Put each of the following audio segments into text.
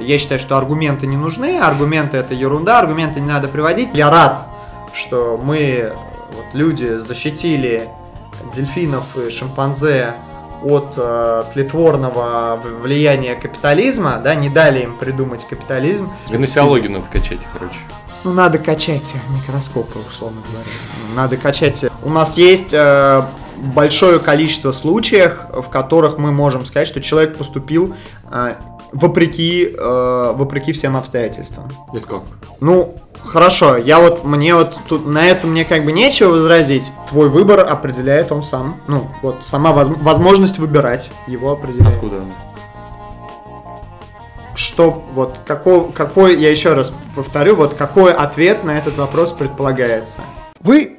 Я считаю, что аргументы не нужны, аргументы это ерунда, аргументы не надо приводить. Я рад, что мы, вот, люди, защитили дельфинов и шимпанзе от э, тлетворного влияния капитализма, да, не дали им придумать капитализм. Гносеологию надо качать, короче. Ну, надо качать микроскопы, условно говоря. Надо качать. У нас есть э, большое количество случаев, в которых мы можем сказать, что человек поступил э, вопреки, э, вопреки всем обстоятельствам. Это как? Ну, хорошо, я вот, мне вот тут, на это мне как бы нечего возразить. Твой выбор определяет он сам. Ну, вот, сама воз, возможность выбирать его определяет. Откуда она? Что, вот, какой, какой, я еще раз повторю, вот какой ответ на этот вопрос предполагается? Вы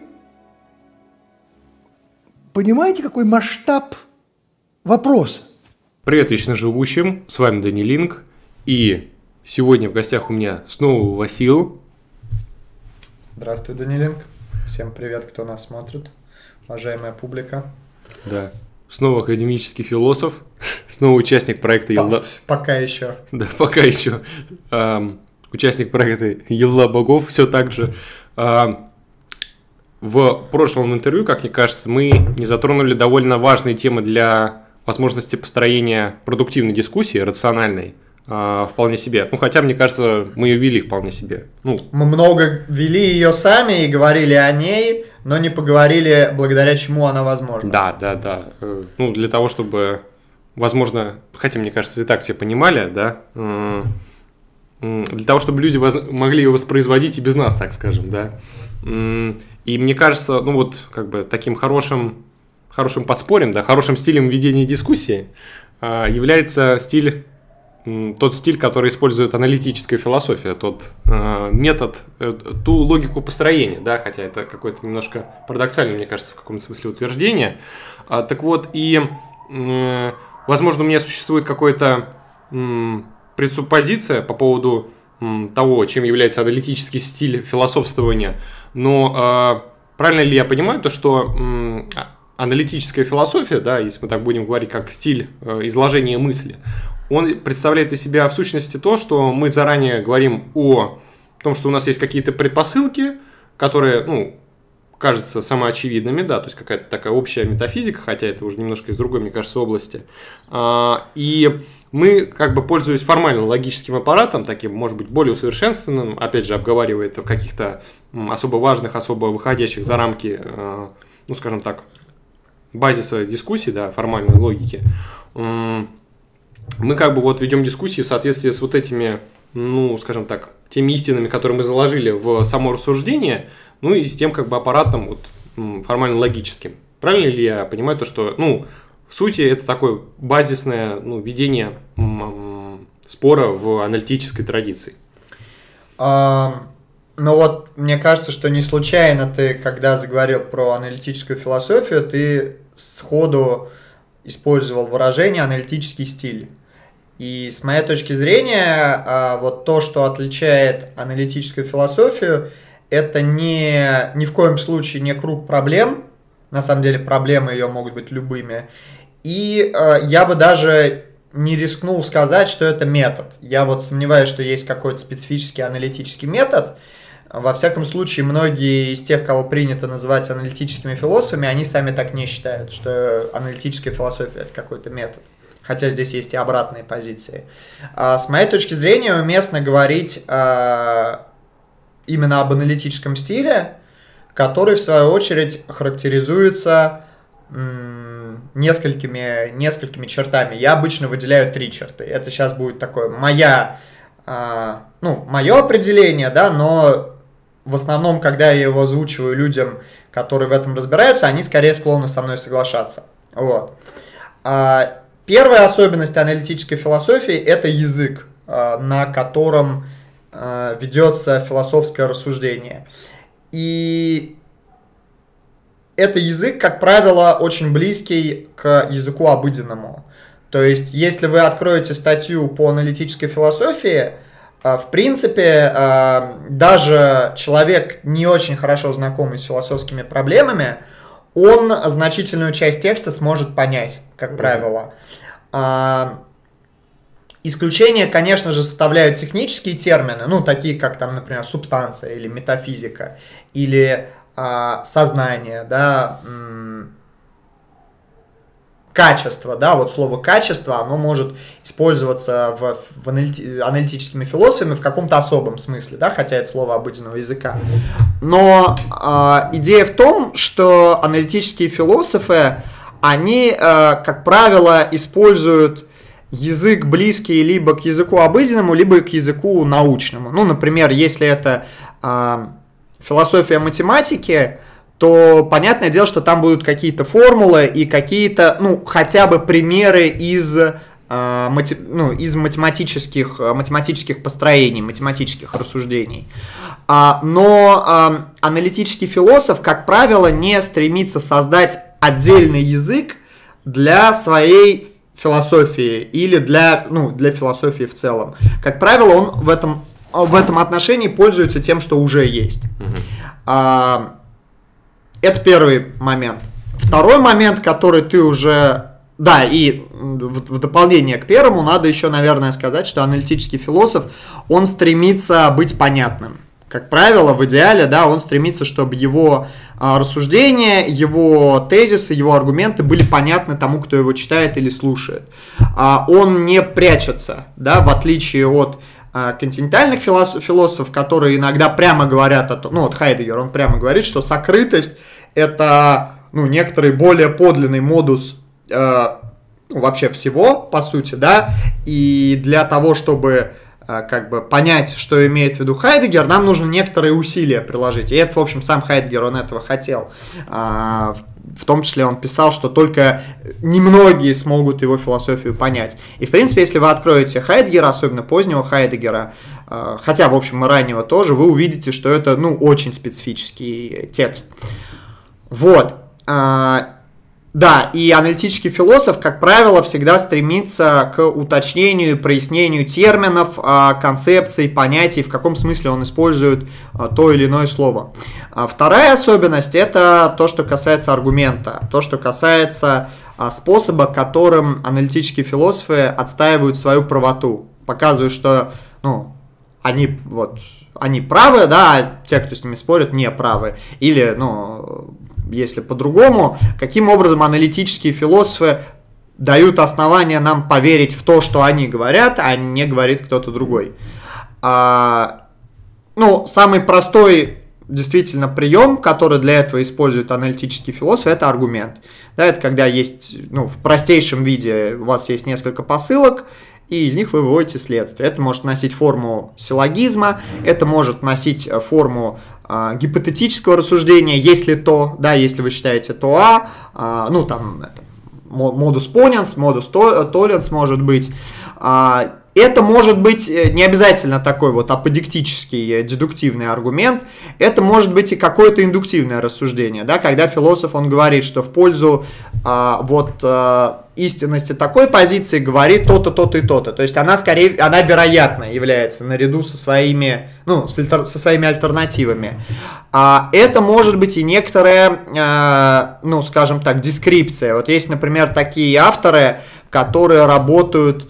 понимаете, какой масштаб вопроса? Привет, вечно живущим, с вами Данилинг, и сегодня в гостях у меня снова Васил. Здравствуй, Данилинг. Всем привет, кто нас смотрит, уважаемая публика. Да, снова академический философ, снова участник проекта Елла... Пока еще. Да, пока еще. Эм, участник проекта Елла Богов, все так же. Эм, в прошлом интервью, как мне кажется, мы не затронули довольно важные темы для возможности построения продуктивной дискуссии, рациональной, э, вполне себе. Ну, хотя, мне кажется, мы ее вели вполне себе. Ну, Мы много вели ее сами и говорили о ней, но не поговорили, благодаря чему она возможна. Да, да, да. Э, Ну, для того, чтобы, возможно, хотя, мне кажется, и так все понимали, да, м, для того, чтобы люди воз- могли ее воспроизводить и без нас, так скажем, да. И мне кажется, ну вот, как бы таким хорошим, хорошим подспорьем, да, хорошим стилем ведения дискуссии а, является стиль, тот стиль, который использует аналитическая философия, тот а, метод, э, ту логику построения, да, хотя это какое-то немножко парадоксальное, мне кажется, в каком-то смысле утверждение. А, так вот, и, м, возможно, у меня существует какое-то м, предсуппозиция по поводу того, чем является аналитический стиль философствования, но а, правильно ли я понимаю то, что а- аналитическая философия, да, если мы так будем говорить, как стиль э, изложения мысли, он представляет из себя в сущности то, что мы заранее говорим о том, что у нас есть какие-то предпосылки, которые, ну, кажутся самоочевидными, да, то есть какая-то такая общая метафизика, хотя это уже немножко из другой, мне кажется, области. А, И мы, как бы пользуясь формально логическим аппаратом, таким, может быть, более усовершенствованным, опять же, обговаривая это в каких-то особо важных, особо выходящих за рамки, э, ну, скажем так, базиса дискуссии, да, формальной логики, мы как бы вот ведем дискуссии в соответствии с вот этими, ну, скажем так, теми истинами, которые мы заложили в само рассуждение, ну и с тем как бы аппаратом вот формально логическим. Правильно ли я понимаю то, что, ну, в сути это такое базисное ну, ведение спора в аналитической традиции? А, ну вот, мне кажется, что не случайно ты, когда заговорил про аналитическую философию, ты сходу использовал выражение аналитический стиль. И с моей точки зрения, а, вот то, что отличает аналитическую философию, это не, ни в коем случае не круг проблем, на самом деле проблемы ее могут быть любыми, и э, я бы даже не рискнул сказать, что это метод. Я вот сомневаюсь, что есть какой-то специфический аналитический метод. Во всяком случае, многие из тех, кого принято называть аналитическими философами, они сами так не считают, что аналитическая философия это какой-то метод. Хотя здесь есть и обратные позиции. А с моей точки зрения, уместно говорить а, именно об аналитическом стиле, который, в свою очередь, характеризуется несколькими, несколькими чертами. Я обычно выделяю три черты. Это сейчас будет такое моя, а, ну, мое определение, да, но в основном, когда я его озвучиваю людям, которые в этом разбираются, они скорее склонны со мной соглашаться. Вот. А, Первая особенность аналитической философии – это язык, а, на котором ведется философское рассуждение. И это язык, как правило, очень близкий к языку обыденному. То есть, если вы откроете статью по аналитической философии, а, в принципе, а, даже человек, не очень хорошо знакомый с философскими проблемами, он значительную часть текста сможет понять, как правило. Исключения, конечно же, составляют технические термины, ну, такие как там, например, субстанция или метафизика, или э, сознание, да, качество, да, вот слово качество, оно может использоваться в, в аналити, аналитическими философами в каком-то особом смысле, да, хотя это слово обыденного языка. Но э, идея в том, что аналитические философы, они, э, как правило, используют язык близкий либо к языку обыденному, либо к языку научному. Ну, например, если это э, философия математики, то понятное дело, что там будут какие-то формулы и какие-то, ну, хотя бы примеры из, э, мати, ну, из математических, математических построений, математических рассуждений. А, но а, аналитический философ, как правило, не стремится создать отдельный язык для своей философии или для, ну, для философии в целом. Как правило, он в этом, в этом отношении пользуется тем, что уже есть. Uh-huh. А, это первый момент. Второй момент, который ты уже... Да, и в, в дополнение к первому надо еще, наверное, сказать, что аналитический философ, он стремится быть понятным. Как правило, в идеале, да, он стремится, чтобы его а, рассуждения, его тезисы, его аргументы были понятны тому, кто его читает или слушает. А, он не прячется, да, в отличие от а, континентальных философов, которые иногда прямо говорят о том, ну вот Хайдегер, он прямо говорит, что сокрытость это ну, некоторый более подлинный модус э, ну, вообще всего, по сути, да, и для того, чтобы как бы понять, что имеет в виду Хайдегер, нам нужно некоторые усилия приложить. И это, в общем, сам Хайдегер, он этого хотел. Э, в том числе он писал, что только немногие смогут его философию понять. И, в принципе, если вы откроете Хайдгера, особенно позднего Хайдгера, э, хотя, в общем, и раннего тоже, вы увидите, что это, ну, очень специфический текст. Вот. А, да, и аналитический философ, как правило, всегда стремится к уточнению прояснению терминов, а, концепций, понятий, в каком смысле он использует а, то или иное слово. Вторая особенность – это то, что касается аргумента, то, что касается способа, которым аналитические философы отстаивают свою правоту, показывают, что ну, они вот они правы, да, а те, кто с ними спорят, не правы. Или, ну, если по-другому, каким образом аналитические философы дают основания нам поверить в то, что они говорят, а не говорит кто-то другой. А, ну, самый простой действительно прием, который для этого используют аналитические философы, это аргумент. Да, это когда есть, ну, в простейшем виде у вас есть несколько посылок, и из них вы выводите следствие. Это может носить форму силлогизма, это может носить э, форму э, гипотетического рассуждения, если то, да, если вы считаете то А, э, ну там модус поненс, модус толленс может быть. Э, это может быть э, не обязательно такой вот аподиктический э, дедуктивный аргумент, это может быть и какое-то индуктивное рассуждение, да, когда философ, он говорит, что в пользу а, вот а, истинности такой позиции говорит то-то, то-то и то-то. То есть она скорее, она вероятно является наряду со своими, ну, с со своими альтернативами. А, это может быть и некоторая, а, ну, скажем так, дескрипция. Вот есть, например, такие авторы, которые работают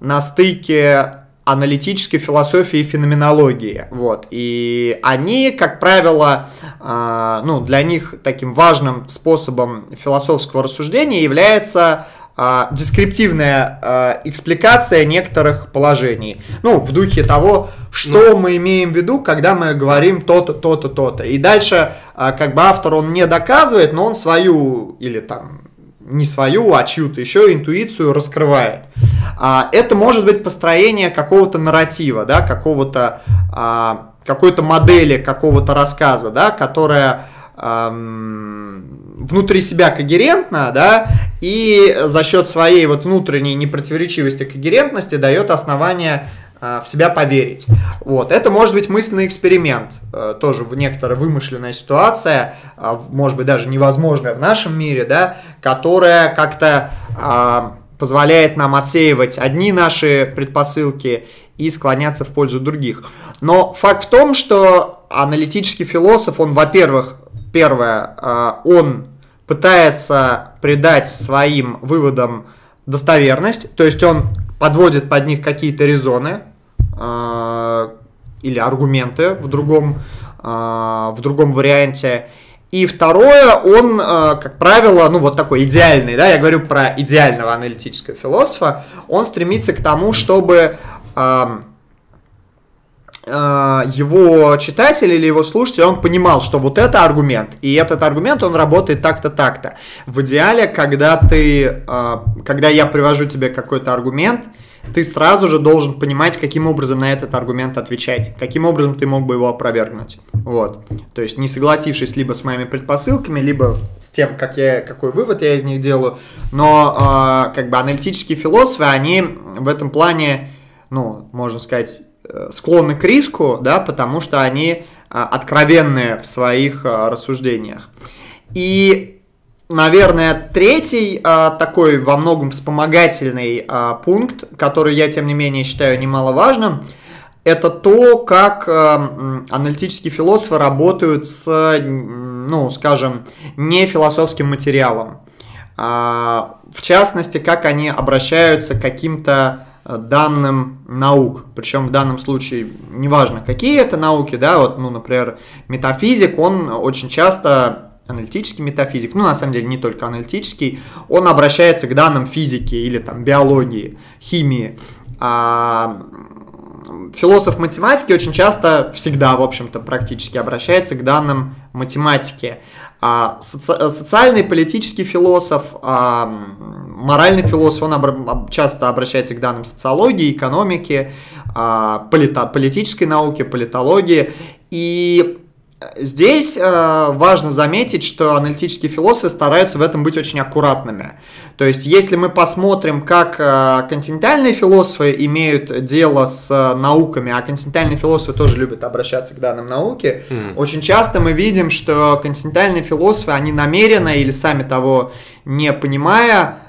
на стыке аналитической философии и феноменологии. Вот. И они, как правило, э, ну, для них таким важным способом философского рассуждения является э, дескриптивная э, экспликация некоторых положений. Ну, в духе того, что ну. мы имеем в виду, когда мы говорим то-то, то-то, то-то. И дальше, э, как бы автор, он не доказывает, но он свою или там не свою, а чью-то еще интуицию раскрывает. А, это может быть построение какого-то нарратива, да, какого-то а, какой-то модели, какого-то рассказа, да, которая внутри себя когерентна, да, и за счет своей вот внутренней непротиворечивости когерентности дает основание в себя поверить. Вот. Это может быть мысленный эксперимент, э, тоже в некоторая вымышленная ситуация, э, может быть даже невозможная в нашем мире, да, которая как-то позволяет нам отсеивать одни наши предпосылки и склоняться в пользу других. Но факт в том, что аналитический философ, он, во-первых, первое, он пытается придать своим выводам достоверность, то есть он подводит под них какие-то резоны или аргументы в другом, э, в другом варианте. И второе, он, э, как правило, ну вот такой идеальный, да, я говорю про идеального аналитического философа, он стремится к тому, чтобы его читатель или его слушатель, он понимал, что вот это аргумент, и этот аргумент, он работает так-то, так-то. В идеале, когда ты, когда я привожу тебе какой-то аргумент, ты сразу же должен понимать, каким образом на этот аргумент отвечать, каким образом ты мог бы его опровергнуть. Вот. То есть не согласившись либо с моими предпосылками, либо с тем, как я, какой вывод я из них делаю. Но э, как бы аналитические философы, они в этом плане, ну, можно сказать, э, склонны к риску, да, потому что они э, откровенные в своих э, рассуждениях. И Наверное, третий а, такой во многом вспомогательный а, пункт, который я, тем не менее, считаю немаловажным, это то, как а, аналитические философы работают с, ну, скажем, не философским материалом. В частности, как они обращаются к каким-то данным наук. Причем в данном случае неважно, какие это науки, да, вот, ну, например, метафизик, он очень часто аналитический метафизик, ну, на самом деле, не только аналитический, он обращается к данным физики или там биологии, химии. А философ математики очень часто, всегда, в общем-то, практически обращается к данным математики. А соци- социальный, политический философ, а моральный философ, он обра- часто обращается к данным социологии, экономики, а, полито- политической науки, политологии. И Здесь э, важно заметить, что аналитические философы стараются в этом быть очень аккуратными. То есть, если мы посмотрим, как э, континентальные философы имеют дело с э, науками, а континентальные философы тоже любят обращаться к данным науке, mm. очень часто мы видим, что континентальные философы, они намеренно или сами того не понимая,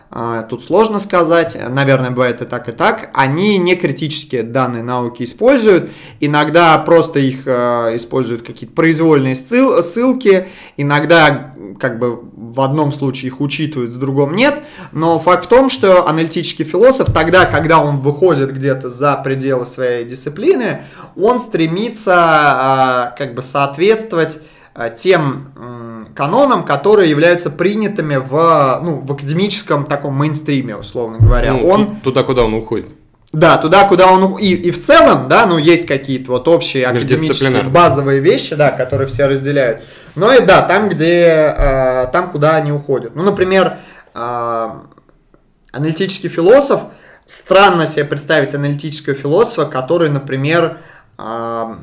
тут сложно сказать, наверное, бывает и так, и так, они не критические данные науки используют, иногда просто их э, используют какие-то произвольные ссыл, ссылки, иногда как бы в одном случае их учитывают, в другом нет, но факт в том, что аналитический философ тогда, когда он выходит где-то за пределы своей дисциплины, он стремится э, как бы соответствовать тем канонам, которые являются принятыми в, ну, в академическом таком мейнстриме, условно говоря. Ну, он... Туда, куда он уходит. Да, туда, куда он и, и в целом, да, ну есть какие-то вот общие академические базовые вещи, да, которые все разделяют. Но и да, там, где, э, там, куда они уходят. Ну, например, э, аналитический философ, странно себе представить аналитического философа, который, например, э,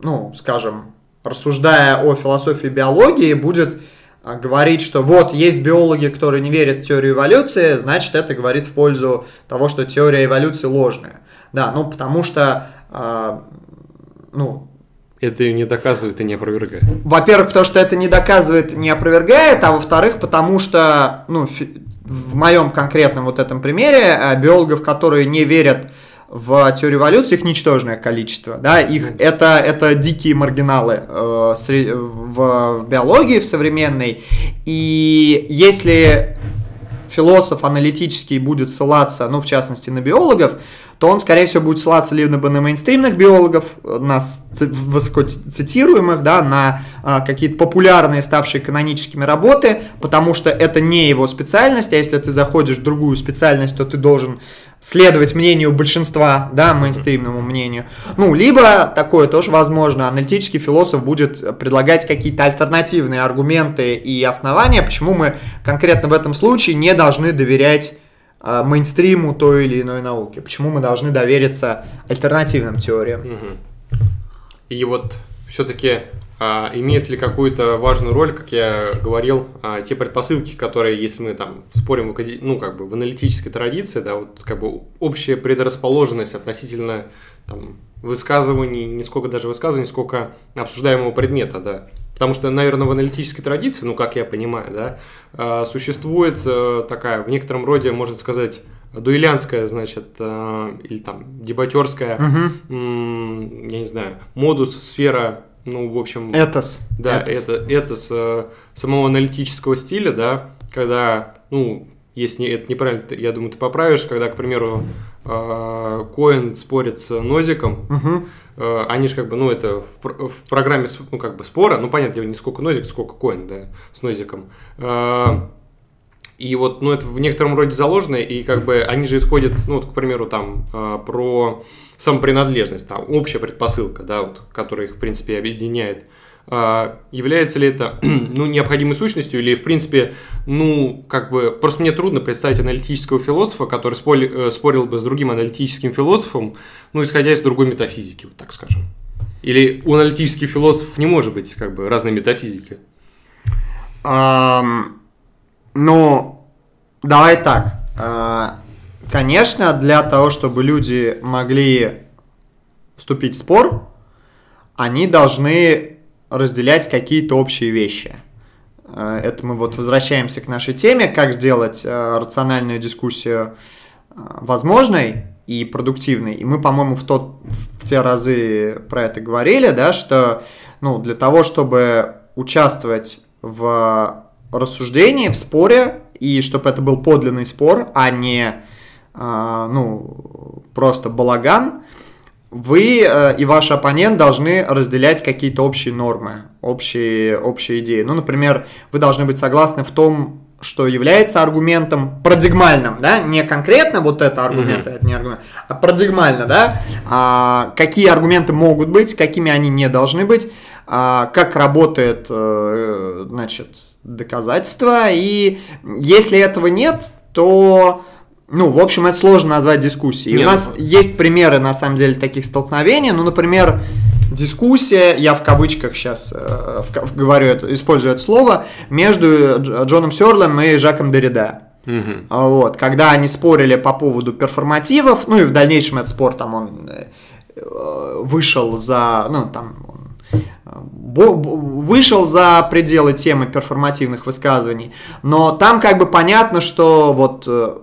ну, скажем, рассуждая о философии биологии, будет а, говорить, что вот есть биологи, которые не верят в теорию эволюции, значит это говорит в пользу того, что теория эволюции ложная. Да, ну потому что, э, ну... Это ее не доказывает и не опровергает. Во-первых, потому что это не доказывает, не опровергает, а во-вторых, потому что, ну, в моем конкретном вот этом примере, а, биологов, которые не верят в теории эволюции их ничтожное количество, да, их это, это дикие маргиналы э, в, в биологии, в современной, и если философ аналитический будет ссылаться, ну, в частности, на биологов, то он, скорее всего, будет ссылаться либо на мейнстримных биологов, на высокоцитируемых, да, на а, какие-то популярные, ставшие каноническими работы, потому что это не его специальность, а если ты заходишь в другую специальность, то ты должен следовать мнению большинства, да, мейнстримному мнению. Ну, либо такое тоже возможно, аналитический философ будет предлагать какие-то альтернативные аргументы и основания, почему мы конкретно в этом случае не должны доверять э, мейнстриму той или иной науки, почему мы должны довериться альтернативным теориям. И вот все-таки а, имеет ли какую-то важную роль, как я говорил, а, те предпосылки, которые, если мы там спорим в, ну, как бы в аналитической традиции, да, вот как бы общая предрасположенность относительно там, высказываний, не сколько даже высказываний, сколько обсуждаемого предмета, да. Потому что, наверное, в аналитической традиции, ну, как я понимаю, да, а, существует э, такая, в некотором роде, можно сказать, дуэлянская, значит, э, или там дебатерская, угу. я не знаю, модус, сфера ну, в общем... Этос. Да, этос. это этос э, самого аналитического стиля, да, когда, ну, если не- это неправильно, ты- я думаю, ты поправишь, когда, к примеру, э, Коэн спорит с Нозиком, Мгм. Э, они же как бы, ну, это в, в программе, ну, как бы спора, ну, понятно, не сколько нозик, сколько коин, да, с нозиком. Э, И вот, ну, это в некотором роде заложено, и как бы они же исходят, ну, вот, к примеру, там, э, про самопринадлежность, там, общая предпосылка, да, вот, которая их, в принципе, объединяет. А, Является ли это, ну, необходимой сущностью или, в принципе, ну, как бы, просто мне трудно представить аналитического философа, который спорил, э, спорил бы с другим аналитическим философом, ну, исходя из другой метафизики, вот так скажем. Или у аналитических философов не может быть, как бы, разной метафизики. Ам, ну, давай так. А, Конечно, для того, чтобы люди могли вступить в спор, они должны разделять какие-то общие вещи. Э, Это мы вот возвращаемся к нашей теме, как сделать э, рациональную дискуссию э, возможной и продуктивной. И мы, по-моему, в, тот, в те разы про это говорили, да, что ну, для того, чтобы участвовать в рассуждении, в споре, и чтобы это был подлинный спор, а не ну, просто балаган, вы э, и ваш оппонент должны разделять какие-то общие нормы, общие, общие идеи. Ну, например, вы должны быть согласны в том, что является аргументом парадигмальным, да, не конкретно вот это аргумент, Мгм. это не аргумент, а парадигмально, да, А, какие аргументы могут быть, какими они не должны быть, а, как работает, э, значит, доказательство, и если этого нет, то, ну, в общем, это сложно назвать дискуссией. Не, у нас ну- есть примеры, на самом деле, таких столкновений, ну, например, дискуссия, я в кавычках сейчас говорю, это, использую это слово, между Дж- Джоном Сёрлем и Жаком Derrida. Мгм. А Вот, когда они спорили по поводу перформативов, ну и в дальнейшем этот спор там он э, э, вышел за, ну там э, вышел за пределы темы перформативных высказываний, но там как бы понятно, что вот э,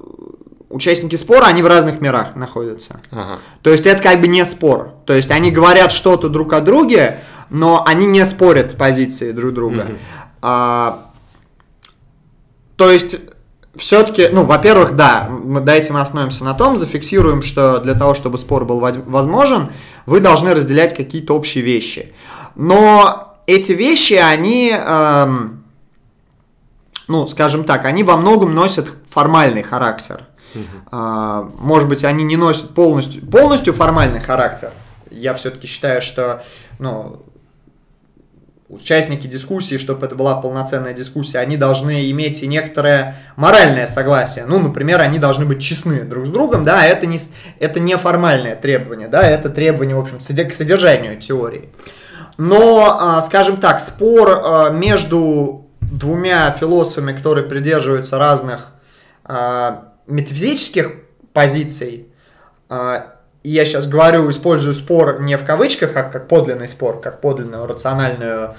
участники спора, они в разных мирах находятся. Ага. То есть это как бы не спор. То есть они говорят что-то друг о друге, но они не спорят с позицией друг друга. Мгм. А, то есть все-таки, ну, во-первых, да, мы дайте мы остановимся на том, зафиксируем, что для того, чтобы спор был воз- возможен, вы должны разделять какие-то общие вещи. Но эти вещи, они, эм, ну, скажем так, они во многом носят формальный характер. А, может быть, они не носят полностью, полностью формальный характер. Я все-таки считаю, что ну, участники дискуссии, чтобы это была полноценная дискуссия, они должны иметь и некоторое моральное согласие. Ну, например, они должны быть честны друг с другом, да, это не, это не формальное требование, да, это требование, в общем, к содержанию теории. Но, а, скажем так, спор а, между двумя философами, которые придерживаются разных а, метафизических позиций, а, и я сейчас говорю, использую спор не в кавычках, а как подлинный спор, как подлинную рациональную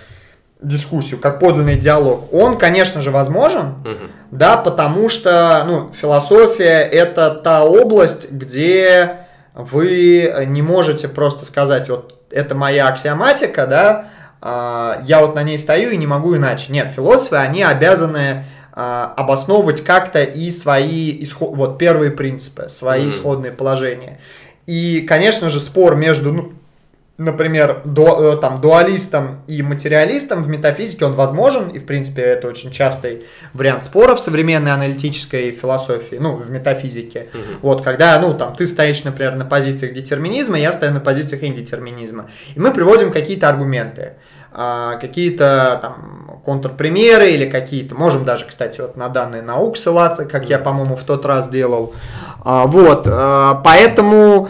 дискуссию, как подлинный диалог, он, конечно же, возможен, Мгм. да, потому что, ну, философия это та область, где вы не можете просто сказать, вот это моя аксиоматика, да, а, я вот на ней стою и не могу иначе. Нет, философы, они обязаны обосновывать как-то и свои исход, вот первые принципы, свои Мгм. исходные положения. И, конечно же, спор между, ну, например, ду- э, там, дуалистом и материалистом в метафизике, он возможен, и, в принципе, это очень частый вариант спора в современной аналитической философии, ну, в метафизике. Вот, когда, ну, там, ты стоишь, например, на позициях детерминизма, я стою на позициях индетерминизма. И мы приводим какие-то аргументы, а, какие-то там контрпримеры или какие-то, можем даже, кстати, вот на данные наук ссылаться, как я, по-моему, в тот раз делал. А, Вот, а, поэтому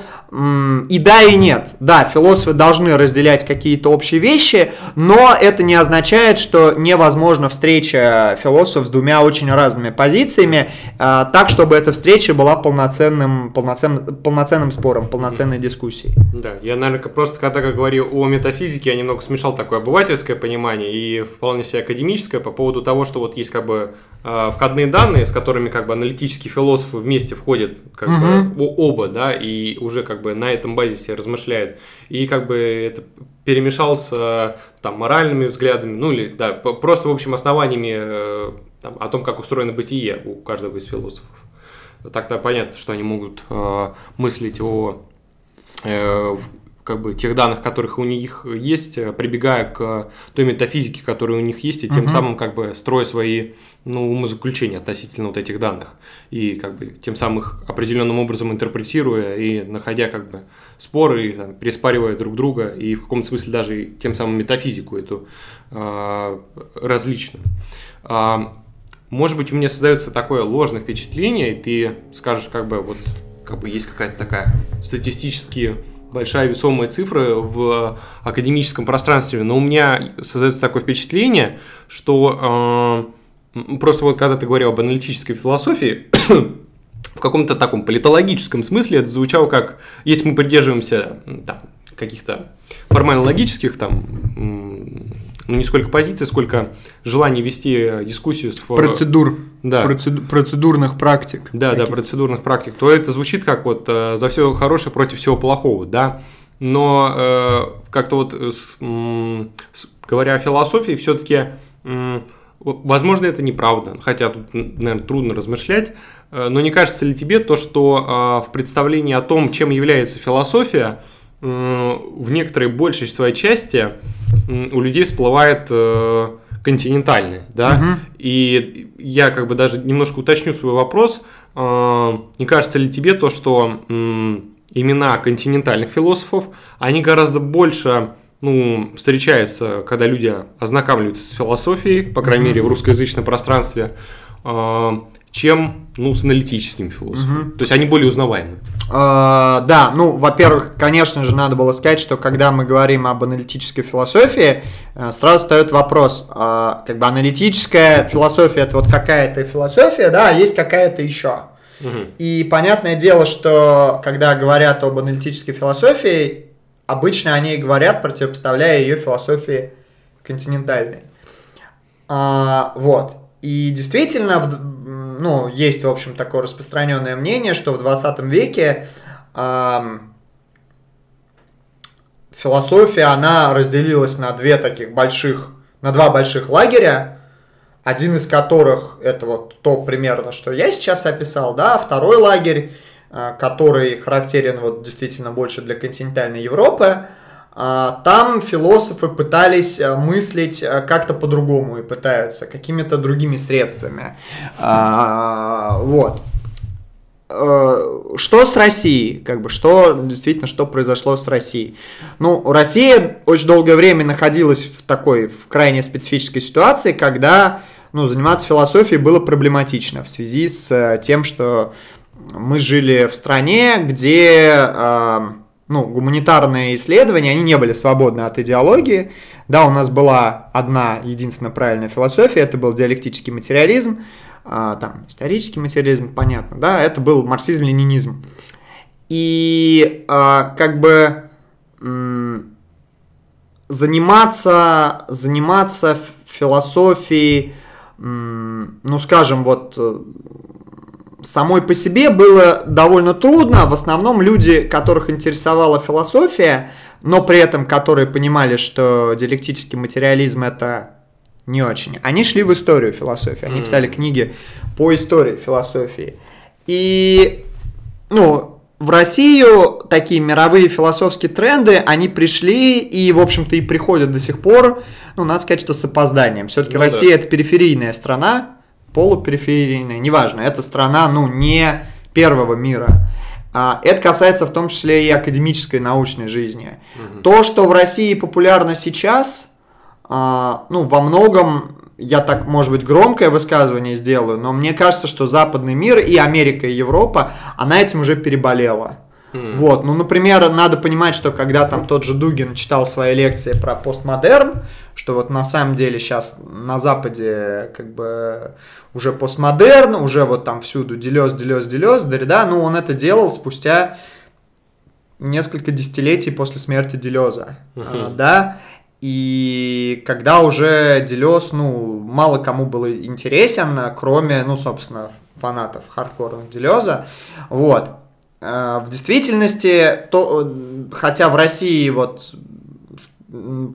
и да, и нет. Да, философы должны разделять какие-то общие вещи, но это не означает, что невозможна встреча философов с двумя очень разными позициями, а, так, чтобы эта встреча была полноценным, полноценным, полноценным спором, полноценной дискуссией. Да, я, наверное, просто когда говорю о метафизике, я немного смешал такое обывательское понимание и вполне себе академическое по поводу того, что вот есть как бы э, входные данные, с которыми как бы аналитические философы вместе входят как Мгм. бы оба, да, и уже как бы на этом базисе размышляют. И как бы это перемешал с э, там моральными взглядами, ну или да, просто в общем основаниями э, там, о том, как устроено бытие у каждого из философов. Так-то понятно, что они могут э, мыслить о э, как бы тех данных, которых у них есть, э, прибегая к той метафизике, которая у них есть, и тем uh-huh. самым как бы строя свои ну, умозаключения относительно вот этих данных. И как бы тем самым их определенным образом интерпретируя и находя как бы споры, и, там, переспаривая друг друга, и в каком-то смысле даже и тем самым метафизику эту э, различную. Э, может быть, у меня создается такое ложное впечатление, и ты скажешь, как бы вот как бы есть какая-то такая статистически большая весомая цифра в академическом пространстве, но у меня создается такое впечатление, что э, просто вот когда ты говорил об аналитической философии, в каком-то таком политологическом смысле это звучало как, если мы придерживаемся там, каких-то формально-логических там ну, не сколько позиций, сколько желания вести э, дискуссию с... Процедур. Да. Процеду, процедурных практик. Да, таких. да, процедурных практик. То это звучит как вот э, за все хорошее против всего плохого, да. Но э, как-то вот, с, с, говоря о философии, все-таки, возможно, это неправда. Хотя тут, наверное, трудно размышлять. Э, но не кажется ли тебе то, что э, в представлении о том, чем является философия, в некоторой большей своей части у людей всплывает э, континентальный, да, угу. и я как бы даже немножко уточню свой вопрос, э, не кажется ли тебе то, что имена континентальных философов, они гораздо больше ну, встречаются, когда люди ознакомливаются с философией, по крайней мере, в русскоязычном пространстве, э, чем ну, с аналитическими философами. Угу. То есть они более узнаваемы. А, да, ну, во-первых, конечно же, надо было сказать, что когда мы говорим об аналитической философии, э, сразу встает вопрос, а, как бы аналитическая философия это вот какая-то философия, да, а есть какая-то еще. И понятное дело, что когда говорят об аналитической философии, обычно они говорят, противопоставляя ее философии континентальной. А, вот. И действительно, ну, есть, в общем, такое распространенное мнение, что в 20 веке э, философия, она разделилась на две таких больших, на два больших лагеря, один из которых это вот то примерно, что я сейчас описал, да, второй лагерь, э, который характерен вот действительно больше для континентальной Европы, а, там философы пытались э, мыслить э, как-то по-другому и пытаются какими-то другими средствами. А, вот. Э, что с Россией? Как бы, что действительно, что произошло с Россией? Ну, Россия очень долгое время находилась в такой, в крайне специфической ситуации, когда ну, заниматься философией было проблематично в связи с тем, что мы жили в стране, где ну, гуманитарные исследования, они не были свободны от идеологии. Да, у нас была одна единственная правильная философия, это был диалектический материализм, а, там, исторический материализм, понятно, да, это был марксизм-ленинизм. И а, как бы заниматься, заниматься философией, ну, скажем, вот самой по себе было довольно трудно. В основном люди, которых интересовала философия, но при этом которые понимали, что диалектический материализм это не очень. Они шли в историю философии, они писали книги по истории философии. И, ну, в Россию такие мировые философские тренды, они пришли и, в общем-то, и приходят до сих пор, ну, надо сказать, что с опозданием. Все-таки ну, Россия да. это периферийная страна, полупериферийная, неважно, это страна, ну, не первого мира. А, это касается в том числе и академической научной жизни. Угу. То, что в России популярно сейчас, а, ну, во многом, я так, может быть, громкое высказывание сделаю, но мне кажется, что западный мир и Америка, и Европа, она этим уже переболела. Mm. Вот, ну, например, надо понимать, что когда там тот же Дугин читал свои лекции про постмодерн, что вот на самом деле сейчас на Западе как бы уже постмодерн, уже вот там всюду Делез, Делез, Делез, Derrida, ну он это делал спустя несколько десятилетий после смерти Делеза, uh-huh. да, и когда уже Делез, ну, мало кому был интересен, кроме, ну, собственно, фанатов хардкорных Делеза, вот, а, в действительности, то, хотя в России вот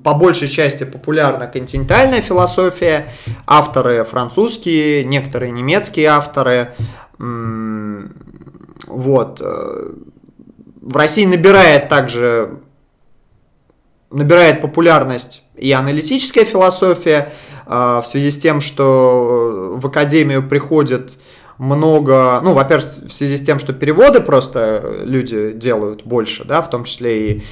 по большей части популярна континентальная философия, авторы французские, некоторые немецкие авторы. Вот. э, В России набирает также набирает популярность и аналитическая философия э, в связи с тем, что в академию приходит много, ну, во-первых, в связи с тем, что переводы просто люди делают больше, да, в том числе и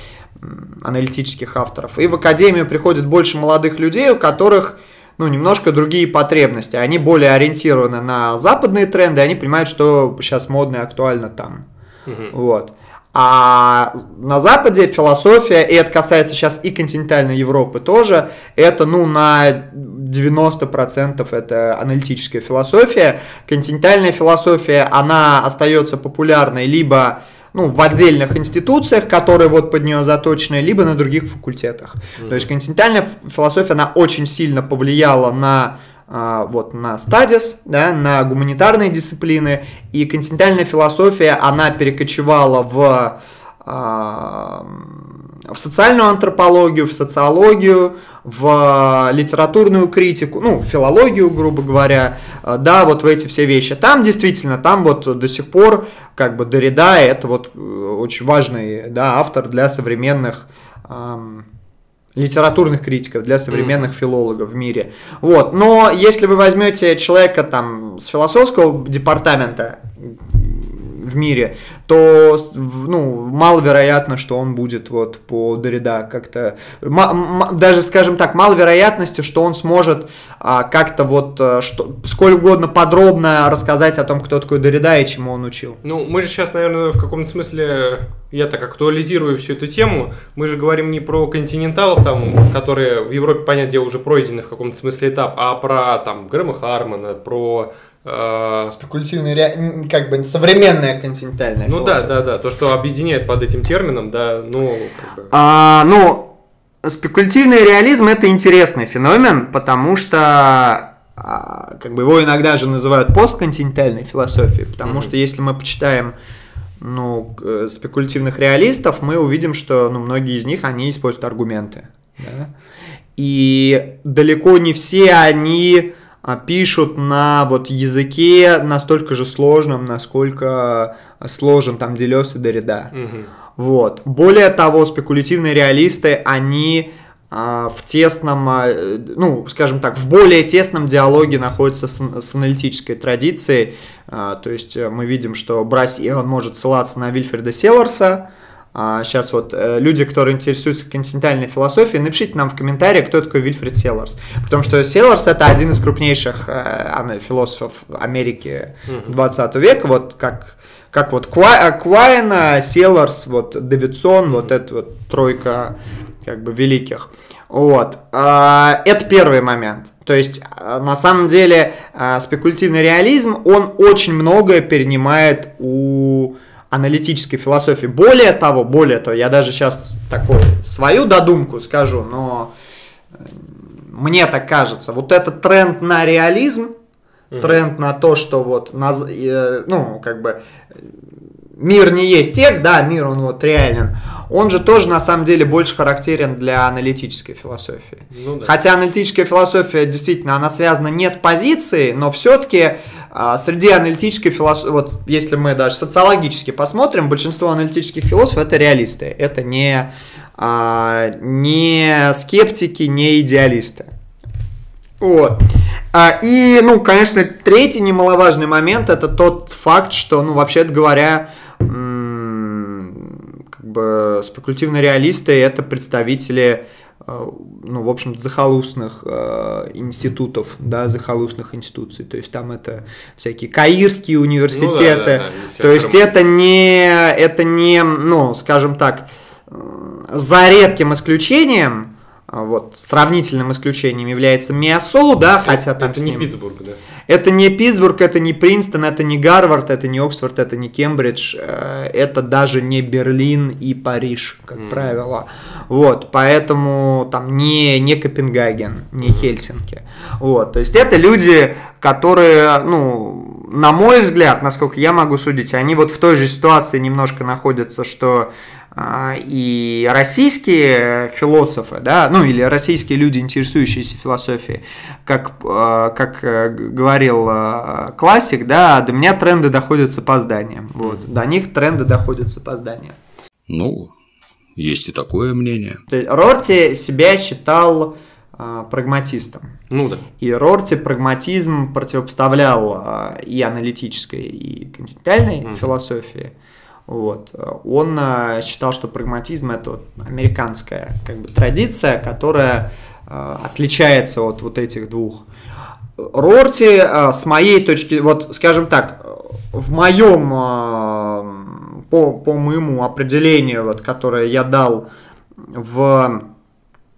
аналитических авторов. И в академию приходит больше молодых людей, у которых ну, немножко другие потребности. Они более ориентированы на западные тренды, они понимают, что сейчас модно и актуально там. Вот. А на Западе философия, и это касается сейчас и континентальной Европы тоже, это ну на 90% это аналитическая философия. Континентальная философия, она остается популярной либо ну, в отдельных институциях, которые вот под нее заточены, либо на других факультетах. То есть континентальная философия, она очень сильно повлияла на а, вот на стадис, да, на гуманитарные дисциплины, и континентальная философия, она перекочевала в, в социальную антропологию, в социологию, в литературную критику, ну, в филологию, грубо говоря, а, да, вот в эти все вещи. Там действительно, там вот до сих пор, как бы Дорида, это вот э, очень важный, да, автор для современных ам, литературных критиков, для современных филологов в мире. Вот. Но если вы возьмете человека там с философского департамента мире, то ну, маловероятно, что он будет вот по Дорида как-то... даже, скажем так, мало вероятности, что он сможет а, как-то вот а, что, сколь угодно подробно рассказать о том, кто такой Дорида и чему он учил. Ну, мы же сейчас, наверное, в каком-то смысле, я так актуализирую всю эту тему, мы же говорим не про континенталов, там, которые в Европе, понятное дело, уже пройдены в каком-то смысле этап, а про там Грэма Хармона, про... э, Спекулятивная, ре- как бы современная континентальная ну да, философия. да, да, то, что объединяет под этим термином, да, ну, как бы... А, ну, спекулятивный реализм это интересный феномен, потому что а, как бы его иногда же называют постконтинентальной философией, потому Мгм. что если мы почитаем ну, э, спекулятивных реалистов, мы увидим, что ну, многие из них, они используют аргументы. да. И далеко не все они а, пишут на вот языке настолько же сложном, насколько сложен там Делес и Дорида. Мгм. Вот. Более того, спекулятивные реалисты, они а, в тесном, а, ну, скажем так, в более тесном диалоге находятся с, с аналитической традицией. А, то есть э, мы видим, что Браси, он может ссылаться на Вильфреда Селларса. Сейчас вот э, люди, которые интересуются континентальной философией, напишите нам в комментариях, кто такой Вильфред Селларс. Потому что Селларс это один из крупнейших э, философов Америки Мгм. 20 века, вот как, как вот Ква- Квайна, Селларс, вот Давидсон, вот эта вот тройка как бы великих. Вот. А, Это первый момент. То есть, а, на самом деле, а, спекулятивный реализм, он очень многое перенимает у аналитической философии. Более того, более того, я даже сейчас такую свою додумку скажу, но э, мне так кажется, вот этот тренд на реализм, Мгм. тренд на то, что вот, э, ну, как бы, мир не есть текст, да, мир он вот реален, он же тоже на самом деле больше характерен для аналитической философии. Ну да. Хотя аналитическая философия действительно, она связана не с позицией, но все-таки среди аналитической философии, вот если мы даже социологически посмотрим, большинство аналитических философов это реалисты, это не, а, не скептики, не идеалисты. Вот. А, и, ну, конечно, третий немаловажный момент это тот факт, что, ну, вообще говоря, бы спекулятивные реалисты это представители, э, ну, в общем, захолустных э, институтов, да, захолустных институций. То есть там это всякие каирские университеты. Ну да, да, да, То есть это не, это не, ну, скажем так, за редким исключением, вот сравнительным исключением является Миасоу, да, хотя там это с не ним- Питтсбург, да. Это не Питтсбург, это не Принстон, это не Гарвард, это не Оксфорд, это не Кембридж, э, это даже не Берлин и Париж, как Мгм. правило. Вот, поэтому там не, не Копенгаген, не Хельсинки. Вот, то есть это люди, которые, ну, на мой взгляд, насколько я могу судить, они вот в той же ситуации немножко находятся, что и российские философы, да, ну или российские люди, интересующиеся философией, как, а, как э, говорил а, классик, да, до меня тренды доходят с опозданием. Вот, до них тренды доходят с опозданием. Ну, есть и такое мнение. Рорти себя считал прагматистом. Ну да. И Рорти прагматизм противопоставлял и аналитической, и континентальной mm-hmm. философии. Вот. Он э, считал, что прагматизм это американская как бы, традиция, которая э, отличается от вот этих двух. Рорти, э, с моей точки, вот скажем так, в моем, по, по моему определению, вот, которое я дал в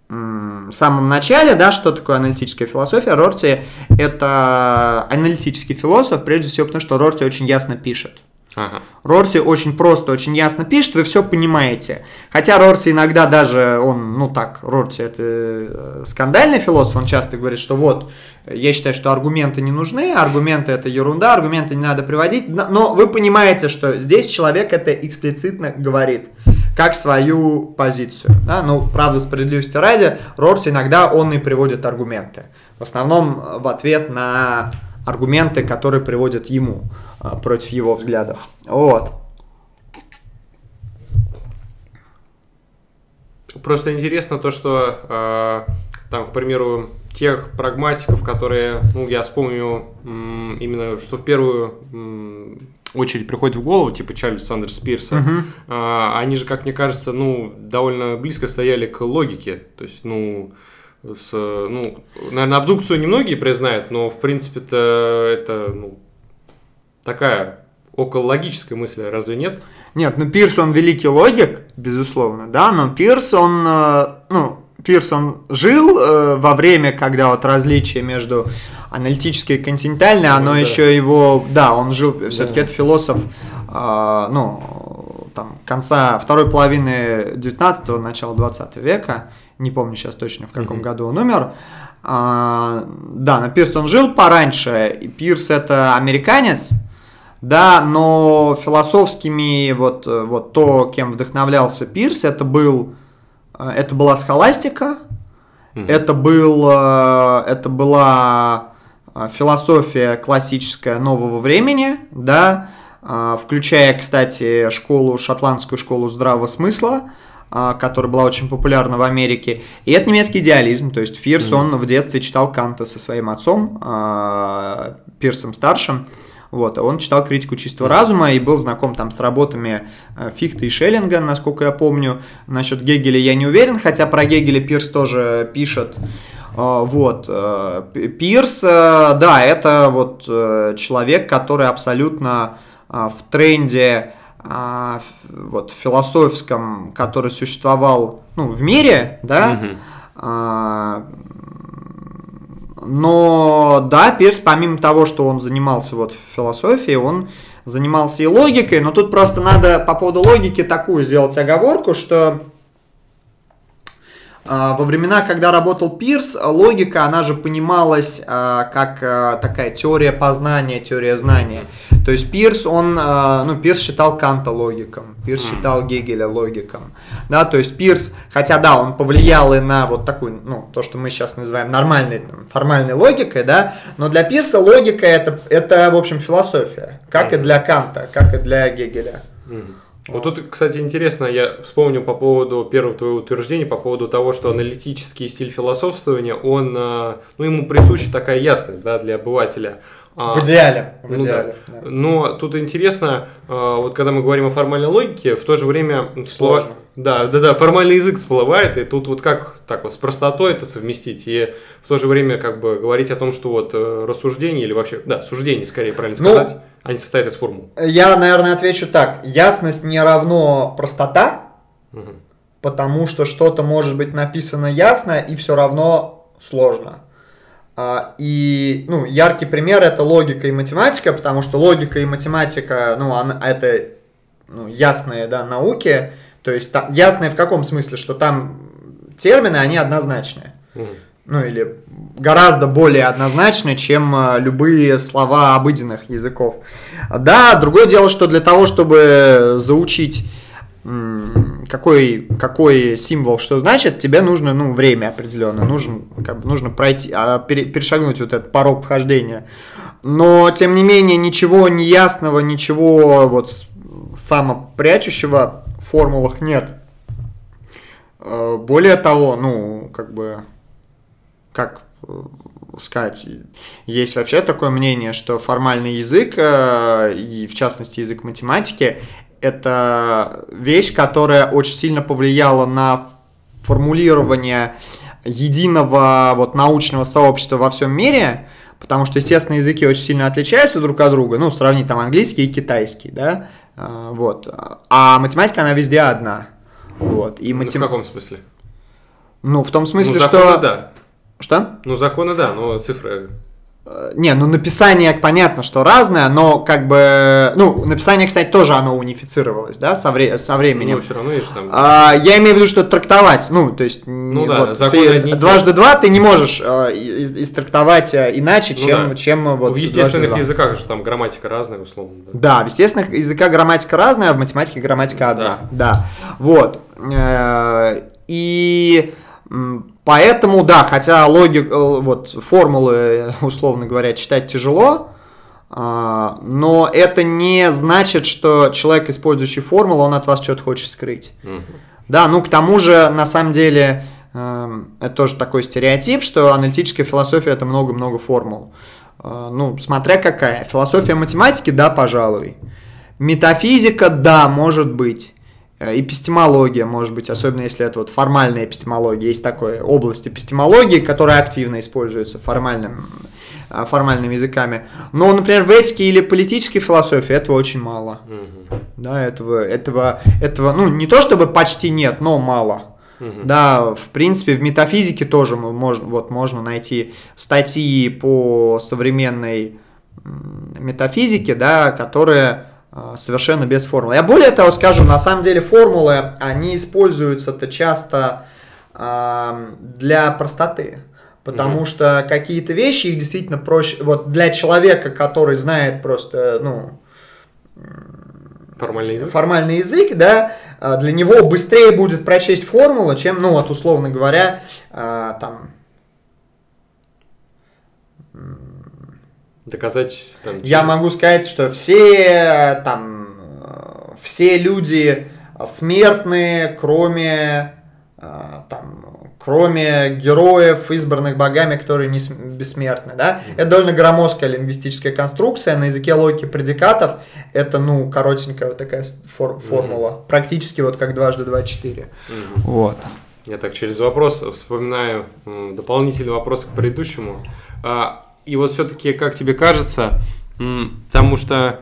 самом начале, да, что такое аналитическая философия, Рорти это аналитический философ, прежде всего потому, что Рорти очень ясно пишет. Ага. Рорси очень просто, очень ясно пишет, вы все понимаете. Хотя Рорси иногда даже, он, ну так, Рорси это э, скандальный философ, он часто говорит, что вот, я считаю, что аргументы не нужны, аргументы это ерунда, аргументы не надо приводить, но вы понимаете, что здесь человек это эксплицитно говорит, как свою позицию. Да? Ну, правда, справедливости ради, Рорси иногда он и приводит аргументы. В основном в ответ на аргументы, которые приводят ему. А, против его взглядов. Вот. Просто интересно то, что э, там, к примеру, тех прагматиков, которые, ну, я вспомню именно, что в первую очередь приходит в голову, типа Чарльз Сандерс Пирса, uh-huh. они же, как мне кажется, ну, довольно близко стояли к логике. То есть, ну, с, ну, наверное, абдукцию немногие признают, но, в принципе-то, это, ну, такая около мысль, разве нет? Нет, ну Пирс, он великий логик, безусловно, да, но Пирс, он, э, ну, Пирс, он жил э, во время, когда вот различие между аналитической и континентальной, оно да. еще его, да, он жил, все-таки да. это философ, э, ну, там, конца второй половины 19-го, начала 20 века, не помню сейчас точно, в каком mm-hmm. году он умер, а, да, на Пирс он жил пораньше, Пирс это американец, да, но философскими вот, вот то, кем вдохновлялся Пирс, это был, это была схоластика, mm-hmm. это был, это была философия классическая нового времени, да, включая, кстати, школу, шотландскую школу здравого смысла, которая была очень популярна в Америке. И это немецкий идеализм, то есть Фирс, mm-hmm. он в детстве читал Канта со своим отцом, Пирсом старшим, вот, он читал критику чистого разума и был знаком там с работами э, Фихта и Шеллинга, насколько я помню. Насчет Гегеля я не уверен, хотя про Гегеля Пирс тоже пишет. Э, вот. Э, Пирс, да, это вот человек, который абсолютно в тренде вот философском, который существовал ну, в мире, да, угу. Но да, Пирс, помимо того, что он занимался вот философией, он занимался и логикой, но тут просто надо по поводу логики такую сделать оговорку, что во времена, когда работал Пирс, логика, она же понималась а, как а, такая теория познания, теория знания. То есть Пирс, он, ну, Пирс считал Канта логиком, Пирс считал Гегеля логиком, да, то есть Пирс, хотя да, он повлиял и на вот такую, ну, то, что мы сейчас называем нормальной, там, формальной логикой, да, но для Пирса логика это, это, в общем, философия, как и для Канта, как и для Гегеля. Mm-hmm. Вот тут, кстати, интересно, я вспомню по поводу первого твоего утверждения, по поводу того, что аналитический стиль философствования, он, э, ну, ему присуща такая ясность, да, для обывателя. А, в идеале. В ну, идеале да. Да. Но тут интересно, э, вот когда мы говорим о формальной логике, в то же время всплывает, да, да, да, формальный язык всплывает, и тут вот как так вот с простотой это совместить, и в то же время как бы говорить о том, что вот э, рассуждение или вообще, да, суждение скорее правильно ну, сказать, ну, они состоят из формул. Я, наверное, отвечу так. Ясность не равно простота, угу. потому что что-то может быть написано ясно и все равно сложно. А, и ну, яркий пример это логика и математика, потому что логика и математика, ну, она, это ну, ясные да, науки. То есть там, ясные в каком смысле, что там термины, они однозначные. Ну или гораздо более однозначно, чем э, любые слова обыденных языков. Да, другое дело, что для того, чтобы заучить какой, какой символ что значит, тебе нужно, ну, время определенное, нужно, как бы, нужно пройти, а, пере- перешагнуть вот этот порог вхождения. Но, тем не менее, ничего неясного, ничего вот самопрячущего в формулах нет. Э, Более того, ну, как бы, как э, сказать, есть вообще такое мнение, что формальный язык, э, и в частности язык математики, это вещь, которая очень сильно повлияла на формулирование единого вот научного сообщества во всем мире, потому что, естественно, языки очень сильно отличаются друг от друга, ну, сравнить там английский и китайский, да, э, вот, а математика, она везде одна, вот, и Ну, В матем... каком смысле? Ну, в том смысле, ну, законы, что... да. Что? Ну, законы, да, но цифры... Э, Не, ну написание понятно, что разное, но как бы, ну, написание, кстати, тоже оно унифицировалось, да, со, вре- со временем. Ну, все равно есть там... А, я имею в виду, что трактовать, ну, то есть, Ну да, вот, ты одни дважды два ты не можешь э, истрактовать э, иначе, Ну чем, да. чем э, вот в естественных языках же там грамматика разная, условно. Да. Да, в естественных языках грамматика разная, а в математике грамматика одна. Да. Вот. Э, И поэтому, да, хотя логик, э, вот формулы, условно говоря, читать тяжело, а, но это не значит, что человек, использующий формулу, он от вас что-то хочет скрыть. Мгм. Да, ну к тому же, на самом деле, эм, это тоже такой стереотип, что аналитическая философия это много-много формул. Э, Ну, смотря какая. Философия математики, да, пожалуй. Метафизика, да, может быть. Э, Эпистемология, может быть, особенно если это вот формальная эпистемология. Есть такая область эпистемологии, которая активно используется формальным, э, формальными языками. Но, например, в этике или политической философии этого очень мало. Мгм. Да, этого, этого, этого, ну, не то чтобы почти нет, но мало. Мгм. Да, в принципе, в метафизике тоже мы можем, вот, можно найти статьи по современной метафизике, да, которые совершенно без формулы. Я более того скажу, на самом деле формулы, они используются-то часто ам, для простоты. Потому Мгм. что какие-то вещи их действительно проще. Вот для человека, который знает просто, ну, Формальный язык? формальный язык, да, а, для него быстрее будет прочесть формулу, чем, ну, вот, условно говоря, а, там, Доказать там... я могу сказать, что все, там, э, все люди смертные, кроме, а, там, кроме героев, избранных богами, которые не см- бессмертны, да, это довольно громоздкая лингвистическая конструкция, на языке логики предикатов это, ну, коротенькая вот такая фор- формула, практически вот как дважды два четыре. Мгм. Вот. Я так через вопрос вспоминаю дополнительный вопрос к предыдущему. А, и вот все-таки, как тебе кажется, потому что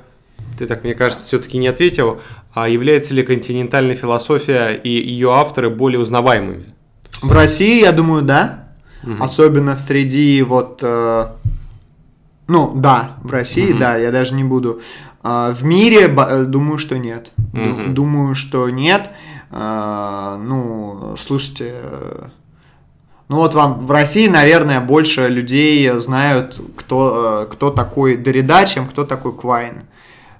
ты так, мне кажется, все-таки не ответил, а является ли континентальная философия и ее авторы более узнаваемыми? В России, я думаю, да. Мгм. Особенно среди вот... э, ну, да, в России, Мгм. да, я даже не буду. А, в мире, ба- э, думаю, что нет. Мгм. Думаю, что нет. А, ну, слушайте... Ну вот вам в России, наверное, больше людей знают, кто, э, кто такой Дорида, чем кто такой Квайн.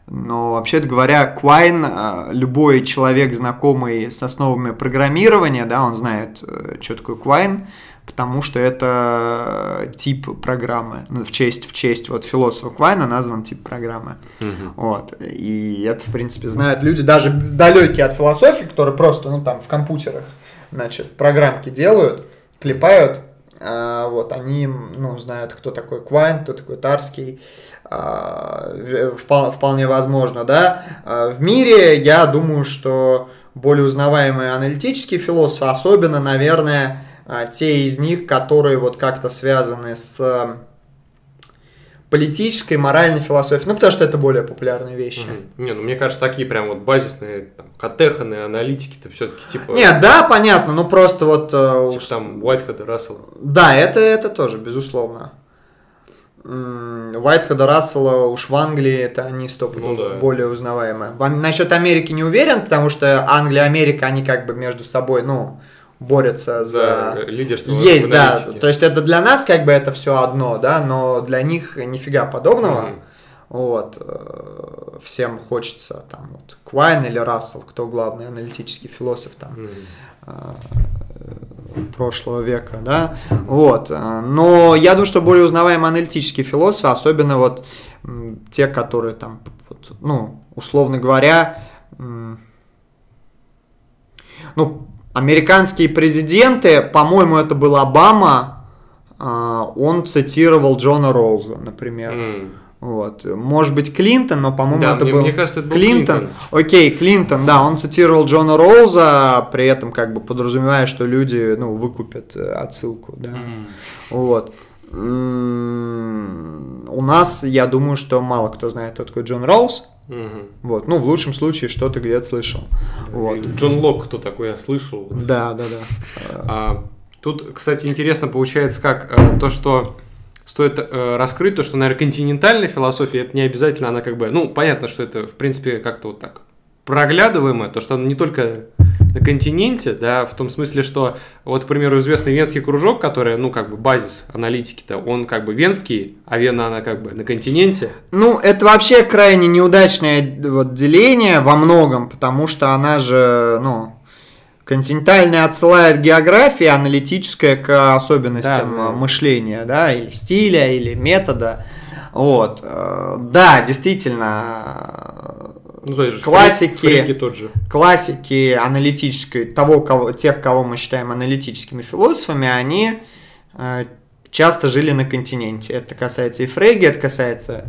Но вообще-то говоря, Квайн, э, любой человек, знакомый с основами программирования, да, он знает, э, что такое Квайн, потому что это тип программы. Ну, в честь, в честь вот философа Квайна назван тип программы. Мгм. Вот. И это, в принципе, знают люди, даже далекие от философии, которые просто, ну, там, в компьютерах, значит, программки делают, клепают, а, вот, они, ну, знают, кто такой Квайн, кто такой Тарский, а, вполне возможно, да. А, В мире, я думаю, что более узнаваемые аналитические философы, особенно, наверное, те из них, которые вот как-то связаны с политической, моральной философией, ну, потому что это более популярные вещи. Мгм. Не, ну мне кажется, такие прям вот базисные, там, катеханы, аналитики-то все-таки типа... Нет, да, понятно, ну просто вот... э, Типа там Уайтхед и Рассел. Да, это, это тоже, безусловно. Уайтхеда Рассела уж в Англии это они стоп Ну да. более узнаваемые. Насчет Америки не уверен, потому что Англия и Америка, они как бы между собой, ну, борются за... За лидерство Есть, да. То есть это для нас как бы это все одно, да, но для них нифига подобного. Мгм. Вот. э, Всем хочется там вот Квайн или Рассел, кто главный аналитический философ там э, прошлого века, да, вот, э, но я думаю, что более узнаваемые аналитические философы, особенно вот те, которые там, ну, условно говоря, ну, американские президенты, по-моему, это был Обама, а, он цитировал Джона Роуза, например. М. Вот. Может быть, Клинтон, но, по-моему, Да, это мне- был... мне кажется, это был Клинтон. Клинтон. Окей, Клинтон, да, он цитировал Джона Роуза, при этом как бы подразумевая, что люди, ну, выкупят э, отсылку, да. М. Вот. У нас, я думаю, что мало кто знает, кто такой Джон Роуз. Мгм. Вот. Ну, в лучшем случае, что-то где-то слышал. Вот. Джон Лок, кто такой, я слышал. Вот. Да, да, да. А, тут, кстати, интересно получается, как э, то, что стоит э, раскрыть, то, что, наверное, континентальная философия, это не обязательно она как бы, ну, понятно, что это, в принципе, как-то вот так проглядываемое, то, что она не только на континенте, да, в том смысле, что, вот, к примеру, известный венский кружок, который, ну, как бы базис аналитики-то, он как бы венский, а Вена, она как бы на континенте. Ну, это вообще крайне неудачное вот деление во многом, потому что она же, ну, континентальная отсылает к географии, аналитическая к особенностям Да, да. мышления, да, или стиля, или метода. Вот. Э, Да, действительно, Ну, то есть, Классики. Фрейки тот же. классики аналитической, того, кого, тех, кого мы считаем аналитическими философами, они э, часто жили на континенте. Это касается и Фрейги, это касается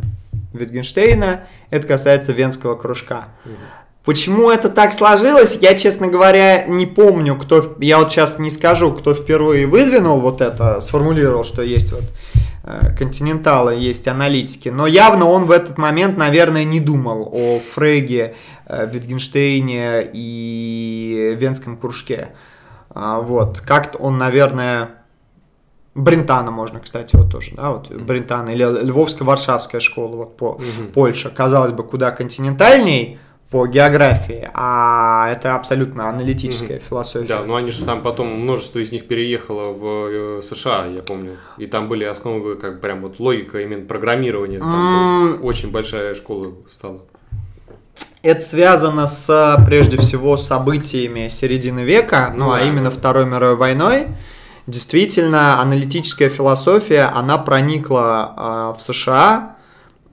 Витгенштейна, это касается Венского кружка. Почему это так сложилось, я, честно говоря, не помню, кто, я вот сейчас не скажу, кто впервые выдвинул вот это, сформулировал, что есть вот э, континенталы, есть аналитики, но явно он в этот момент, наверное, не думал о Фрейге, э, Витгенштейне и Венском кружке. А, Вот, как-то он, наверное, Брентана можно, кстати, вот тоже, да, вот Брентана или Львовско-Варшавская школа, вот по Мгм. Польша, казалось бы, куда континентальней по географии, а это абсолютно аналитическая философия. Да, ну они же там потом, множество из них переехало в э, США, я помню. И там были основы, как прям вот логика именно программирования. Там М. очень большая школа стала. Это связано с, прежде всего, событиями середины века, ну, Ну а именно. Второй мировой войной. Действительно, аналитическая философия, она проникла а, в США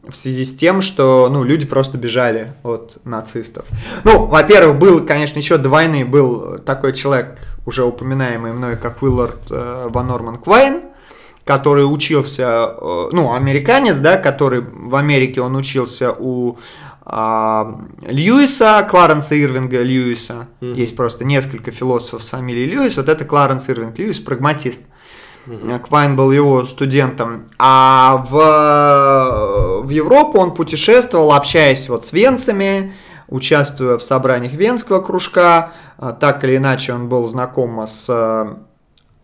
в связи с тем, что, ну, люди просто бежали от нацистов. Ну, во-первых, был, конечно, еще до войны был такой человек, уже упоминаемый мной, как Уиллард э, Ван Норман Квайн, который учился, э, ну, американец, да, который в Америке он учился у а, Льюиса, Кларенса Ирвинга Льюиса. Мгм. Есть просто несколько философов с фамилией Льюис. Вот это Кларенс Ирвинг Льюис, прагматист. Э, Квайн был его студентом. А в, в Европу он путешествовал, общаясь вот с венцами, участвуя в собраниях венского кружка. А, Так или иначе он был знаком с э,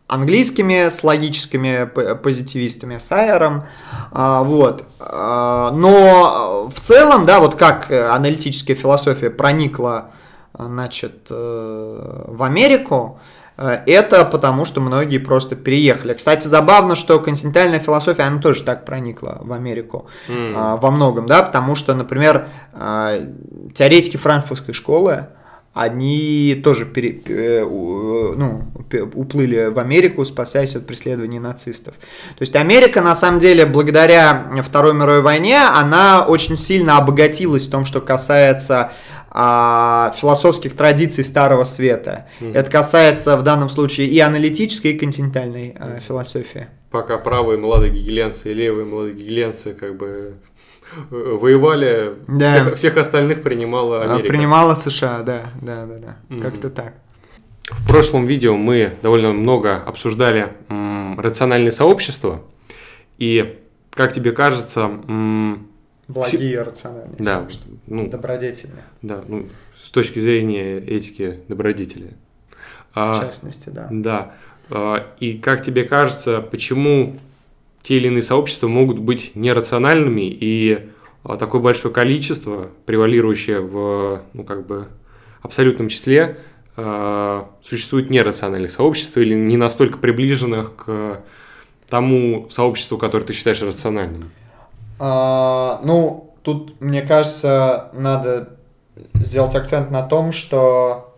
английскими, с логическими позитивистами, с Айером, вот. Но в целом, да, вот как э, аналитическая философия проникла, э, значит, э, в Америку, э, это потому, что многие просто переехали. Кстати, забавно, что континентальная философия, она тоже так проникла в Америку а, во многом, да, потому что, например, а, теоретики франкфуртской школы, они тоже пере- э, ну, уплыли в Америку, спасаясь от преследований нацистов. То есть Америка, на самом деле, благодаря Второй мировой войне, она очень сильно обогатилась в том, что касается а, философских традиций Старого Света. Это касается в данном случае и аналитической, и континентальной а, философии. Пока правые молодые гегеленцы и левые молодые гегеленцы как бы э, воевали, Да. всех, всех остальных принимала А, Америка. Принимала США, да, да, да, да. Мгм. Как-то так. В прошлом видео мы довольно много обсуждали м, рациональные сообщества. И, как тебе кажется, м, Благие рациональные да, сообщества. ну, Добродетельные, да, ну, с точки зрения этики добродетели. в А, частности, да. Да. А, И как тебе кажется, почему те или иные сообщества могут быть нерациональными и а, такое большое количество, превалирующее в ну, как бы, абсолютном числе, а, существует нерациональных сообществ или не настолько приближенных к тому сообществу, которое ты считаешь рациональным? А, ну, тут, мне кажется, надо сделать акцент на том, что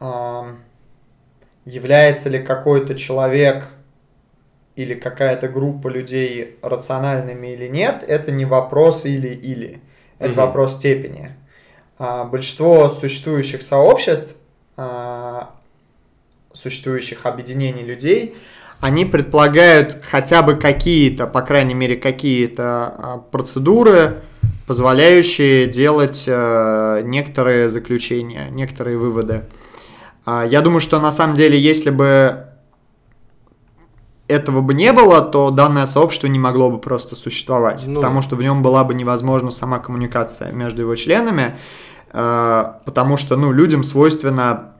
эм, является ли какой-то человек или какая-то группа людей рациональными или нет, это не вопрос или-или. Это Мгм. вопрос степени. А, большинство существующих сообществ, а, существующих объединений людей, они предполагают хотя бы какие-то, по крайней мере, какие-то а, процедуры, позволяющие делать э, некоторые заключения, некоторые выводы. А, Я думаю, что на самом деле, если бы этого бы не было, то данное сообщество не могло бы просто существовать, Ну. потому что в нем была бы невозможна сама коммуникация между его членами, э, потому что, ну, людям свойственно,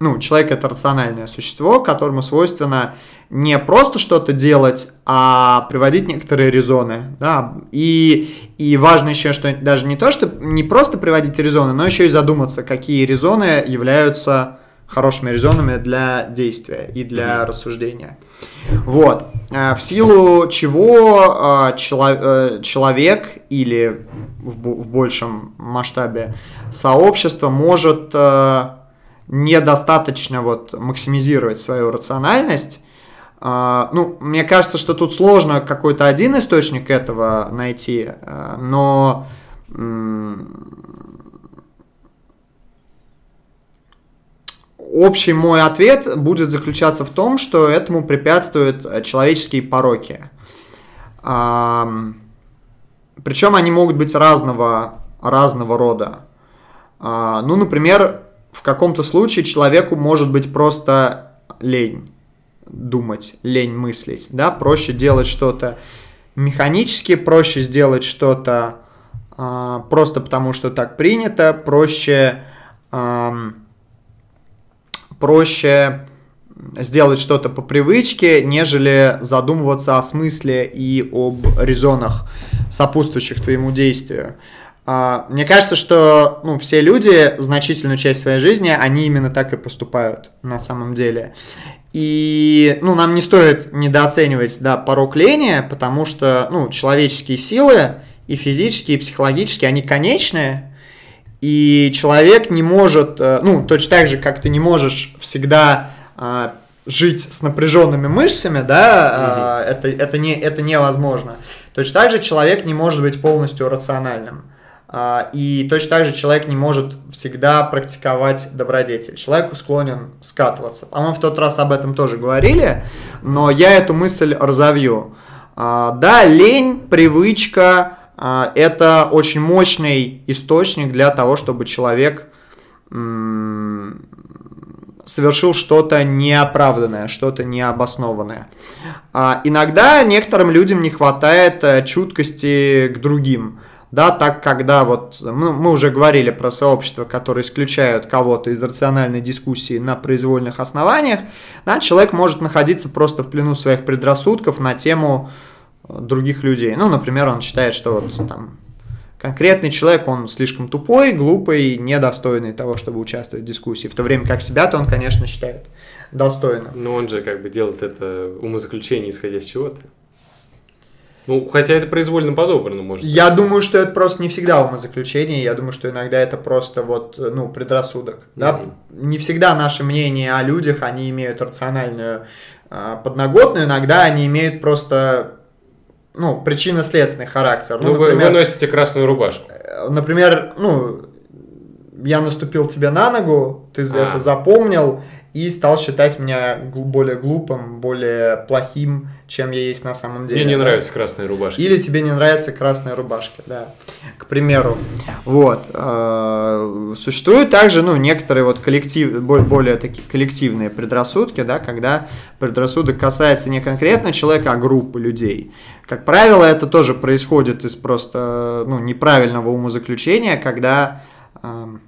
ну, человек это рациональное существо, которому свойственно не просто что-то делать, а приводить некоторые резоны, да, и, и важно еще, что даже не то, что не просто приводить резоны, но еще и задуматься, какие резоны являются хорошими резонами для действия и для рассуждения. Вот. Э, В силу чего э, э, человек или в бо- в большем масштабе сообщество может недостаточно вот максимизировать свою рациональность. А, Ну, мне кажется, что тут сложно какой-то один источник этого найти, э, но общий мой ответ будет заключаться в том, что этому препятствуют человеческие пороки. Причем они могут быть разного, разного рода. А, Ну, например, в каком-то случае человеку может быть просто лень думать, лень мыслить, да, проще делать что-то механически, проще сделать что-то а, просто потому, что так принято, проще ам, проще сделать что-то по привычке, нежели задумываться о смысле и об резонах, сопутствующих твоему действию. А, Мне кажется, что ну, все люди значительную часть своей жизни, они именно так и поступают на самом деле. И ну, нам не стоит недооценивать да, порог лени, потому что ну, человеческие силы и физические, и психологические, они конечные, и человек не может, э, ну, точно так же, как ты не можешь всегда а, жить с напряженными мышцами, да, а, это, это, не, это невозможно. Точно так же человек не может быть полностью рациональным. А, И точно так же человек не может всегда практиковать добродетель. Человек склонен скатываться. По-моему, в тот раз об этом тоже говорили, но я эту мысль разовью. А, Да, лень, привычка а, – это очень мощный источник для того, чтобы человек совершил что-то неоправданное, что-то необоснованное. Иногда некоторым людям не хватает э, чуткости к другим. Да, так когда вот мы, мы уже говорили про сообщества, которые исключают кого-то из рациональной дискуссии на произвольных основаниях, да, человек может находиться просто в плену своих предрассудков на тему э, других людей. Ну, например, он считает, что вот там конкретный человек, он слишком тупой, глупый, недостойный того, чтобы участвовать в дискуссии, в то время как себя-то он, конечно, считает достойным. Но он же как бы делает это умозаключение, исходя из чего-то. Ну, хотя это произвольно подобрано, может быть. Я думаю, что это просто не всегда умозаключение, я думаю, что иногда это просто вот, ну, предрассудок. Да? Мгм. Не всегда наши мнения о людях, они имеют рациональную а, подноготную, иногда они имеют просто, ну, причинно-следственный характер. Ну, вы, вы носите красную рубашку. Э, Например, ну, я наступил тебе на ногу, ты А. это запомнил и стал считать меня более глупым, более плохим, чем я есть на самом деле. Мне не да? нравятся красные рубашки. Или тебе не нравятся красные рубашки, да, к примеру. Вот. э, Существуют также, ну, некоторые вот коллектив, бо- более такие коллективные предрассудки, да, когда предрассудок касается не конкретно человека, а группы людей. Как правило, это тоже происходит из просто, ну, неправильного умозаключения, когда эм,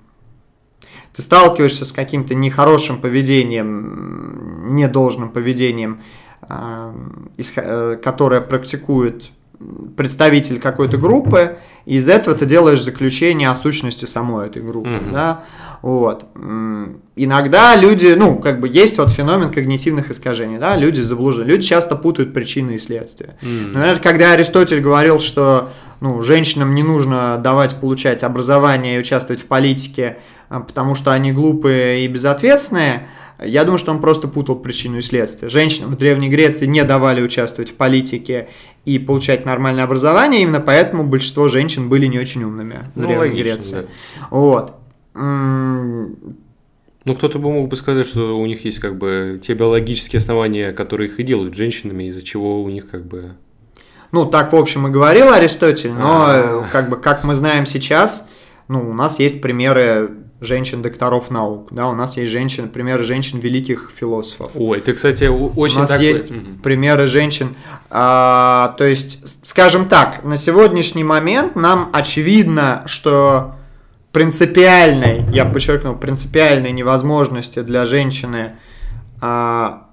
ты сталкиваешься с каким-то нехорошим поведением, недолжным поведением, а, э, которое практикует представитель какой-то группы, и из этого ты делаешь заключение о сущности самой этой группы. Мгм. Да? Вот. Иногда люди, ну, как бы есть вот феномен когнитивных искажений, да, люди заблуждены, люди часто путают причины и следствия. М. Например, когда Аристотель говорил, что ну, женщинам не нужно давать получать образование и участвовать в политике, а, потому что они глупые и безответственные, я думаю, что он просто путал причину и следствие. Женщинам в Древней Греции не давали участвовать в политике и получать нормальное образование, именно поэтому большинство женщин были не очень умными в Ну, Древней логично, Греции. да. Вот. Ну, кто-то бы мог бы сказать, что у них есть как бы те биологические основания, которые их и делают женщинами, из-за чего у них как бы... Ну, так, в общем, и говорил Аристотель, но, А. э, как бы, как мы знаем сейчас, ну, у нас есть примеры женщин-докторов наук, да, у нас есть женщин, примеры женщин великих философов. Ой, ты, кстати, очень у нас такой- есть Мгм. примеры женщин. А, то есть, скажем так, на сегодняшний момент нам очевидно, что принципиальной, я подчеркну, принципиальной невозможности для женщины а,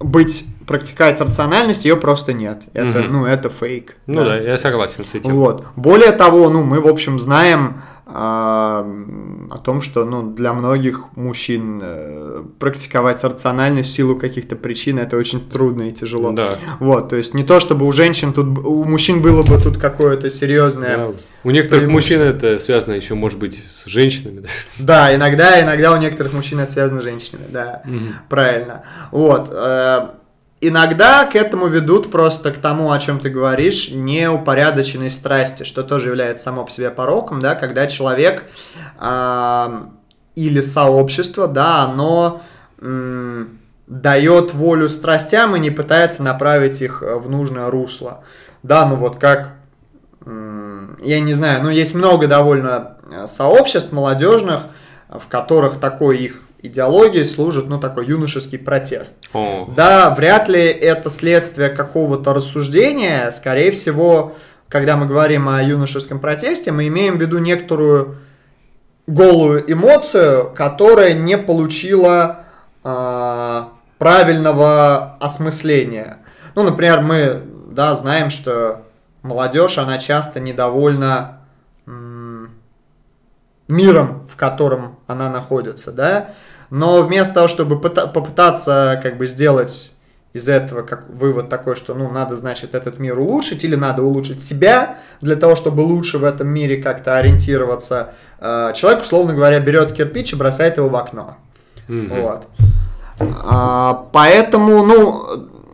быть практиковать рациональность ее просто нет. Это, Мгм. ну, это фейк. Ну да. я согласен с этим. Вот. Более того, ну, мы, в общем, знаем а, о том, что ну, для многих мужчин э, практиковать рациональность в силу каких-то причин это очень трудно и тяжело. Да. Вот, то есть не то, чтобы у женщин тут, у мужчин было бы тут какое-то серьезное... Да. У некоторых мужчин это связано еще, может быть, с женщинами. да. Да, иногда, иногда у некоторых мужчин это связано с женщинами, да, правильно. Вот. Э, Иногда к этому ведут просто к тому, о чем ты говоришь, неупорядоченной страсти, что тоже является само по себе пороком, да, когда человек а, или сообщество, да, оно м, дает волю страстям и не пытается направить их э, в нужное русло. Да, ну вот как м, я не знаю, ну есть много довольно э, сообществ молодежных, э, в которых такой их идеологией служит, ну, такой юношеский протест. О, Да, вряд ли это следствие какого-то рассуждения, скорее всего, когда мы говорим о юношеском протесте, мы имеем в виду некоторую голую эмоцию, которая не получила а, правильного осмысления. Ну, например, мы да, знаем, что молодежь, она часто недовольна миром, в котором она находится, да, но вместо того, чтобы пыта- попытаться как бы сделать из этого как вывод такой, что ну надо, значит, этот мир улучшить или надо улучшить себя для того, чтобы лучше в этом мире как-то ориентироваться, э, человек, условно говоря, берет кирпич и бросает его в окно. мгм. Вот. А, поэтому, ну,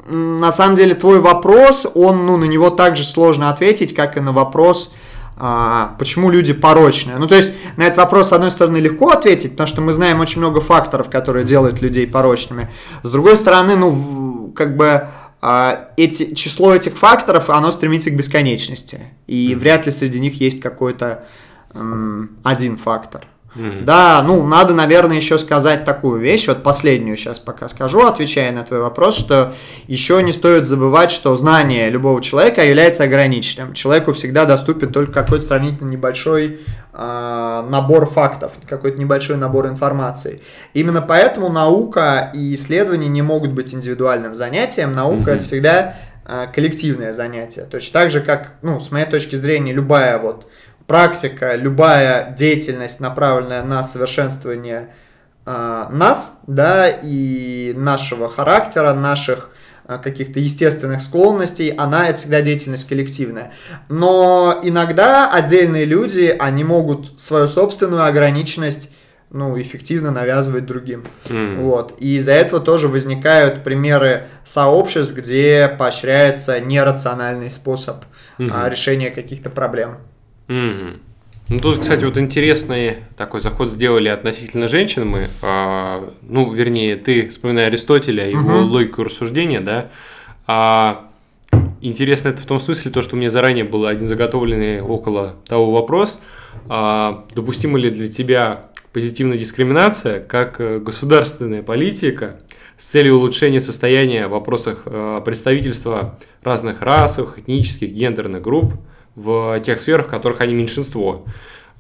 на самом деле твой вопрос, он, ну, на него также сложно ответить, как и на вопрос, а, почему люди порочные. Ну, то есть, на этот вопрос, с одной стороны, легко ответить, потому что мы знаем очень много факторов, которые делают людей порочными. С другой стороны, ну, как бы а, эти, число этих факторов, оно стремится к бесконечности. И вряд ли среди них есть какой-то м, один фактор. Мгм. Да, ну, надо, наверное, еще сказать такую вещь, вот последнюю сейчас пока скажу, отвечая на твой вопрос, что еще не стоит забывать, что знание любого человека является ограниченным. Человеку всегда доступен только какой-то сравнительно небольшой а, набор фактов, какой-то небольшой набор информации. Именно поэтому наука и исследования не могут быть индивидуальным занятием. Наука Мгм. это всегда а, коллективное занятие. Точно так же, как, ну, с моей точки зрения, любая вот практика, любая деятельность, направленная на совершенствование а, нас, да, и нашего характера, наших а, каких-то естественных склонностей, она это всегда деятельность коллективная. Но иногда отдельные люди, они могут свою собственную ограниченность ну, эффективно навязывать другим. М. Вот. И из-за этого тоже возникают примеры сообществ, где поощряется нерациональный способ а, Мгм. решения каких-то проблем. Мгм. Ну, тут, кстати, вот интересный такой заход сделали относительно женщин мы. а, ну, вернее, ты, вспоминая Аристотеля, его Мгм. логику рассуждения, да. А, интересно это в том смысле, то, что у меня заранее был один заготовленный около того вопрос. а, допустима ли для тебя позитивная дискриминация как э, государственная политика с целью улучшения состояния в вопросах э, представительства разных расовых, этнических, гендерных групп в тех сферах, в которых они меньшинство.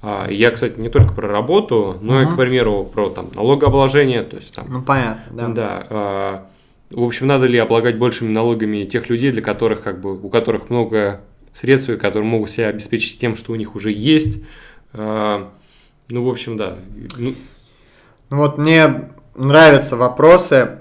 А, Я, кстати, не только про работу, но и, Мгм. к примеру, про там, налогообложение, то есть там, Ну, понятно, да. да. а, в общем, надо ли облагать большими налогами тех людей, для которых, как бы, у которых много средств, и которые могут себя обеспечить тем, что у них уже есть. А, Ну, в общем, да. Ну, Ну вот мне нравятся вопросы,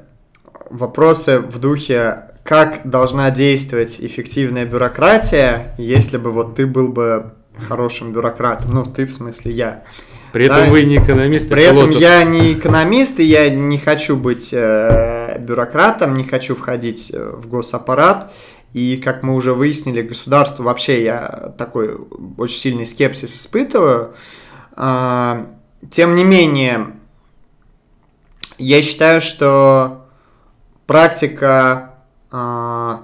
вопросы в духе, как должна действовать эффективная бюрократия, если бы вот ты был бы хорошим бюрократом. Ну, ты в смысле я. при этом Да. вы не экономист, а При этом философ. я не экономист, и я не хочу быть э, бюрократом, не хочу входить э, в госаппарат. И, как мы уже выяснили, государство вообще я такой очень сильный скепсис испытываю. А, Тем не менее, я считаю, что практика а,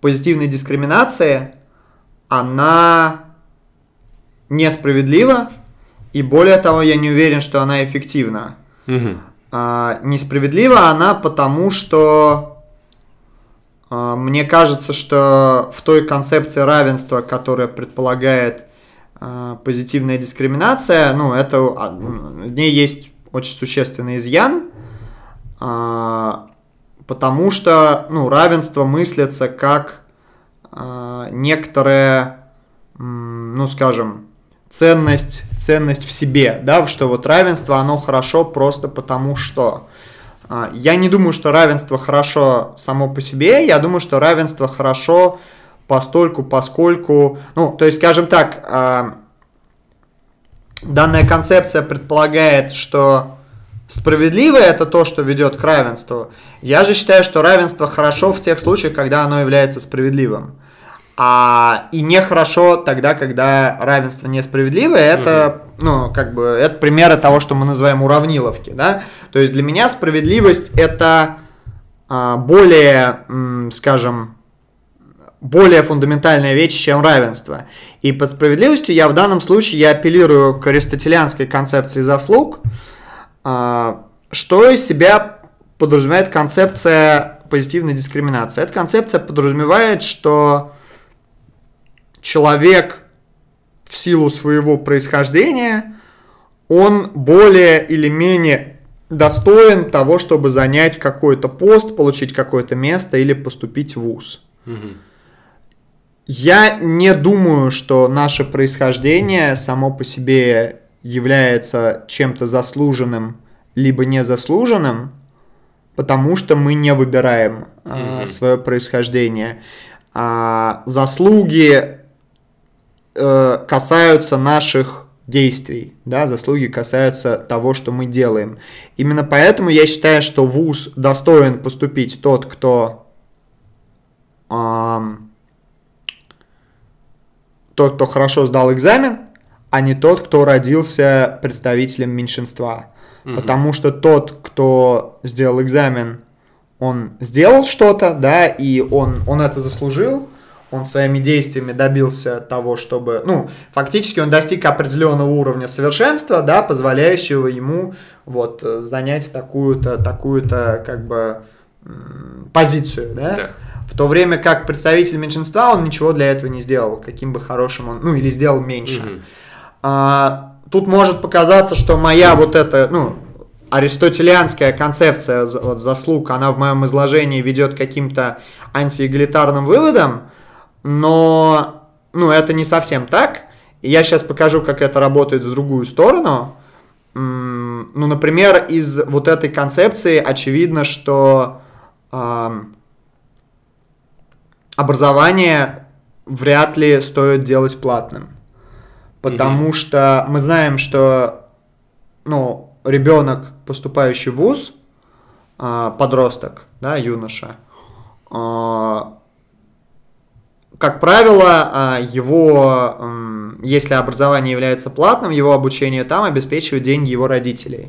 позитивной дискриминации, она несправедлива, и более того, я не уверен, что она эффективна. А, несправедлива она потому, что а, мне кажется, что в той концепции равенства, которая предполагает позитивная дискриминация, ну, это в ней есть очень существенный изъян, а, потому что, ну, равенство мыслится как а, некоторое, м, ну, скажем, ценность, ценность в себе, да, что вот равенство, оно хорошо просто потому что. А, Я не думаю, что равенство хорошо само по себе, я думаю, что равенство хорошо постольку, поскольку, ну, то есть, скажем так, а, данная концепция предполагает, что справедливое это то, что ведет к равенству. Я же считаю, что равенство хорошо в тех случаях, когда оно является справедливым. А, и нехорошо тогда, когда равенство несправедливое, это, ну, как бы, это примеры того, что мы называем уравниловки, да. То есть для меня справедливость это а, более, м, скажем, более фундаментальная вещь, чем равенство. И под справедливостью я в данном случае я апеллирую к аристотелианской концепции заслуг, а, что из себя подразумевает концепция позитивной дискриминации. Эта концепция подразумевает, что человек в силу своего происхождения, он более или менее достоин того, чтобы занять какой-то пост, получить какое-то место или поступить в ВУЗ. Я не думаю, что наше происхождение само по себе является чем-то заслуженным либо незаслуженным, потому что мы не выбираем Мгм. свое происхождение. А, заслуги э, касаются наших действий, да, заслуги касаются того, что мы делаем. Именно поэтому я считаю, что ВУЗ достоин поступить тот, кто ам, тот, кто хорошо сдал экзамен, а не тот, кто родился представителем меньшинства. Мгм. Потому что тот, кто сделал экзамен, он сделал что-то, да, и он, он это заслужил, он своими действиями добился того, чтобы, ну, фактически он достиг определенного уровня совершенства, да, позволяющего ему вот занять такую-то, такую-то, как бы, позицию, да? Да. В то время как представитель меньшинства, он ничего для этого не сделал, каким бы хорошим он, ну, или сделал меньше. Мгм. А, тут может показаться, что моя вот эта, ну, аристотелианская концепция вот, заслуг, она в моем изложении ведет к каким-то антиэгалитарным выводам, но, ну, это не совсем так. Я сейчас покажу, как это работает в другую сторону. Ну, например, из вот этой концепции очевидно, что ам, образование вряд ли стоит делать платным. Потому что мы знаем, что ну, ребенок, поступающий в ВУЗ, а, подросток, да, юноша, а, как правило, а, его, если образование является платным, его обучение там обеспечивают деньги его родителей.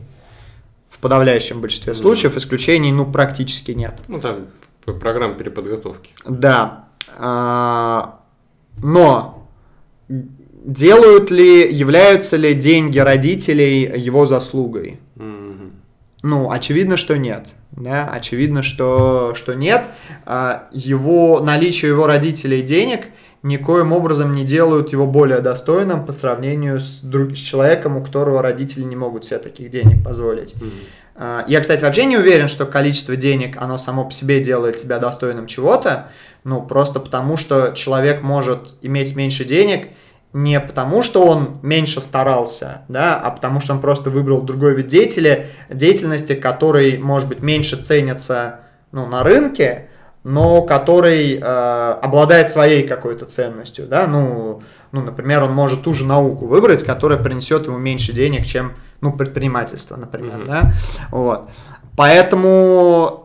В подавляющем большинстве случаев исключений, ну, практически нет. Ну, там программа переподготовки. Да. Но делают ли, являются ли деньги родителей его заслугой? Мгм. Ну, очевидно, что нет. Да, очевидно, что, что нет. А, Его, наличие его родителей денег никоим образом не делают его более достойным по сравнению с, друг, с человеком, у которого родители не могут себе таких денег позволить. А, Я, кстати, вообще не уверен, что количество денег, оно само по себе делает тебя достойным чего-то. Ну, просто потому, что человек может иметь меньше денег не потому, что он меньше старался, да, а потому что он просто выбрал другой вид деятели, деятельности, который, может быть, меньше ценится ну, на рынке, но который э, обладает своей какой-то ценностью, да, ну, ну, например, он может ту же науку выбрать, которая принесет ему меньше денег, чем, ну, предпринимательство, например, mm-hmm. да, вот. Поэтому,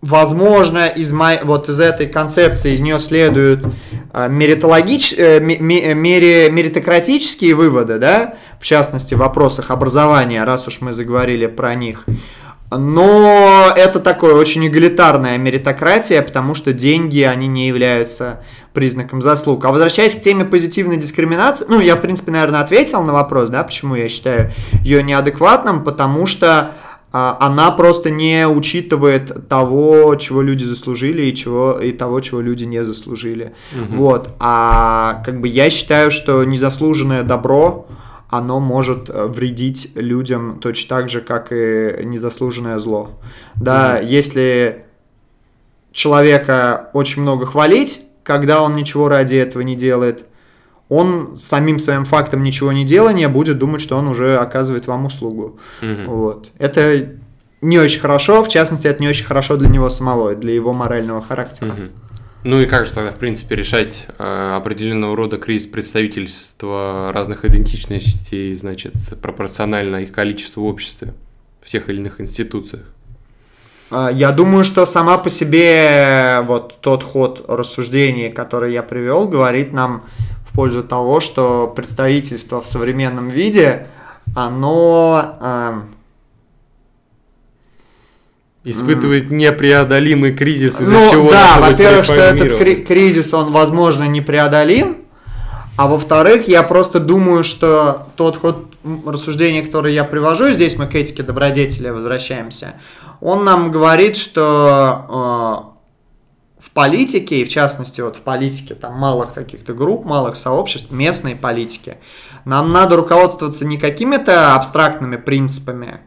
возможно, из, мо... вот из этой концепции, из нее следуют э, меритологич... э, мере... меритократические выводы, да, в частности, в вопросах образования, раз уж мы заговорили про них, но это такое очень эгалитарная меритократия, потому что деньги, они не являются признаком заслуг. А возвращаясь к теме позитивной дискриминации, ну, я, в принципе, наверное, ответил на вопрос, да, почему я считаю ее неадекватным, потому что а, она просто не учитывает того, чего люди заслужили и, чего, и того, чего люди не заслужили. Угу. Вот. А как бы я считаю, что незаслуженное добро, оно может э, вредить людям точно так же, как и незаслуженное зло. Да, mm-hmm. если человека очень много хвалить, когда он ничего ради этого не делает, он самим своим фактом ничего не делания будет думать, что он уже оказывает вам услугу. Mm-hmm. Вот. Это не очень хорошо, в частности, это не очень хорошо для него самого, для его морального характера. Mm-hmm. Ну и как же тогда, в принципе, решать э, определенного рода кризис представительства разных идентичностей, значит, пропорционально их количеству в обществе, в тех или иных институциях? А, я думаю, что сама по себе вот тот ход рассуждений, который я привел, говорит нам в пользу того, что представительство в современном виде, оно... Э, Испытывает непреодолимый кризис, из-за ну, чего да, во-первых, что этот кри- кризис, он, возможно, непреодолим, а во-вторых, я просто думаю, что тот ход рассуждения, который я привожу, здесь мы к этике добродетели возвращаемся, он нам говорит, что э, политике, и в частности вот в политике там малых каких-то групп, малых сообществ, местной политики, нам надо руководствоваться не какими-то абстрактными принципами,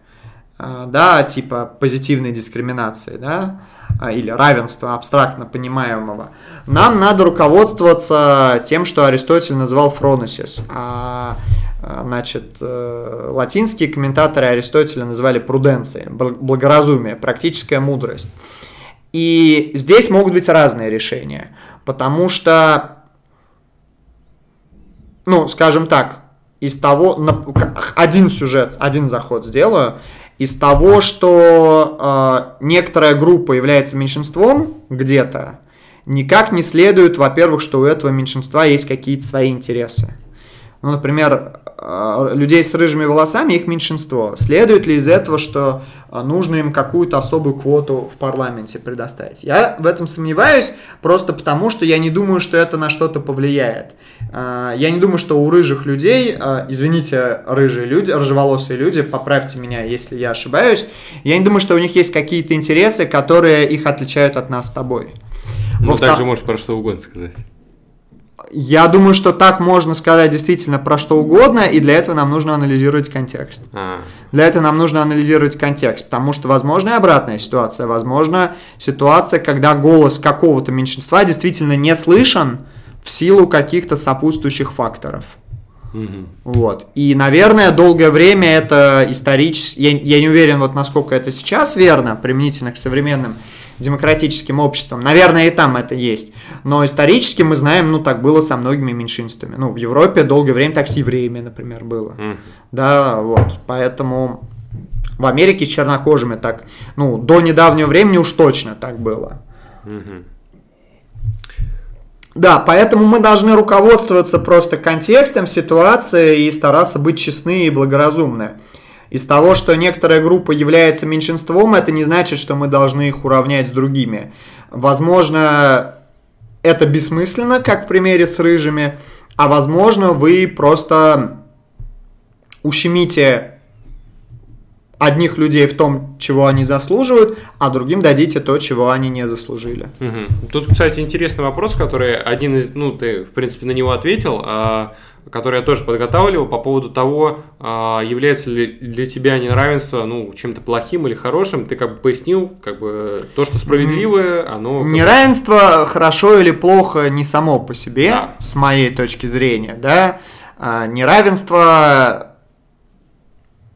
а, да, типа позитивной дискриминации, да, а, или равенства абстрактно понимаемого, нам надо руководствоваться тем, что Аристотель называл фроносис, а, а значит, э, латинские комментаторы Аристотеля называли пруденцией, благоразумие, практическая мудрость. И здесь могут быть разные решения, потому что, ну, скажем так, из того, один сюжет, один заход сделаю, из того, что э, некоторая группа является меньшинством где-то, никак не следует, во-первых, что у этого меньшинства есть какие-то свои интересы. Ну, например, э, людей с рыжими волосами их меньшинство. Следует ли из этого, что э, нужно им какую-то особую квоту в парламенте предоставить? Я в этом сомневаюсь, просто потому что я не думаю, что это на что-то повлияет. Э, я не думаю, что у рыжих людей, извините, рыжие люди, рыжеволосые люди, поправьте меня, если я ошибаюсь, я не думаю, что у них есть какие-то интересы, которые их отличают от нас с тобой. Ну, также можешь про что угодно сказать. Я думаю, что так можно сказать действительно про что угодно, и для этого нам нужно анализировать контекст. А. Для этого нам нужно анализировать контекст, потому что возможно и обратная ситуация. Возможно ситуация, когда голос какого-то меньшинства действительно не слышен в силу каких-то сопутствующих факторов. Угу. Вот. И, наверное, долгое время это исторически... Я, я не уверен, вот насколько это сейчас верно, применительно к современным демократическим обществом. Наверное, и там это есть. Но исторически мы знаем, ну, так было со многими меньшинствами. Ну, в Европе долгое время так с евреями, например, было. Mm. Да, вот. Поэтому в Америке с чернокожими так, ну, до недавнего времени уж точно так было. Mm-hmm. Да, поэтому мы должны руководствоваться просто контекстом ситуации и стараться быть честны и благоразумны. Из того, что некоторая группа является меньшинством, это не значит, что мы должны их уравнять с другими. Возможно, это бессмысленно, как в примере с рыжими, а возможно, вы просто ущемите одних людей в том, чего они заслуживают, а другим дадите то, чего они не заслужили. Мгм. Тут, кстати, интересный вопрос, который один из, ну, ты, в принципе, на него ответил, а, который я тоже подготавливал по поводу того, а, является ли для тебя неравенство, ну, чем-то плохим или хорошим. Ты как бы пояснил, как бы то, что справедливое, оно... Неравенство хорошо или плохо не само по себе, Да. с моей точки зрения, да. А, Неравенство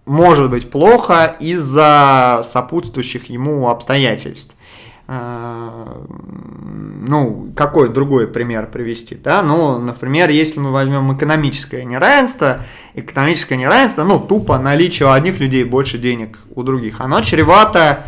может быть плохо из-за сопутствующих ему обстоятельств. А, Ну, какой другой пример привести, да? Ну, например, если мы возьмем экономическое неравенство, экономическое неравенство, ну, тупо наличие у одних людей больше денег у других, оно чревато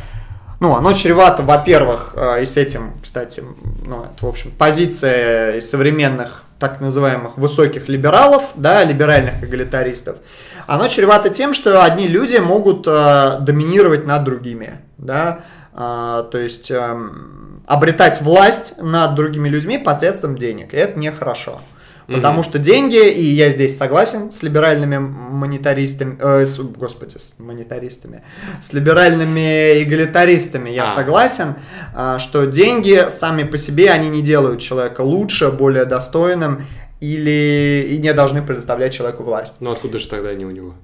ну, оно чревато, во-первых, э, и с этим, кстати, ну, это, в общем, позиция из современных так называемых высоких либералов, да, либеральных эгалитаристов, оно чревато тем, что одни люди могут э, доминировать над другими, да, то есть эм, обретать власть над другими людьми посредством денег, и это нехорошо. Потому что деньги, и я здесь согласен с либеральными монетаристами, э, с- господи, с монетаристами, с либеральными эгалитаристами я А. согласен, а, что деньги сами по себе, они не делают человека лучше, более достойным, или и не должны предоставлять человеку власть. Ну, откуда же тогда они у него?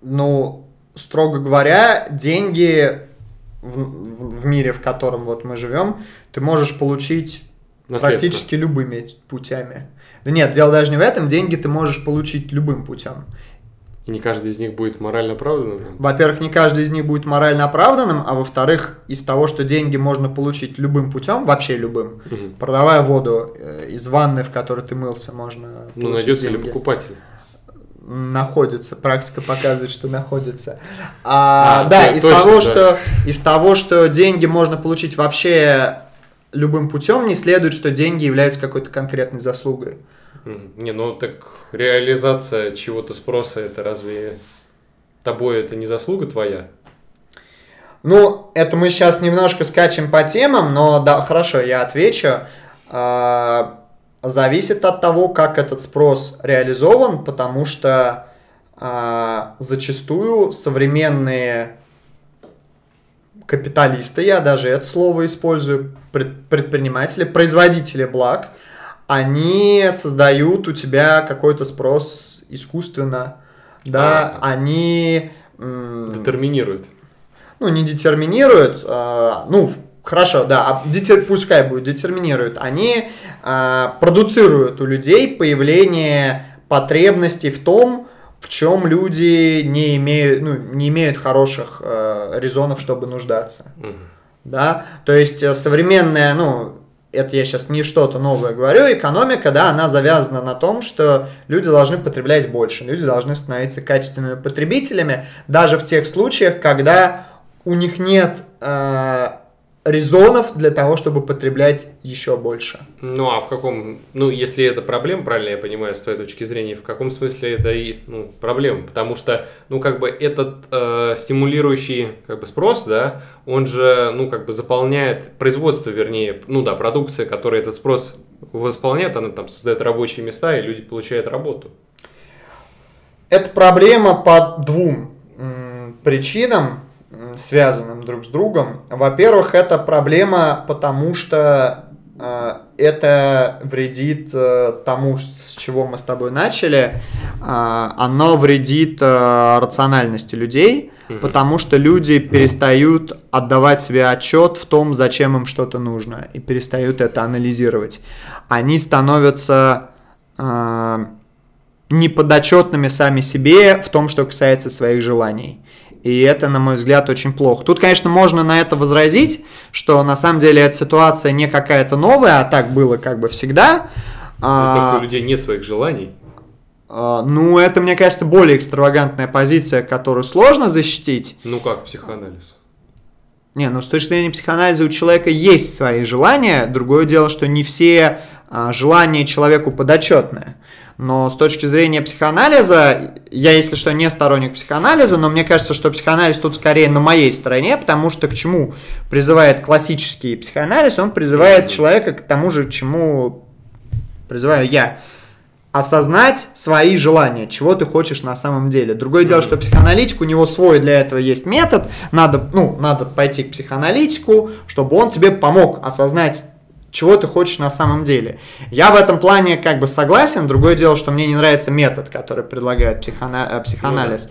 Ну, строго говоря, деньги в, в- в мире, в котором вот мы живем, ты можешь получить практически любыми путями. Да нет, дело даже не в этом, деньги ты можешь получить любым путем. И не каждый из них будет морально оправданным? Во-первых, не каждый из них будет морально оправданным, а во-вторых, из того, что деньги можно получить любым путем, вообще любым, Мгм. продавая воду э, из ванны, в которой ты мылся, можно Ну, найдется ли деньги. покупатель? Находится, практика показывает, что находится. А, А, да, то- из точно, того, да. что из того, что деньги можно получить вообще любым путем, не следует, что деньги являются какой-то конкретной заслугой. Не, ну так реализация чего-то спроса, это разве тобой это не заслуга твоя? Ну, это мы сейчас немножко скачем по темам, но да, хорошо, я отвечу. А, зависит от того, как этот спрос реализован, потому что а, зачастую современные капиталисты, я даже это слово использую, пред- предприниматели, производители благ, они создают у тебя какой-то спрос искусственно, да, А. они... м, Детерминирует. ну, не детерминируют, а, ну, хорошо, да, а детер- пускай будет детерминируют, они а, продуцируют у людей появление потребностей в том, в чем люди не имеют, ну, не имеют хороших э, резонов, чтобы нуждаться. Мгм. Да, то есть э, современная, ну, это я сейчас не что-то новое говорю, экономика, да, она завязана на том, что люди должны потреблять больше, люди должны становиться качественными потребителями, даже в тех случаях, когда у них нет э, резонов для того, чтобы потреблять еще больше. Ну, а в каком... Ну, если это проблема, правильно я понимаю, с твоей точки зрения, в каком смысле это и ну, проблема? Потому что, ну, как бы этот э, стимулирующий как бы спрос, да, он же, ну, как бы заполняет производство, вернее, ну, да, продукция, которая этот спрос восполняет, она там создает рабочие места, и люди получают работу. Это проблема по двум м, причинам, связанным друг с другом. Во-первых, это проблема, потому что э, это вредит э, тому, с чего мы с тобой начали. Э, оно вредит э, рациональности людей, потому что люди перестают отдавать себе отчет в том, зачем им что-то нужно, и перестают это анализировать. Они становятся э, неподотчетными сами себе в том, что касается своих желаний. И это, на мой взгляд, очень плохо. Тут, конечно, можно на это возразить, что на самом деле эта ситуация не какая-то новая, а так было как бы всегда. Ну, То, что А, у людей нет своих желаний. а, ну, это, мне кажется, более экстравагантная позиция, которую сложно защитить. Ну, как психоанализ? Не, ну с точки зрения психоанализа у человека есть свои желания. Другое дело, что не все а, желания человеку подотчетны. Но с точки зрения психоанализа, я, если что, не сторонник психоанализа, но мне кажется, что психоанализ тут скорее на моей стороне, потому что к чему призывает классический психоанализ, он призывает человека к тому же, к чему призываю я. осознать свои желания, чего ты хочешь на самом деле. Другое дело, что психоаналитик, у него свой для этого есть метод, надо, ну, надо пойти к психоаналитику, чтобы он тебе помог осознать чего ты хочешь на самом деле. Я в этом плане как бы согласен. Другое дело, что мне не нравится метод, который предлагает психоана- э, психоанализ.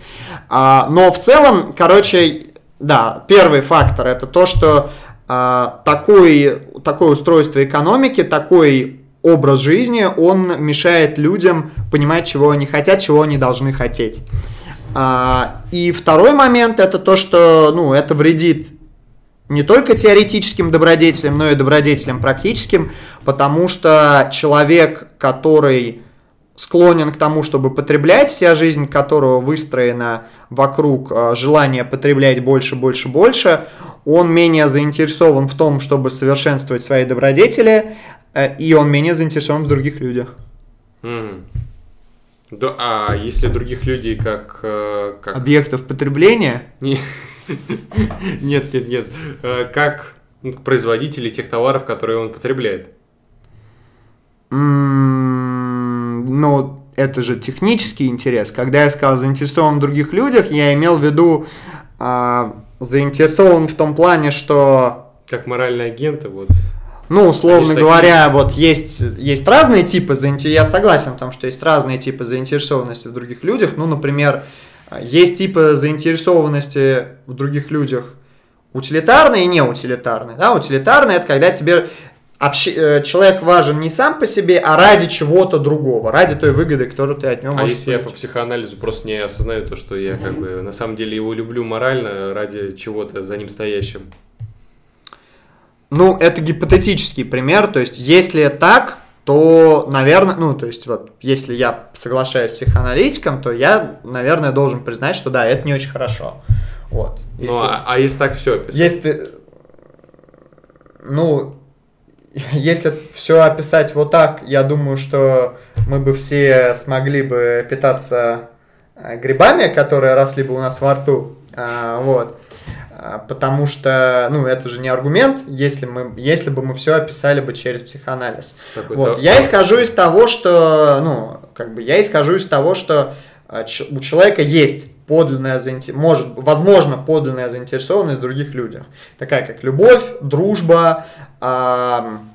А, но в целом, короче, да, первый фактор это то, что а, такой, такое устройство экономики, такой образ жизни, он мешает людям понимать, чего они хотят, чего они должны хотеть. А, и второй момент это то, что ну, это вредит не только теоретическим добродетелям, но и добродетелям практическим, потому что человек, который склонен к тому, чтобы потреблять, вся жизнь которого выстроена вокруг э, желания потреблять больше, больше, больше, он менее заинтересован в том, чтобы совершенствовать свои добродетели, э, и он менее заинтересован в других людях. Мгм. Да, а если других людей как... э, как... Объектов потребления Нет, нет, нет. Э, Как производители тех товаров, которые он потребляет. М, Ну, это же технический интерес. Когда я сказал заинтересован в других людях, я имел в виду а, заинтересован в том плане, что, Как моральные агенты, вот. ну, условно такие. говоря, вот есть, есть разные типы заинтересованности. Я согласен в том, что есть разные типы заинтересованности в других людях. Ну, например, есть типы заинтересованности в других людях утилитарные и неутилитарные. Да, утилитарные это когда тебе общ- э, человек важен не сам по себе, а ради чего-то другого, ради той выгоды, которую ты от него А можешь если я по получить. психоанализу просто не осознаю то, что я как бы на самом деле его люблю морально ради чего-то за ним стоящим. Ну, это гипотетический пример, то есть, если так, то, наверное, ну, то есть, вот, если я соглашаюсь с психоаналитиком, то я, наверное, должен признать, что да, это не очень хорошо. Вот. Ну, Если- а, а если так все описать? Если, ну, если все описать вот так, я думаю, что мы бы все смогли бы питаться э, грибами, которые росли бы у нас во рту, А, вот. А, Потому что, ну, это же не аргумент, если, мы, если бы мы все описали бы через психоанализ. Такой, Вот. да, Я исхожу из того, что, ну, как бы я исхожу из того, что а, у человека есть подлинная заинте- может, возможно, подлинная заинтересованность в других людях. Такая как любовь, дружба, и-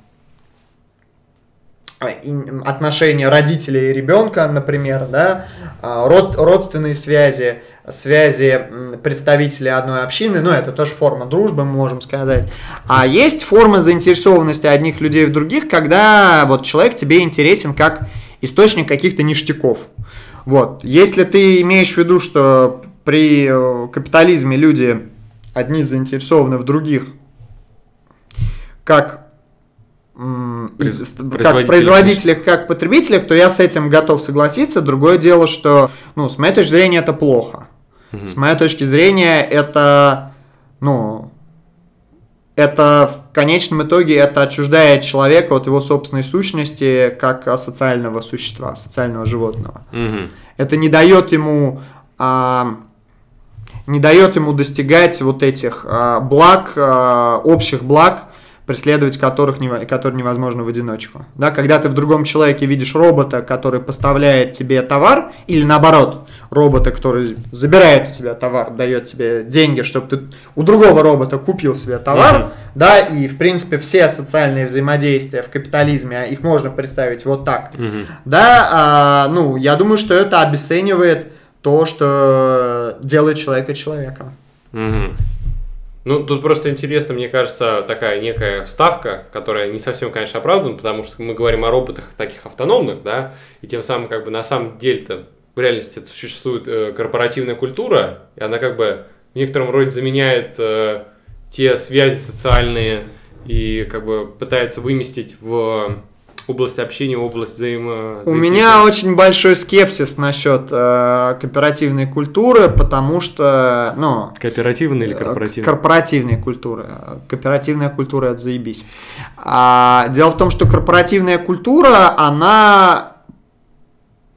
отношения родителей и ребенка, например, да, а, род- родственные связи, связи представителей одной общины, ну, это тоже форма дружбы, мы можем сказать. А есть форма заинтересованности одних людей в других, когда вот человек тебе интересен как источник каких-то ништяков. Вот. Если ты имеешь в виду, что при э, капитализме люди одни заинтересованы в других, как Произ- как производителях, как потребителях, то я с этим готов согласиться. Другое дело, что, ну, с моей точки зрения, это плохо. С моей точки зрения, это, ну, это в конечном итоге это отчуждает человека от его собственной сущности как социального существа, социального животного. Мгм. Это не дает ему а, не дает ему достигать вот этих а, благ, а, общих благ, преследовать которых нево- которые невозможно в одиночку. Да, когда ты в другом человеке видишь робота, который поставляет тебе товар, или наоборот, робота, который забирает у тебя товар, дает тебе деньги, чтобы ты у другого робота купил себе товар, Мгм. да, и в принципе все социальные взаимодействия в капитализме, а их можно представить вот так. Мгм. Да, а, ну, я думаю, что это обесценивает то, что делает человека человеком. Мгм. Ну, тут просто интересно, мне кажется, такая некая вставка, которая не совсем, конечно, оправдана, потому что мы говорим о роботах таких автономных, да, и тем самым, как бы, на самом деле-то в реальности существует э, корпоративная культура, и она, как бы, в некотором роде заменяет э, те связи социальные и, как бы, пытается выместить в область общения, область взаимо... У меня очень большой скепсис насчет э, кооперативной культуры, потому что, ну, Кооперативная или Э, корпоративная? Корпоративной культуры. Кооперативная культура это заебись. А, дело в том, что корпоративная культура, она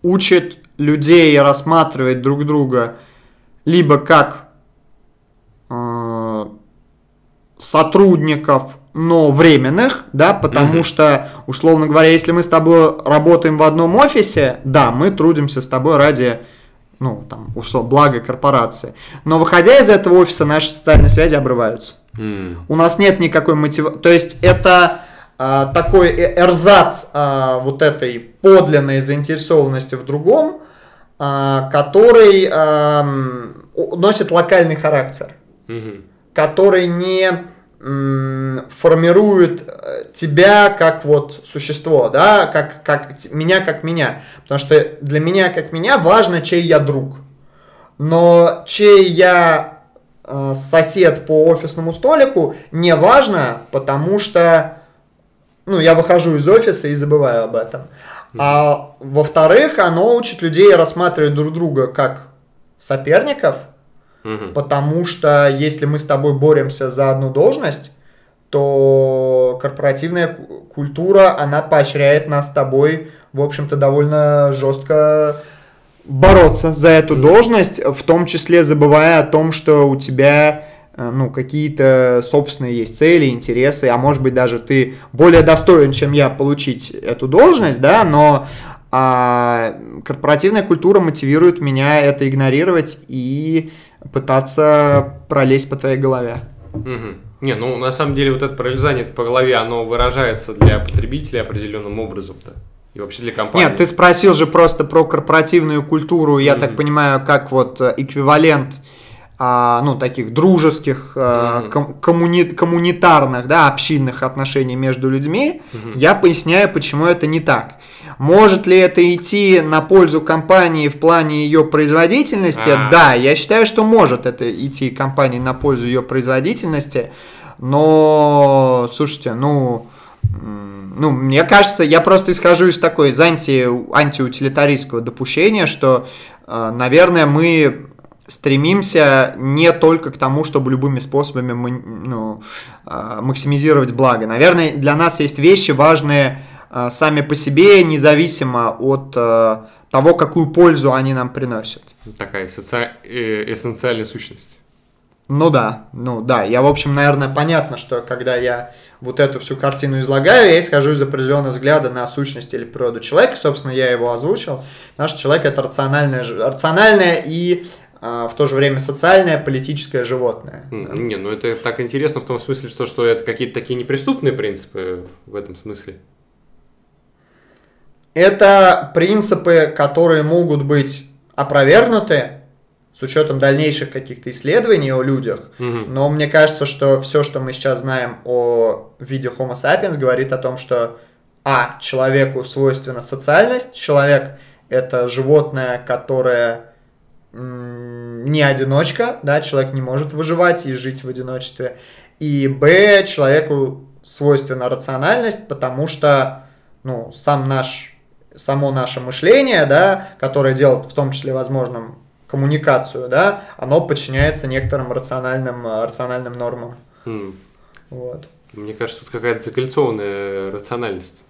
учит людей рассматривать друг друга либо как э, сотрудников но временных, да, потому Мгм. что, условно говоря, если мы с тобой работаем в одном офисе, да, мы трудимся с тобой ради, ну, там, условно, блага корпорации. Но выходя из этого офиса, наши социальные связи обрываются. М. У нас нет никакой мотивации. То есть это а, такой э- эрзац а, вот этой подлинной заинтересованности в другом, а, который у- носит локальный характер Мгм. который не формирует э, тебя как вот существо, да, как, как меня как меня. Потому что для меня как меня важно, чей я друг. Но чей я э, сосед по офисному столику, не важно, потому что ну, я выхожу из офиса и забываю об этом. А во-вторых, оно учит людей рассматривать друг друга как соперников, Мгм. Потому что если мы с тобой боремся за одну должность, то корпоративная ку- культура, она поощряет нас с тобой, в общем-то, довольно жестко бороться за эту должность, в том числе забывая о том, что у тебя э, ну, какие-то собственные есть цели, интересы, а может быть даже ты более достоин, чем я, получить эту должность, да, но а, корпоративная культура мотивирует меня это игнорировать и пытаться пролезть по твоей голове. Мгм. Не, ну на самом деле вот это пролезание по голове, оно выражается для потребителя определенным образом-то. И вообще для компании. Нет, ты спросил же просто про корпоративную культуру, я Мгм. так понимаю, как вот э, эквивалент а, ну, таких дружеских, а, ком- коммуни- коммунитарных, да, общинных отношений между людьми, Мгм. я поясняю, почему это не так. Может ли это идти на пользу компании в плане ее производительности? А. Да, я считаю, что может это идти компании на пользу ее производительности, но, слушайте, ну, ну, мне кажется, я просто исхожу из такой, из анти, антиутилитаристского допущения, что, э, наверное, мы стремимся не только к тому, чтобы любыми способами мы- ну, э, максимизировать благо. Наверное, для нас есть вещи важные э, сами по себе, независимо от э, того, какую пользу они нам приносят. Такая соци- э, эссенциальная сущность. Ну да, ну да. Я, в общем, наверное, понятно, что когда я вот эту всю картину излагаю, я исхожу из определенного взгляда на сущность или природу человека. Собственно, я его озвучил. Наш человек это рациональное, рациональное и а, в то же время социальное, политическое животное. Не, ну это так интересно в том смысле, что, что это какие-то такие неприступные принципы в этом смысле. Это принципы, которые могут быть опровергнуты с учетом дальнейших каких-то исследований о людях, Мгм. Но мне кажется, что все, что мы сейчас знаем о виде Homo sapiens, говорит о том, что а. Человеку свойственна социальность. Человек это животное, которое не одиночка, да, человек не может выживать и жить в одиночестве. И б. Человеку свойственна рациональность, потому что ну, сам наш, само наше мышление, да, которое делает в том числе возможным коммуникацию, да, оно подчиняется некоторым рациональным, рациональным нормам. М. Вот. Мне кажется, тут какая-то закольцованная рациональность.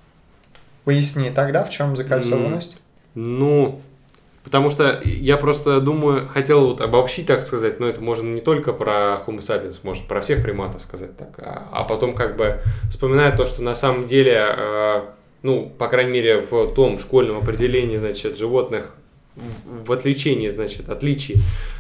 Поясни тогда, в чем закольцованность. Ну, потому что я просто думаю, хотел вот обобщить, так сказать, но это можно не только про Homo sapiens, может про всех приматов сказать так, а, а потом как бы вспоминая то, что на самом деле, э, ну, по крайней мере, в том школьном определении, значит, животных, в, отличении, значит, отличии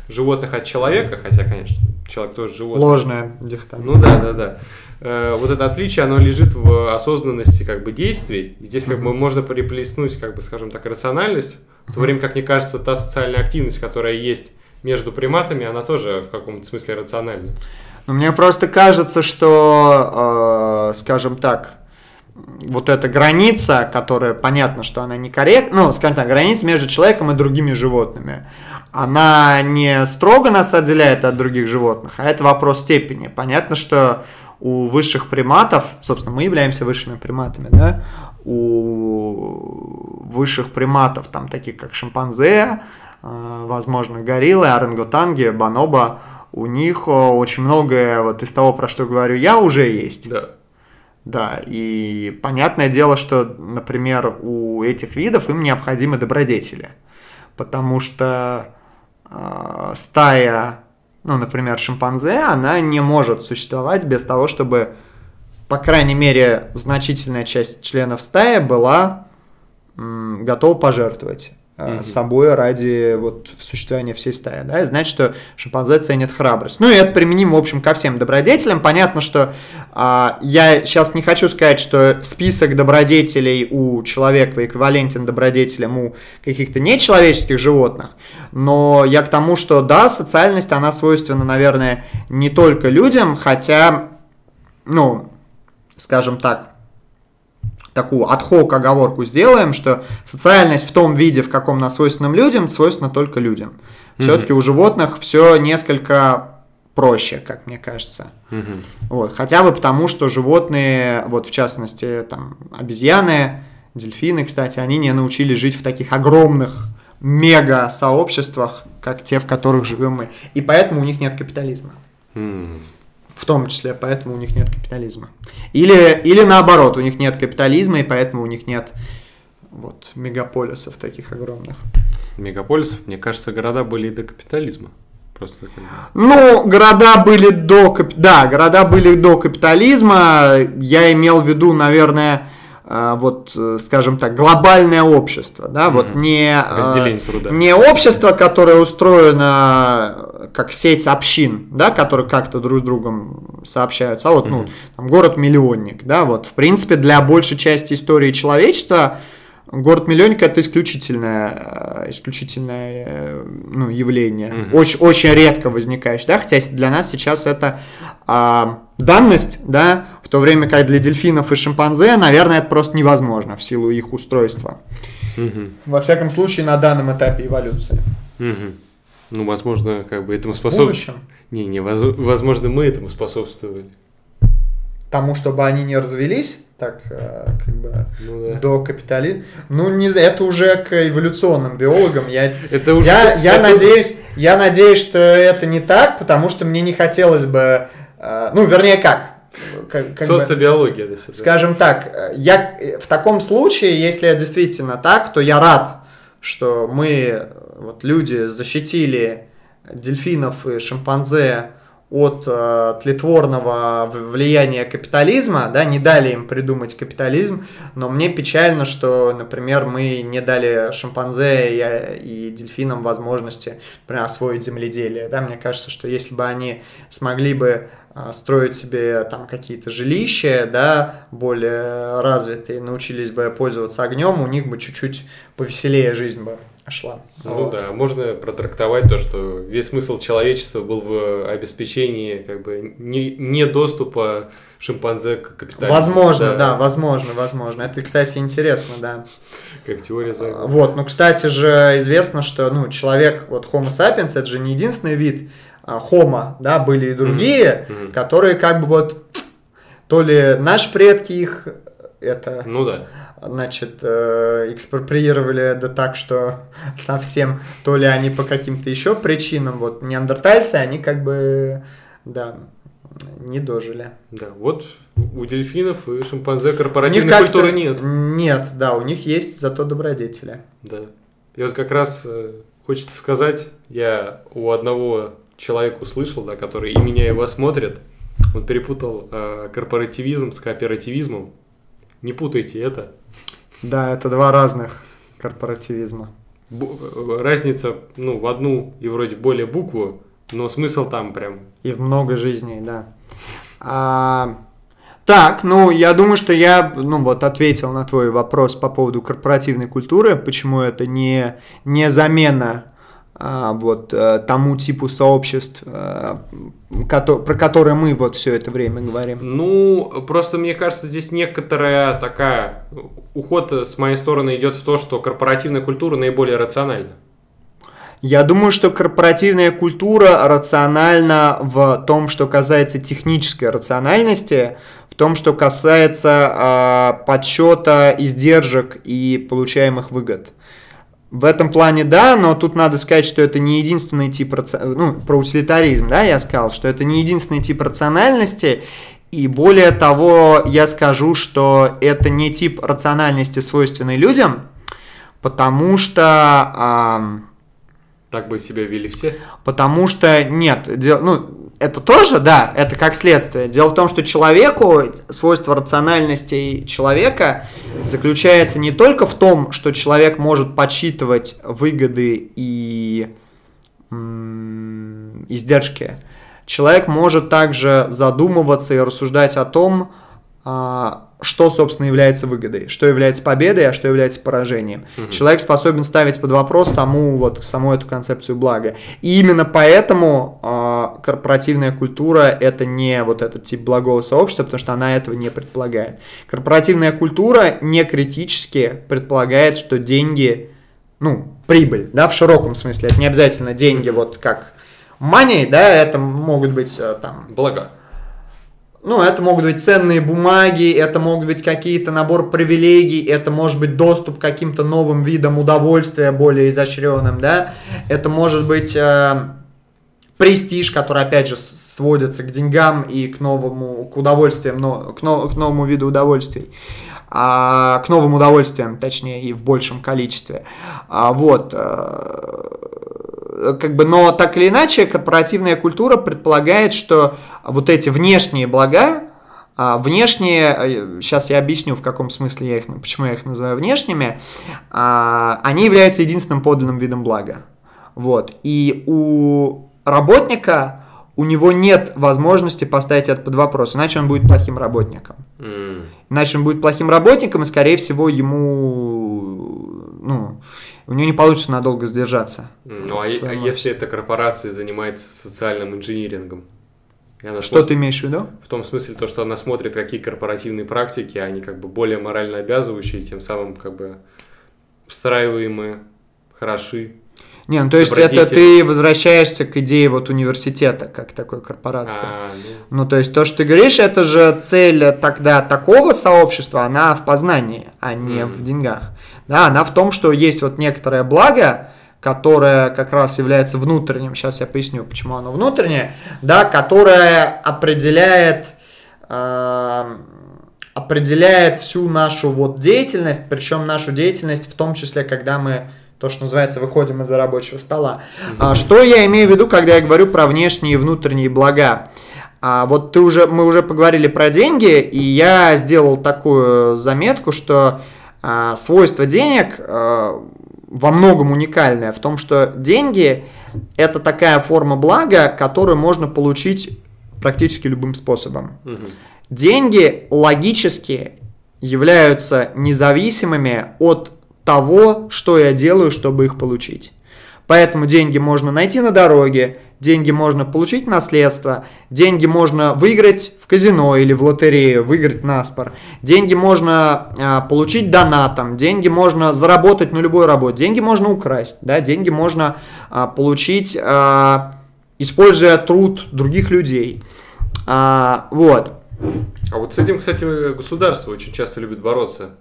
животных от человека, хотя, конечно, человек тоже животное. Ложная дихотомия. Ну да, да, да. Э, вот это отличие, оно лежит в осознанности как бы действий. Здесь как бы можно приплеснуть, как бы, скажем так, рациональность, в то время как, мне кажется, та социальная активность, которая есть между приматами, она тоже в каком-то смысле рациональна. Но мне просто кажется, что, э, скажем так, вот эта граница, которая понятно, что она некорректна, ну, скажем так, граница между человеком и другими животными, она не строго нас отделяет от других животных, а это вопрос степени. Понятно, что у высших приматов, собственно, мы являемся высшими приматами, да, у высших приматов, там таких как шимпанзе, э, возможно, гориллы, орангутанги, бонобо, у них э, очень многое вот из того, про что говорю я, уже есть. Да. Да, и понятное дело, что, например, у этих видов им необходимы добродетели, потому что э, стая, ну, например, шимпанзе, она не может существовать без того, чтобы по крайней мере, значительная часть членов стаи была м, готова пожертвовать Мгм. собой ради вот существования всей стаи, да, и значит, что шимпанзе ценят храбрость. Ну и это применимо, в общем, ко всем добродетелям. Понятно, что а, я сейчас не хочу сказать, что список добродетелей у человека эквивалентен добродетелям у каких-то нечеловеческих животных, но я к тому, что да, социальность, она свойственна, наверное, не только людям, хотя, ну, скажем так, такую отхок оговорку сделаем, что социальность в том виде, в каком она свойственна людям, свойственна только людям. Все-таки у животных все несколько проще, как мне кажется. Мгм. Вот, хотя бы потому, что животные, вот в частности, там, обезьяны, дельфины, кстати, они не научились жить в таких огромных мега-сообществах, как те, в которых живем мы. И поэтому у них нет капитализма. М. В том числе, поэтому у них нет капитализма. Или, или наоборот, у них нет капитализма, и поэтому у них нет вот, мегаполисов таких огромных. Мегаполисов, мне кажется, города были и до капитализма. Просто Ну, города были до... Да, города были до капитализма. Я имел в виду, наверное, вот, э, скажем так, глобальное общество, да, вот Мгм. не... э, Разделение труда. Не общество, которое устроено э, как сеть общин, да, которые как-то друг с другом сообщаются, а вот, ну, Мгм. там, город-миллионник, да, вот, в принципе, для большей части истории человечества город-миллионник это исключительное, э, исключительное э, ну, явление, Мгм. очень, очень редко возникающее, да, хотя для нас сейчас это а, данность, да, в то время как для дельфинов и шимпанзе, наверное, это просто невозможно в силу их устройства. Мгм. Во всяком случае, на данном этапе эволюции. Мгм. Ну, возможно, как бы этому способствовали. Не, не, воз- возможно, мы этому способствовали. Тому, чтобы они не развелись, так э, как бы Ну да. до капитализма. Ну, не знаю, это уже к эволюционным биологам. Я, Это уже- я, я это- надеюсь, я надеюсь, что это не так, потому что мне не хотелось бы, э, ну, вернее, как, как, как бы- Социобиология, это все. Скажем так, э, я в таком случае, если действительно так, то я рад, что мы, вот люди, защитили дельфинов и шимпанзе от э, тлетворного влияния капитализма, да, не дали им придумать капитализм, но мне печально, что, например, мы не дали шимпанзе и, и дельфинам возможности, например, освоить земледелие, да, мне кажется, что если бы они смогли бы а, строить себе там какие-то жилища, да, более развитые, научились бы пользоваться огнем, у них бы чуть-чуть повеселее жизнь бы шла. Ну Вот. да, можно протрактовать то, что весь смысл человечества был в обеспечении как бы не, не доступа шимпанзе к капитализму. Возможно, да. возможно, возможно. Это, кстати, интересно, да. Как теория заговора. Вот, ну, кстати же, известно, что, ну, человек, вот Homo sapiens, это же не единственный вид а, Homo, да, были и другие, мгм. которые как бы вот, то ли наши предки их, это, Ну да. Значит, э, экспроприировали да так, что совсем, то ли они по каким-то еще причинам, вот, неандертальцы, они как бы, да, не дожили. Да, вот у дельфинов и шимпанзе корпоративной культуры нет. Нет, да, у них есть зато добродетели. Да. И вот как раз э, хочется сказать, я у одного человека услышал, да, который и меня, и вас смотрит, он перепутал э, корпоративизм с кооперативизмом. Не путайте это. Да, это два разных корпоративизма. Бу- э, разница, ну, в одну и вроде более букву, но смысл там прям. И в много жизней, да. А, так, ну, я думаю, что я, ну, вот, ответил на твой вопрос по поводу корпоративной культуры, почему это не, не замена вот э, тому типу сообществ, э, про которые мы вот все это время говорим. Ну, просто мне кажется, здесь некоторая такая уход с моей стороны идет в то, что корпоративная культура наиболее рациональна. Я думаю, что корпоративная культура рациональна в том, что касается технической рациональности, в том, что касается э, подсчета издержек и получаемых выгод. В этом плане да, но тут надо сказать, что это не единственный тип ну, про утилитаризм, да, я сказал, что это не единственный тип рациональности, и более того, я скажу, что это не тип рациональности, свойственный людям, потому что ам, Так бы себя вели все. Потому что нет, дел- ну, это тоже, да, это как следствие. Дело в том, что человеку, свойство рациональности человека заключается не только в том, что человек может подсчитывать выгоды и издержки. Человек может также задумываться и рассуждать о том, а, что, собственно, является выгодой, что является победой, а что является поражением. Мгм. Человек способен ставить под вопрос саму, вот, саму эту концепцию блага. И именно поэтому а, корпоративная культура – это не вот этот тип благого сообщества, потому что она этого не предполагает. Корпоративная культура не критически предполагает, что деньги, ну, прибыль, да, в широком смысле, это не обязательно деньги, вот как money, да, это могут быть э, там Блага. Ну, это могут быть ценные бумаги, это могут быть какие-то набор привилегий, это может быть доступ к каким-то новым видам удовольствия, более изощренным, да. Это может быть э, престиж, который, опять же, сводится к деньгам и к новому, к удовольствиям, но, к, но- к новому виду удовольствий. А, к новым удовольствиям, точнее, и в большем количестве. А, вот. Э, как бы, но так или иначе, корпоративная культура предполагает, что вот эти внешние блага, а, внешние, сейчас я объясню, в каком смысле я их, почему я их называю внешними, а, они являются единственным подлинным видом блага. Вот. И у работника у него нет возможности поставить это под вопрос, иначе он будет плохим работником. Иначе он будет плохим работником, и, скорее всего, ему, ну, у него не получится надолго сдержаться. Ну, а, а если эта корпорация занимается социальным инжинирингом? Она Что смотрит- ты имеешь в виду? В том смысле, то, что она смотрит, какие корпоративные практики, они как бы более морально обязывающие, тем самым как бы встраиваемые, хороши. Не, ну то есть Добродетель. это ты возвращаешься к идее вот университета, как такой корпорации. А, ну, Ну, то есть то, что ты говоришь, это же цель тогда такого сообщества, она в познании, а не Мгм. в деньгах. Да, она в том, что есть вот некоторое благо, которое как раз является внутренним, сейчас я поясню, почему оно внутреннее, да, которое определяет, эм, определяет всю нашу вот деятельность, причем нашу деятельность в том числе, когда мы то, что называется, выходим из-за рабочего стола. А, что я имею в виду, когда я говорю про внешние и внутренние блага? А, вот ты уже, мы уже поговорили про деньги, и я сделал такую заметку, что а, свойство денег а, во многом уникальное в том, что деньги это такая форма блага, которую можно получить практически любым способом. мгм. Деньги логически являются независимыми от того, что я делаю, чтобы их получить. Поэтому деньги можно найти на дороге, деньги можно получить наследство, деньги можно выиграть в казино или в лотерею, выиграть на спор, деньги можно а, получить донатом, деньги можно заработать на любой работе, деньги можно украсть, да, деньги можно а, получить, а, используя труд других людей. А, вот. А вот с этим, кстати, государство очень часто любит бороться.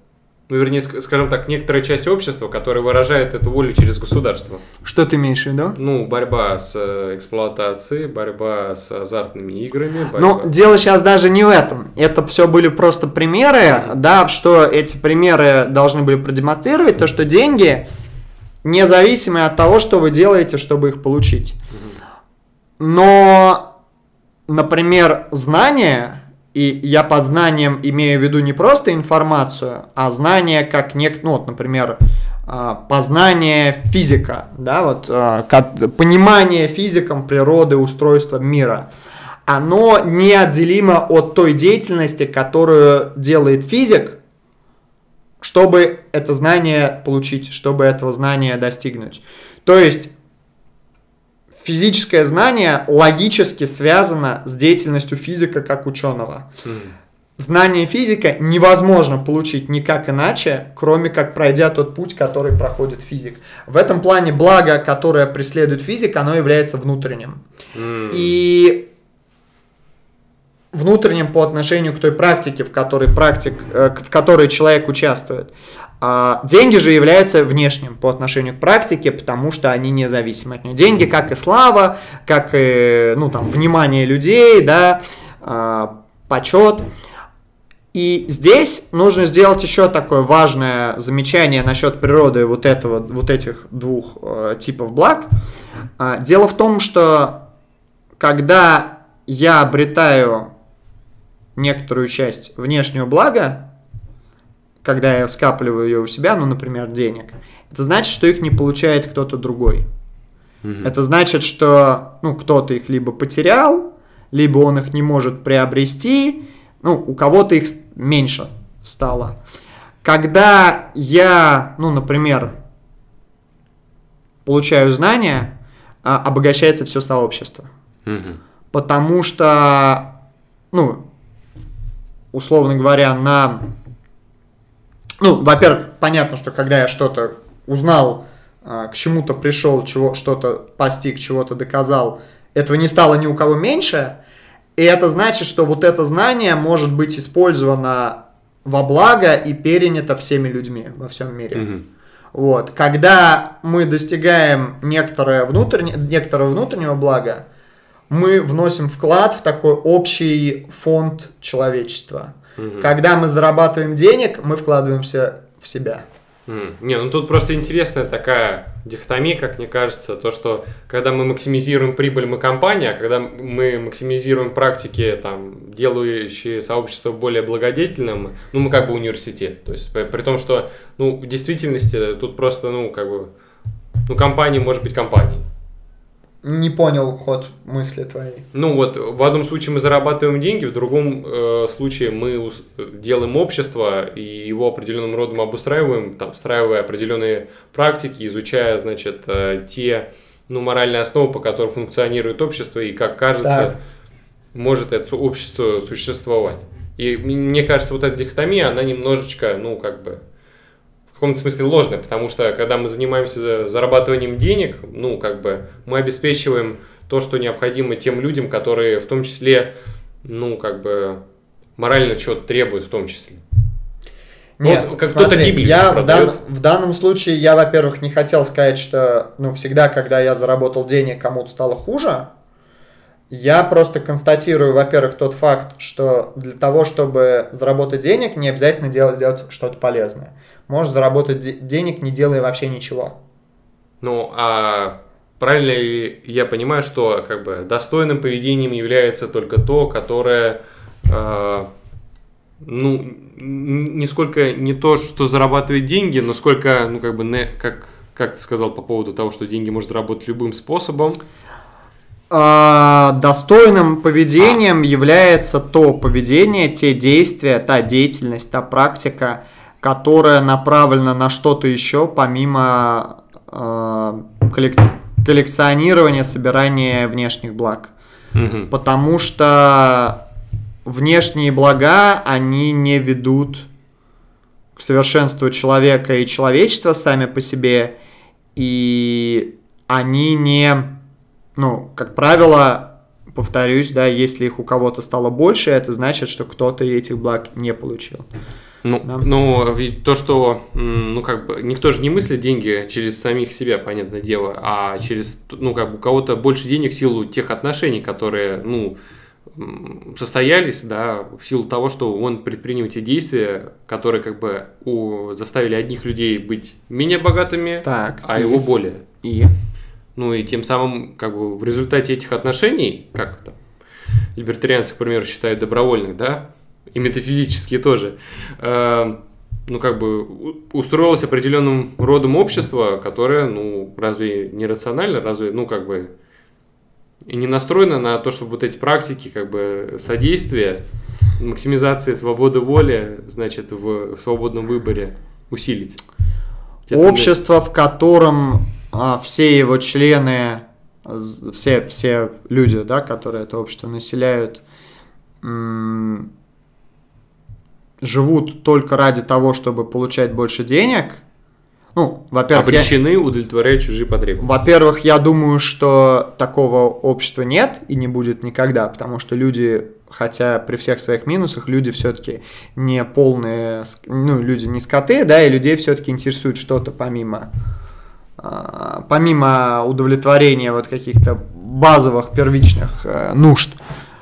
Ну, вернее, ск- скажем так, некоторая часть общества, которая выражает эту волю через государство. Что ты имеешь в виду? Ну, борьба с э, эксплуатацией, борьба с азартными играми. борьба- Ну, дело сейчас даже не в этом. Это все были просто примеры, да, что эти примеры должны были продемонстрировать, то, что деньги независимы от того, что вы делаете, чтобы их получить. Но, например, знания, и я под знанием имею в виду не просто информацию, а знание как нек, ну вот, например, а, познание физика, да, вот а, понимание физиком природы, устройства мира, оно неотделимо от той деятельности, которую делает физик, чтобы это знание получить, чтобы этого знания достигнуть. То есть физическое знание логически связано с деятельностью физика как ученого. Мгм. Знание физика невозможно получить никак иначе, кроме как пройдя тот путь, который проходит физик. В этом плане благо, которое преследует физик, оно является внутренним. М. И внутренним по отношению к той практике, в которой практик, э, в которой человек участвует. А деньги же являются внешним по отношению к практике, потому что они независимы от нее. Деньги, как и слава, как и ну, там, внимание людей, да, а, почет. И здесь нужно сделать еще такое важное замечание насчет природы вот, этого, вот этих двух э, типов благ. А, дело в том, что когда я обретаю некоторую часть внешнего блага, когда я скапливаю ее у себя, ну, например, денег, это значит, что их не получает кто-то другой. Мгм. Это значит, что ну, кто-то их либо потерял, либо он их не может приобрести, ну, у кого-то их меньше стало. Когда я, ну, например, получаю знания, а, обогащается все сообщество. Мгм. Потому что, ну, условно говоря, на... Ну, во-первых, понятно, что когда я что-то узнал, а, к чему-то пришел, чего, что-то постиг, чего-то доказал, этого не стало ни у кого меньше, и это значит, что вот это знание может быть использовано во благо и перенято всеми людьми во всем мире. Мгм. Вот. Когда мы достигаем некоторое внутренне, некоторого внутреннего блага, мы вносим вклад в такой общий фонд человечества. Мгм. Когда мы зарабатываем денег, мы вкладываемся в себя. Не, ну тут просто интересная такая дихотомия, как мне кажется, то, что когда мы максимизируем прибыль, мы компания, а когда мы максимизируем практики, там, делающие сообщество более благодетельным, ну, мы как бы университет. То есть, при том, что, ну, в действительности тут просто, ну, как бы, ну, компания может быть компанией. Не понял ход мысли твоей. Ну вот, в одном случае мы зарабатываем деньги, в другом э, случае мы делаем общество и его определенным родом обустраиваем, там, встраивая определенные практики, изучая, значит, э, те, ну, моральные основы, по которым функционирует общество и, как кажется, Так. может это общество существовать. И мне кажется, вот эта дихотомия, она немножечко, ну, как бы, каком-то смысле ложная, потому что когда мы занимаемся за- зарабатыванием денег, ну, как бы, мы обеспечиваем то, что необходимо тем людям, которые в том числе, ну, как бы, морально чего-то требуют в том числе. Нет, Вот как кто-то Библию я в, дан- в данном случае, я, во-первых, не хотел сказать, что, ну, всегда, когда я заработал денег, кому-то стало хуже. Я просто констатирую, во-первых, тот факт, что для того, чтобы заработать денег, не обязательно делать, сделать что-то полезное. Можешь заработать де- денег, не делая вообще ничего. Ну, а правильно ли я понимаю, что как бы достойным поведением является только то, которое, э, ну, н- не сколько не то, что зарабатывает деньги, но сколько, ну, как бы, не, как, как ты сказал по поводу того, что деньги можно заработать любым способом. А, достойным поведением является то поведение, те действия, та деятельность, та практика, которая направлена на что-то еще, помимо а, коллекц- коллекционирования, собирания внешних благ. Потому что внешние блага, они не ведут к совершенству человека и человечества сами по себе, и они не, ну, как правило, повторюсь, да, если их у кого-то стало больше, это значит, что кто-то этих благ не получил. Ну, Да. ну, ведь то, что, ну, как бы, никто же не мыслит деньги через самих себя, понятное дело, а через, ну, как бы, у кого-то больше денег в силу тех отношений, которые, ну, состоялись, да, в силу того, что он предпринял те действия, которые, как бы, у, заставили одних людей быть менее богатыми, Так. а его более. И? Ну, и тем самым, как бы, в результате этих отношений, как там, либертарианцы, к примеру, считают добровольных, да, и метафизические тоже, э, ну, как бы, устроилось определенным родом общество, которое, ну, разве не рационально, разве, ну, как бы, и не настроено на то, чтобы вот эти практики, как бы, содействия, максимизации свободы воли, значит, в свободном выборе усилить. Общество, в котором а, все его члены, все, все люди, да, которые это общество населяют, м, живут только ради того, чтобы получать больше денег. Ну, во-первых, я- обречены удовлетворять чужие потребности. во-первых, я думаю, что такого общества нет и не будет никогда, потому что люди, хотя при всех своих минусах, люди все-таки не полные, ну, люди не скоты, да, и людей все-таки интересует что-то помимо, помимо удовлетворения вот каких-то базовых первичных э, нужд.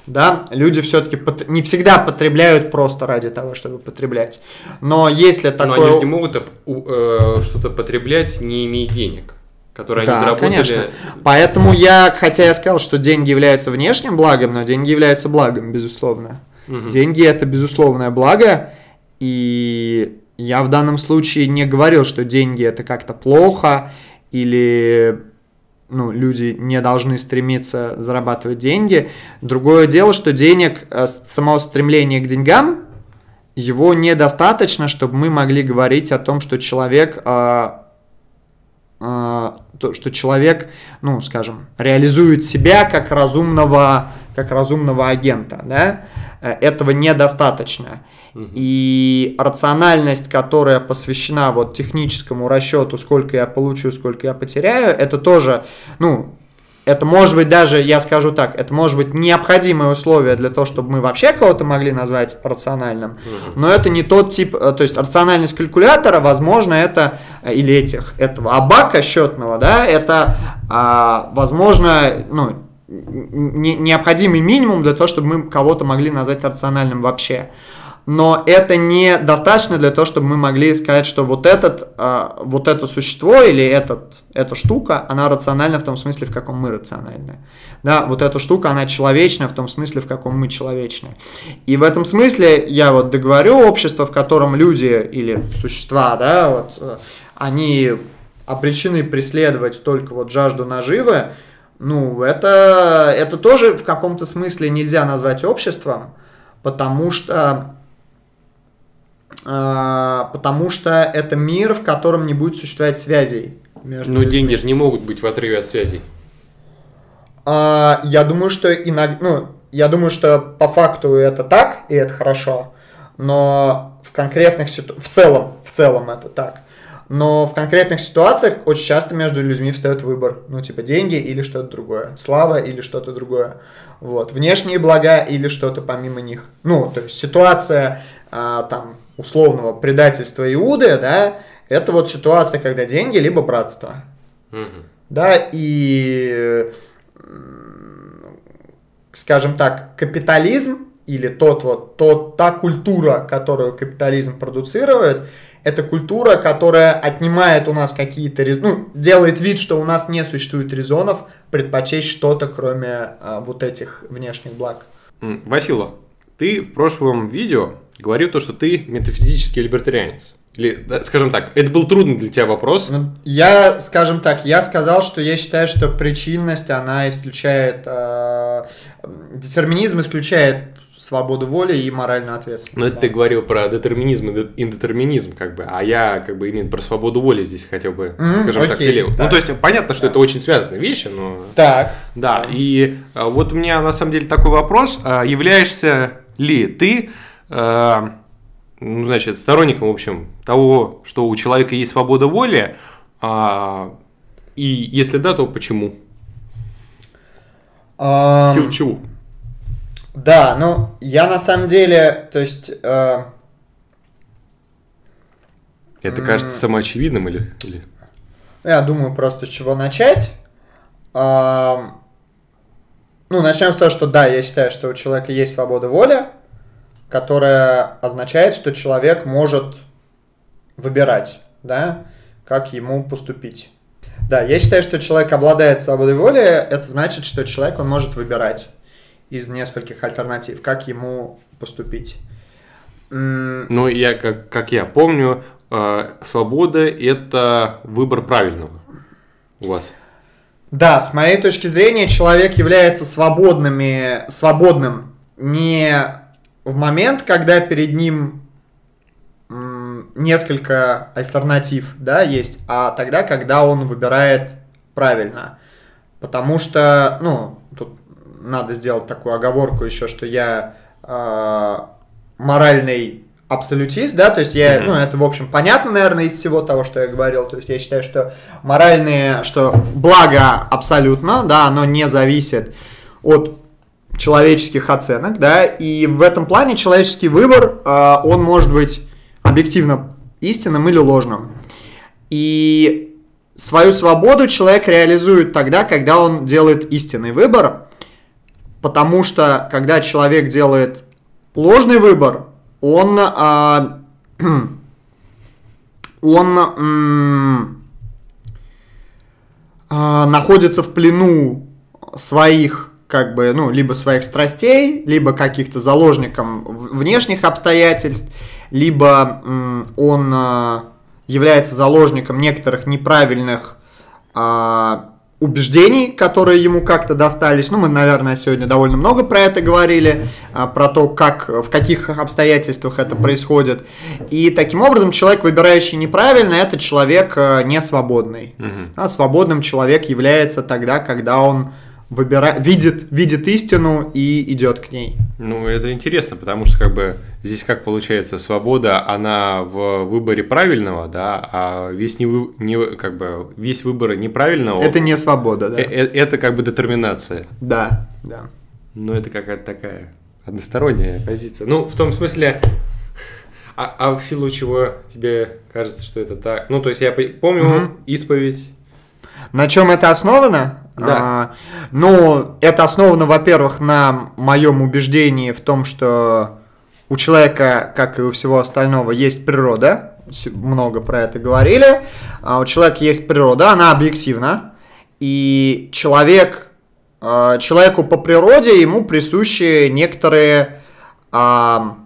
Да, люди все-таки не всегда потребляют просто ради того, чтобы потреблять. Но если Но такое... они же не могут э, что-то потреблять, не имея денег. которые Да, они заработали. конечно. Поэтому я, хотя я сказал, что деньги являются внешним благом, но деньги являются благом, безусловно. Мгм. Деньги это безусловное благо, и я в данном случае не говорил, что деньги это как-то плохо или ну, люди не должны стремиться зарабатывать деньги. Другое дело, что денег, э, самого стремления к деньгам, его недостаточно, чтобы мы могли говорить о том, что человек, э, э, то, что человек, ну, скажем, реализует себя как разумного, как разумного агента, да? Э, Этого недостаточно. И рациональность, которая посвящена вот техническому расчету, сколько я получу, сколько я потеряю, это тоже, ну, это может быть даже, я скажу так, это может быть необходимое условие для того, чтобы мы вообще кого-то могли назвать рациональным, но это не тот тип, э, то есть рациональность калькулятора, возможно, это, э, или этих, этого абака счетного, да, это, а, возможно, ну, не- необходимый минимум для того, чтобы мы кого-то могли назвать рациональным вообще. Но это не достаточно для того, чтобы мы могли сказать, что вот, этот, а, вот это существо или этот, эта штука, она рациональна в том смысле, в каком мы рациональны. Да, вот эта штука, она человечна в том смысле, в каком мы человечны. И в этом смысле я вот договорю общество, в котором люди или существа, да, вот, э, они обречены преследовать только вот жажду наживы, ну, это, это тоже в каком-то смысле нельзя назвать обществом, потому что э, потому что это мир, в котором не будет существовать связей. Между Ну, людьми. деньги же не могут быть в отрыве от связей. А, я думаю, что иногда, ну, я думаю, что по факту это так, и это хорошо, но в конкретных ситуациях, в целом, в целом это так. Но в конкретных ситуациях очень часто между людьми встает выбор. Ну, типа деньги или что-то другое. Слава или что-то другое. Вот. Внешние блага или что-то помимо них. Ну, то есть ситуация а, там условного предательства Иуды, да, это вот ситуация, когда деньги либо братство. Мгм. Да, и, скажем так, капитализм или тот вот, тот, та культура, которую капитализм продуцирует, это культура, которая отнимает у нас какие-то, рез- ну, делает вид, что у нас не существует резонов предпочесть что-то, кроме а, вот этих внешних благ. Васила, ты в прошлом видео говорил то, что ты метафизический либертарианец. Или, да, скажем так, это был трудный для тебя вопрос. Ну, я, скажем так, я сказал, что я считаю, что причинность, она исключает, э, детерминизм исключает свободу воли и моральную ответственность. Но это да. ты говорил про детерминизм и де- индетерминизм, как бы, а я как бы именно про свободу воли здесь хотел бы, Мгм, скажем так, окей. Ну, так. то есть, понятно, что это очень связанные вещи, но... Так. Да, и а, вот у меня на самом деле такой вопрос. А, Являешься ли ты, ну, значит, сторонником, в общем, того, что у человека есть свобода воли, а, и если да, то почему? Силу Ам, чего? Да, ну, я на самом деле, то есть, э, Это кажется самоочевидным или... или... я думаю просто с чего начать. Ам, ну, начнем с того, что да, я считаю, что у человека есть свобода воли, которая означает, что человек может выбирать, да, как ему поступить. Да, я считаю, что человек обладает свободой воли, это значит, что человек, он может выбирать из нескольких альтернатив, как ему поступить. Ну, я, как, как я помню, а, свобода – это выбор правильного у вас. Да, с моей точки зрения, человек является свободными, свободным не в момент, когда перед ним несколько альтернатив, да, есть, а тогда, когда он выбирает правильно. Потому что, ну, тут надо сделать такую оговорку еще, что я э, моральный абсолютист, да, то есть я, ну, это, в общем, понятно, наверное, из всего того, что я говорил, то есть я считаю, что моральные, что благо абсолютно, да, оно не зависит от человеческих оценок, да, и в этом плане человеческий выбор, э, он может быть объективно истинным или ложным. И свою свободу человек реализует тогда, когда он делает истинный выбор, потому что когда человек делает ложный выбор, он, а, он а, находится в плену своих как бы, ну, либо своих страстей, либо каких-то заложником внешних обстоятельств, либо он а, является заложником некоторых неправильных а, убеждений, которые ему как-то достались. Ну, мы, наверное, сегодня довольно много про это говорили, а, про то, как, в каких обстоятельствах это происходит. И таким образом человек, выбирающий неправильно, это человек не свободный. А свободным человек является тогда, когда он выбира... видит, видит истину и идет к ней. Ну, это интересно, потому что как бы здесь как получается свобода, она в выборе правильного, да, а весь не, вы- не как бы весь выбор неправильного. Это не свобода, да? э- э- это как бы детерминация. Да, да. Ну, это какая-то такая односторонняя позиция. Ну, в том смысле, а, а в силу чего тебе кажется, что это так? Ну, то есть я по- помню Мгм. исповедь. На чем это основано? Да. А, ну, это основано, во-первых, на моем убеждении в том, что у человека, как и у всего остального, есть природа. Много про это говорили. А у человека есть природа, она объективна. И человек, а, человеку по природе ему присущи некоторые а,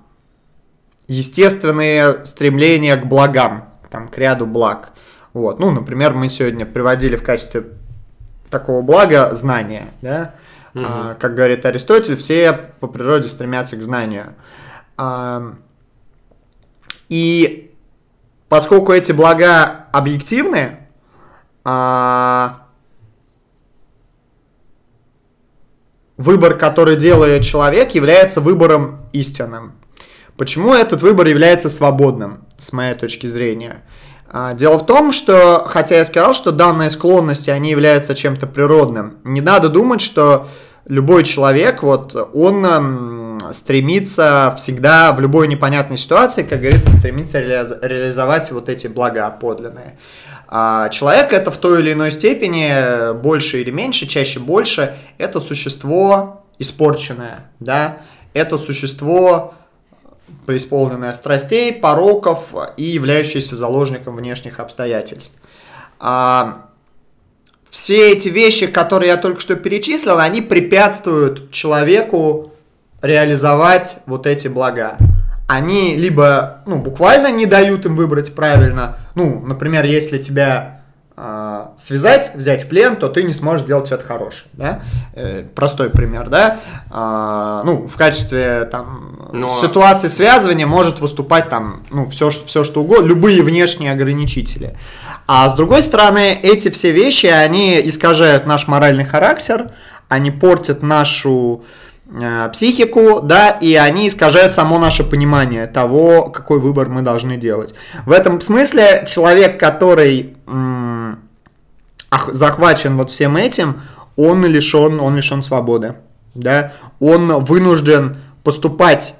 естественные стремления к благам, там, к ряду благ. Вот. Ну, например, мы сегодня приводили в качестве такого блага знания, да? А, как говорит Аристотель, все по природе стремятся к знанию. А, и поскольку эти блага объективны, а, выбор, который делает человек, является выбором истинным. Почему этот выбор является свободным, с моей точки зрения? А, Дело в том, что, хотя я сказал, что данные склонности, они являются чем-то природным, не надо думать, что любой человек, вот, он м, стремится всегда в любой непонятной ситуации, как говорится, стремится реализ- реализовать вот эти блага подлинные. А человек это в той или иной степени, э, больше или меньше, чаще больше, это существо испорченное, да, это существо преисполненное страстей, пороков и являющееся заложником внешних обстоятельств. А, все эти вещи, которые я только что перечислил, они препятствуют человеку реализовать вот эти блага. Они либо, ну, буквально не дают им выбрать правильно. Ну, например, если тебя связать, взять в плен, то ты не сможешь сделать что-то хорошее, да? Э, простой пример, да? А, ну, в качестве там Но- ситуации связывания может выступать там, ну, все, все что угодно, любые внешние ограничители. А с другой стороны, эти все вещи, они искажают наш моральный характер, они портят нашу э, психику, да, и они искажают само наше понимание того, какой выбор мы должны делать. В этом смысле человек, который м, захвачен вот всем этим, он лишен, он лишен свободы, да, он вынужден поступать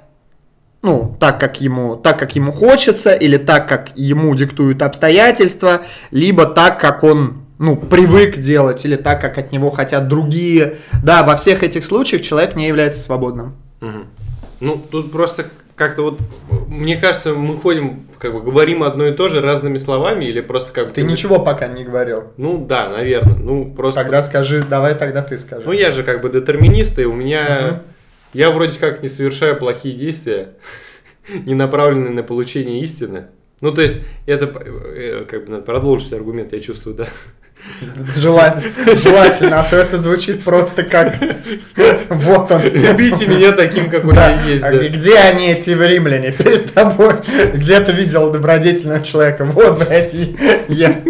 ну, так как ему, так как ему хочется, или так, как ему диктуют обстоятельства, либо так, как он, ну, привык делать, или так, как от него хотят другие. Да, во всех этих случаях человек не является свободным. Мгм. Ну, тут просто как-то вот, мне кажется, мы ходим, как бы говорим одно и то же разными словами, или просто как бы... Ты ничего пока не говорил. Ну, да, наверное. Ну, просто... Тогда скажи, давай тогда ты скажи. Ну, я же как бы детерминист, и у меня... Мгм. Я вроде как не совершаю плохие действия, не направленные на получение истины. Ну, то есть, это э, как бы надо продолжить аргумент, я чувствую, да. Желательно, желательно, а то это звучит просто как вот он. Любите меня таким, какой Да. я есть. Да. Где они, эти римляне, перед тобой? Где ты видел добродетельного человека? Вот, блядь, я.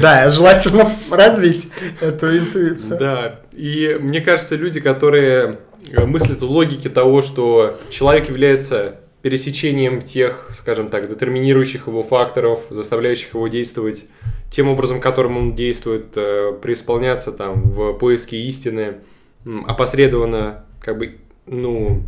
Да, желательно развить эту интуицию. Да, и мне кажется, люди, которые мыслят в логике того, что человек является пересечением тех, скажем так, детерминирующих его факторов, заставляющих его действовать тем образом, которым он действует, э, преисполняться там в поиске истины, опосредованно, как бы, ну,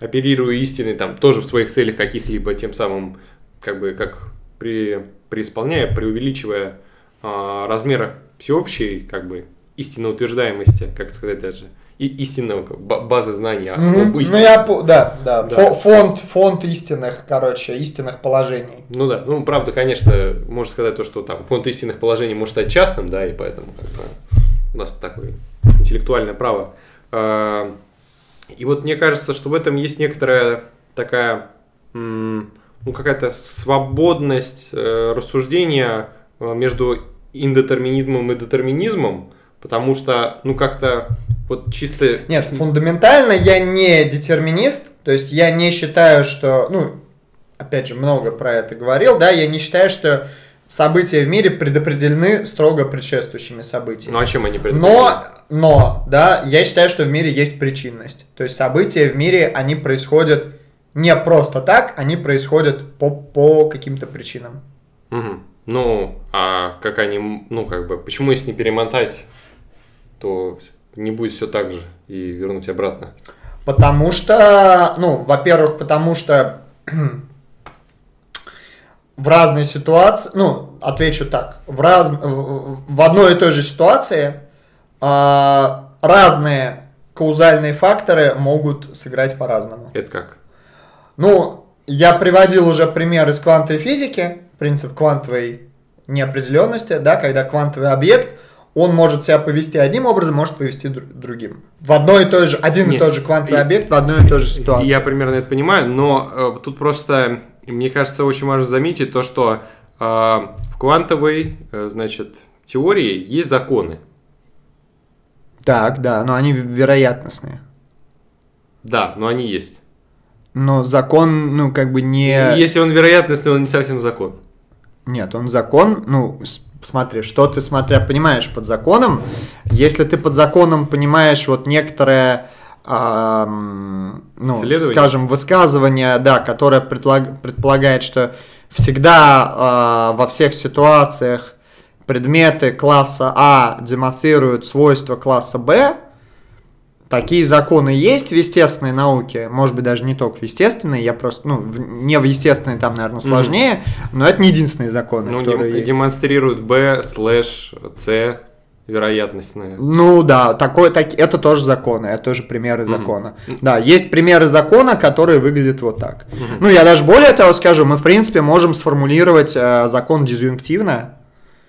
оперируя истиной, там, тоже в своих целях каких-либо, тем самым, как бы, как при, преисполняя, преувеличивая а, размер всеобщей, как бы, истинной утверждаемости, как сказать даже, и истинного базы знаний об Мгм. Ну я, да, да, Да. фо- фонд, фонд истинных, короче, истинных положений. Ну да, ну правда, конечно, можно сказать то, что там фонд истинных положений может стать частным, да, и поэтому как бы, у нас такое интеллектуальное право. А, И вот мне кажется, что в этом есть некоторая такая, ну какая-то свободность э, рассуждения э, между индетерминизмом и детерминизмом, потому что, ну как-то вот чисто... Нет, фундаментально я не детерминист, то есть я не считаю, что, ну, опять же, много про это говорил, да, я не считаю, что события в мире предопределены строго предшествующими событиями. Ну а чем они Но, предопределены? но, да, я считаю, что в мире есть причинность. То есть события в мире, они происходят не просто так, они происходят по, по каким-то причинам. Мгм. Ну, а как они, ну, как бы, почему если не перемотать, то не будет все так же и вернуть обратно? Потому что, ну, во-первых, потому что в разной ситуации, ну, отвечу так, в, раз, в одной и той же ситуации а, разные каузальные факторы могут сыграть по-разному. Это как? Ну, я приводил уже пример из квантовой физики, принцип квантовой неопределенности, да, когда квантовый объект, он может себя повести одним образом, может повести дру- другим. В одной и той же, один и Нет, тот же квантовый и- объект в одной и той же ситуации. Я примерно это понимаю, но э, тут просто, мне кажется, очень важно заметить то, что э, в квантовой, э, значит, теории есть законы. Так, да, но они вероятностные. Да, но они есть. Но закон, ну, как бы не... Если он вероятностный, он не совсем закон. Нет, он закон, ну, с- смотри, что ты, смотря, понимаешь под законом. Если ты под законом понимаешь вот некоторое, ам, ну, скажем, высказывание, да, которое предлаг- предполагает, что всегда а, во всех ситуациях предметы класса А демонстрируют свойства класса Б, Такие законы есть в естественной науке, может быть, даже не только в естественной, я просто, ну, в- не в естественной там, наверное, сложнее, но это не единственные законы, Ну, которые дем- есть. демонстрирует B слэш C вероятностная. Ну да, такое, так, это тоже законы, это тоже примеры Мгм. закона. Да, есть примеры закона, которые выглядят вот так. Ну, я даже более того скажу, мы, в принципе, можем сформулировать э, закон дизъюнктивно.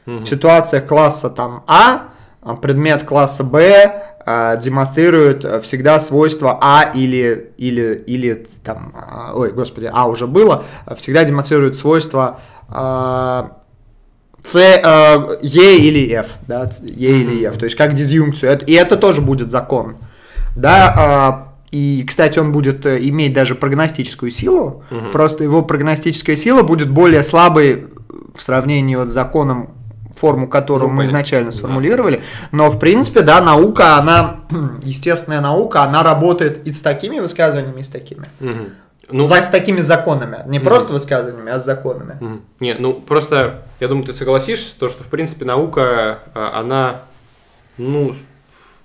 Мгм. В ситуациях класса там а предмет класса Б э, демонстрирует э, всегда свойства А или, или, или там, а, ой, господи, А уже было, всегда демонстрирует свойства э, С, Е или F, да, Е или F, то есть как дизъюнкцию, и это тоже будет закон, да, а, и, кстати, он будет э, иметь даже прогностическую силу, Мгм. просто его прогностическая сила будет более слабой в сравнении вот с законом, форму которого Ну, мы изначально Да. сформулировали, но, в принципе, да, наука, она, естественная наука, она работает и с такими высказываниями, и с такими. Ну, Ну, с такими законами, не Мгм. просто высказываниями, а с законами. Не, ну просто, я думаю, ты согласишься, то, что в принципе наука, а, она, ну,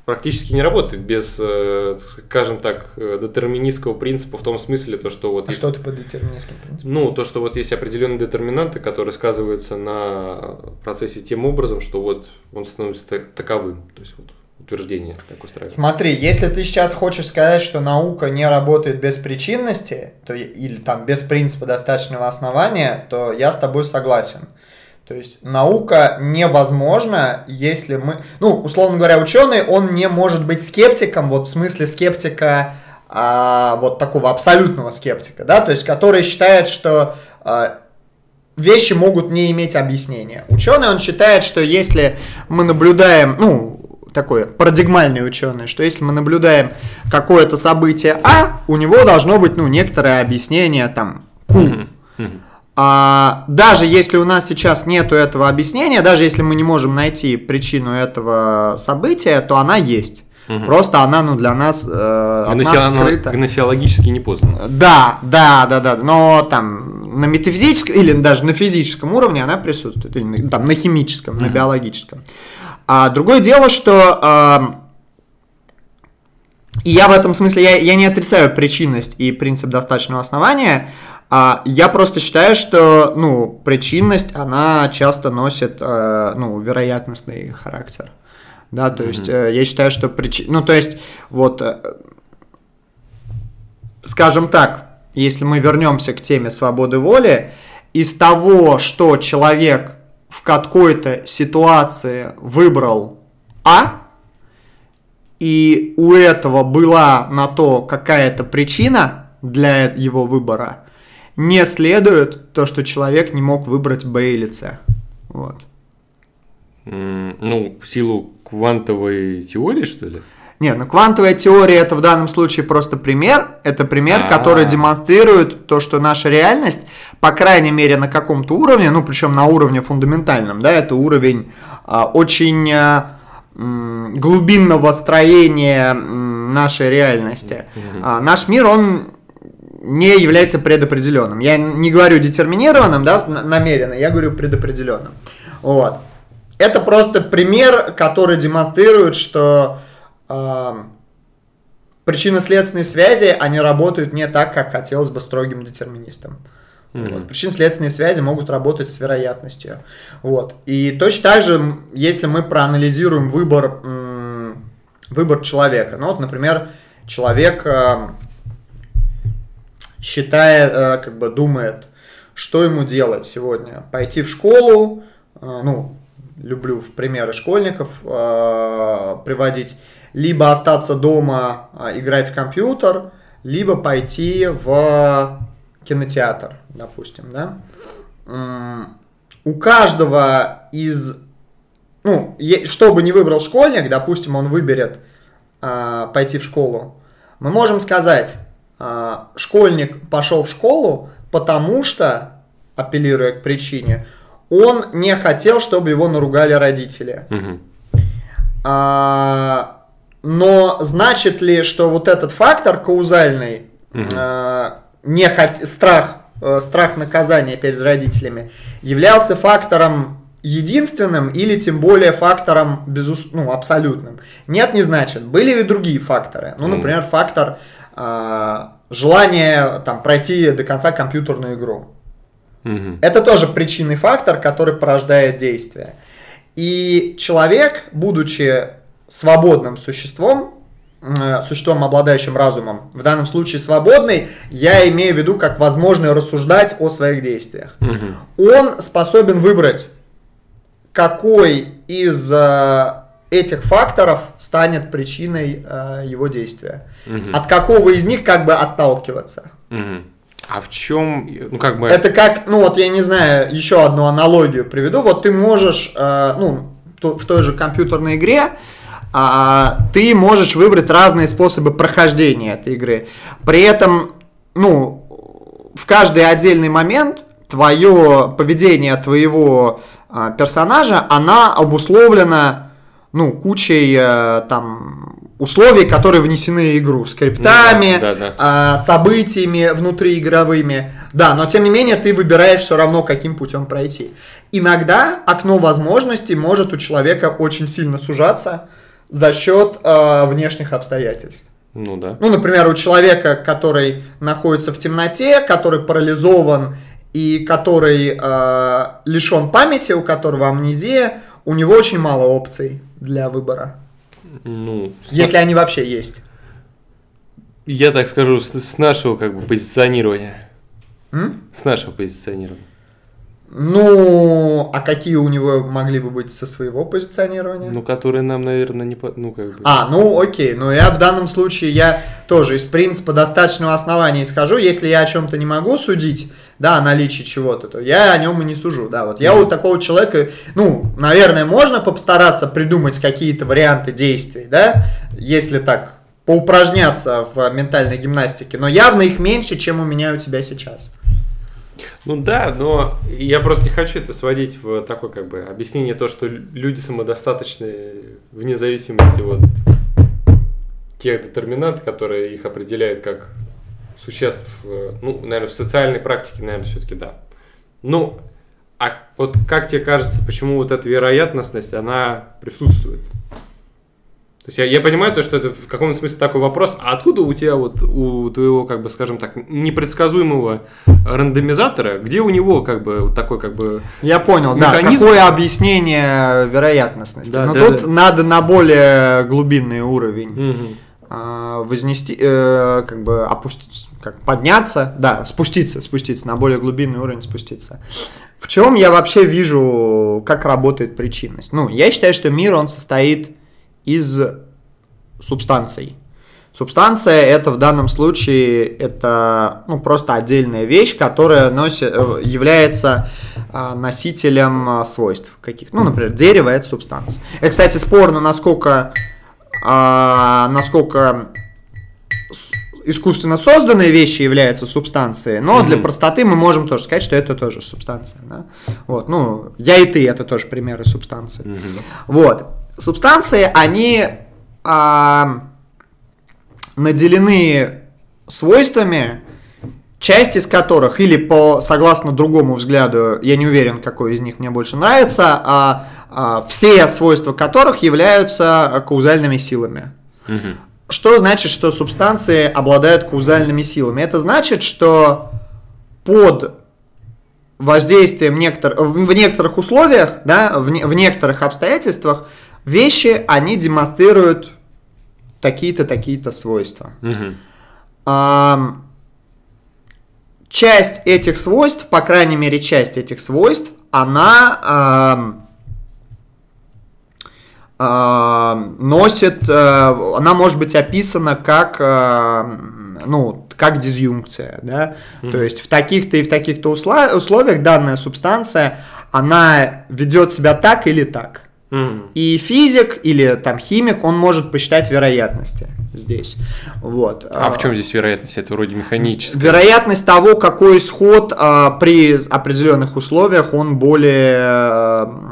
практически не работает без, э, скажем так, э, детерминистского принципа в том смысле, то, что вот А есть- что ты под детерминистским принципом? ну, то, что вот есть определенные детерминанты, которые сказываются на процессе тем образом, что вот он становится та- таковым. То есть вот утверждение так устраивает. Смотри, если ты сейчас хочешь сказать, что наука не работает без причинности, то, или там без принципа достаточного основания, то я с тобой согласен. То есть наука невозможна, если мы... Ну, условно говоря, ученый, он не может быть скептиком, вот в смысле скептика, а, вот такого абсолютного скептика, да, то есть который считает, что а, вещи могут не иметь объяснения. Ученый, он считает, что если мы наблюдаем, ну, такой парадигмальный ученый, что если мы наблюдаем какое-то событие А, у него должно быть, ну, некоторое объяснение, там, Q. Мгм. Мгм. А, даже если у нас сейчас нету этого объяснения, даже если мы не можем найти причину этого события, то она есть. Мгм. Просто она, ну, для нас, э, от нас скрыта. Гносеологически не поздно. Да, да, да, да, но там на метафизическом или даже на физическом уровне она присутствует, или на- там на химическом, на Мгм. биологическом. А другое дело, что ам, и я в этом смысле, я, я не отрицаю причинность и принцип достаточного основания, а я просто считаю, что, ну, причинность, она часто носит, э, ну, вероятностный характер. Да, то есть э, я считаю, что причин... Ну, то есть, вот, э, скажем так, если мы вернемся к теме свободы воли, из того, что человек в какой-то ситуации выбрал А, и у этого была на то какая-то причина для его выбора, не следует то, что человек не мог выбрать Б или С. Вот. Ну, в силу квантовой теории, что ли? Нет, ну квантовая теория это в данном случае просто пример. Это пример, А. который демонстрирует то, что наша реальность, по крайней мере, на каком-то уровне, ну причем на уровне фундаментальном, да, это уровень а, очень а, м, глубинного строения м, нашей реальности. А, наш мир, он не является предопределенным. Я не говорю детерминированным, да, намеренно, я говорю предопределенным. Вот. Это просто пример, который демонстрирует, что а, причинно-следственные связи, они работают не так, как хотелось бы строгим детерминистам. Вот. Причинно-следственные связи могут работать с вероятностью. Вот. И точно так же, если мы проанализируем выбор, выбор человека. Ну вот, например, человек э, считает, э, как бы думает, что ему делать сегодня. Пойти в школу, э, ну, люблю в примеры школьников э, приводить, либо остаться дома играть в компьютер, либо пойти в кинотеатр, допустим, да. У каждого из, ну, что бы ни выбрал школьник, допустим, он выберет пойти в школу, мы можем сказать, школьник пошел в школу, потому что, апеллируя к причине, он не хотел, чтобы его наругали родители. А, но значит ли, что вот этот фактор каузальный, а, не хот- страх, э, страх наказания перед родителями, являлся фактором единственным или тем более фактором безус... ну, абсолютным? Нет, не значит. Были и другие факторы. Ну, например, фактор а, желания там, пройти до конца компьютерную игру. Мгм. Это тоже причинный фактор, который порождает действие. И человек, будучи свободным существом, э, существом, обладающим разумом, в данном случае свободный, я имею в виду как возможно рассуждать о своих действиях. Мгм. Он способен выбрать, какой из э, этих факторов станет причиной э, его действия. Мгм. От какого из них как бы отталкиваться. Мгм. А в чем, ну как бы, Это как, ну вот я не знаю, еще одну аналогию приведу. Вот ты можешь, э, ну, то- в той же компьютерной игре, а, ты можешь выбрать разные способы прохождения этой игры. При этом, ну, в каждый отдельный момент твое поведение твоего а, персонажа, она обусловлена, ну, кучей э, там условий, которые внесены в игру, скриптами, Ну да, да, да. а, событиями внутриигровыми. Да, но тем не менее ты выбираешь все равно, каким путем пройти. Иногда окно возможностей может у человека очень сильно сужаться за счет э, внешних обстоятельств. ну да. Ну, например, у человека, который находится в темноте, который парализован и который э, лишен памяти, у которого амнезия, у него очень мало опций для выбора. Ну, Если они вообще есть. Я так скажу, с, с нашего как бы позиционирования. М? С нашего позиционирования. Ну, а какие у него могли бы быть со своего позиционирования? Ну, которые нам, наверное, не по... Ну, как бы... А, ну окей, но я в данном случае, я тоже из принципа достаточного основания исхожу, если я о чем-то не могу судить, да, о наличии чего-то, то я о нем и не сужу, да, вот я у такого человека, ну, наверное, можно постараться придумать какие-то варианты действий, да, если так, поупражняться в ментальной гимнастике, но явно их меньше, чем у меня у тебя сейчас. Ну да, но я просто не хочу это сводить в такое как бы объяснение то, что люди самодостаточные вне зависимости от тех детерминантов, которые их определяют как существ, э, ну, наверное, в социальной практике, наверное, все-таки да. Ну, а вот как тебе кажется, почему вот эта вероятностность, она присутствует? То есть я, я понимаю то, что это в каком-то смысле такой вопрос, а откуда у тебя вот, у твоего, как бы, скажем так, непредсказуемого рандомизатора, где у него, как бы, вот такой, как бы... Я понял, Механизм- да, какое объяснение вероятностности. Да, Но да, тут да. надо на более глубинный уровень а, вознести, э, как бы опустить, как подняться, да, спуститься, спуститься, на более глубинный уровень спуститься. В чем я вообще вижу, как работает причинность? Ну, я считаю, что мир, он состоит из субстанций. Субстанция это в данном случае это ну, просто отдельная вещь, которая носит, э, является а, носителем а, свойств каких. Ну, например, дерево это субстанция. Это, кстати, спорно, насколько, а, насколько искусственно созданные вещи являются субстанцией, но для Мгм. простоты мы можем тоже сказать, что это тоже субстанция. Да? Вот, ну, я и ты это тоже примеры субстанции. Мгм. Вот. Субстанции, они а, наделены свойствами, часть из которых, или по согласно другому взгляду, я не уверен, какой из них мне больше нравится, а, а, все свойства которых являются каузальными силами. Мгм. Что значит, что субстанции обладают каузальными силами? Это значит, что под воздействием некотор... в в некоторых условиях, да, в, не- в некоторых обстоятельствах вещи, они демонстрируют такие-то, такие-то свойства. Мгм. Ам, часть этих свойств, по крайней мере, часть этих свойств, она ам, носит, э, она может быть описана как, ну, как дизъюнкция, да, то есть в таких-то и в таких-то условиях данная субстанция, она ведет себя так или так. Мгм. И физик или там химик, он может посчитать вероятности здесь. Вот. А в чем здесь вероятность? Это вроде механическая. Вероятность того, какой исход а, при определенных условиях, он более, а,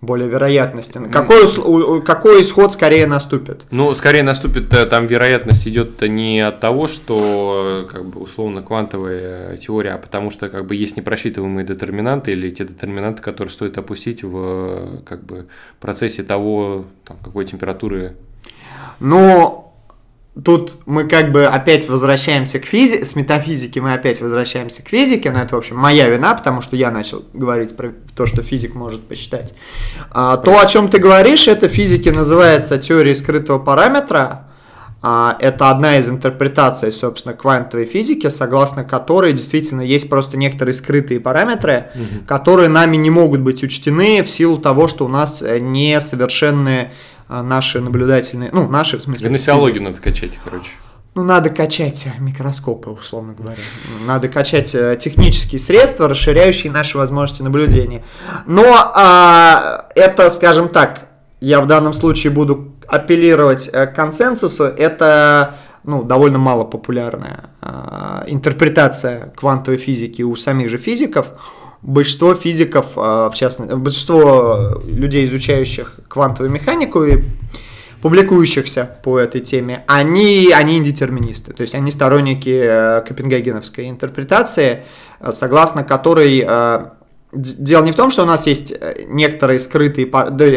более вероятностен. Какой, ус- у- у- какой исход скорее наступит? Ну, скорее наступит, э, там вероятность идет не от того, что, э, как бы, условно, квантовая теория, а потому что, как бы, есть непросчитываемые детерминанты или те детерминанты, которые стоит опустить в, э, как бы, процессе того, там, какой температуры. Но тут мы как бы опять возвращаемся к физике, с метафизики мы опять возвращаемся к физике, но это, в общем, моя вина, потому что я начал говорить про то, что физик может посчитать. А, то, о чем ты говоришь, это в физике называется теорией скрытого параметра. А, это одна из интерпретаций, собственно, квантовой физики, согласно которой действительно есть просто некоторые скрытые параметры, которые нами не могут быть учтены в силу того, что у нас э, несовершенные наши наблюдательные, ну, наши, в смысле... Гносеологию надо качать, короче. Ну, надо качать э, микроскопы, условно говоря. Надо качать э, технические средства, расширяющие наши возможности наблюдения. Но а, это, скажем так, я в данном случае буду апеллировать э, к консенсусу, это ну, довольно мало популярная а, интерпретация квантовой физики у самих же физиков. Большинство физиков, а, в частности, большинство людей, изучающих квантовую механику и публикующихся по этой теме, они, они индетерминисты, то есть они сторонники э, копенгагеновской интерпретации, согласно которой э, дело не в том, что у нас есть э, некоторые скрытые...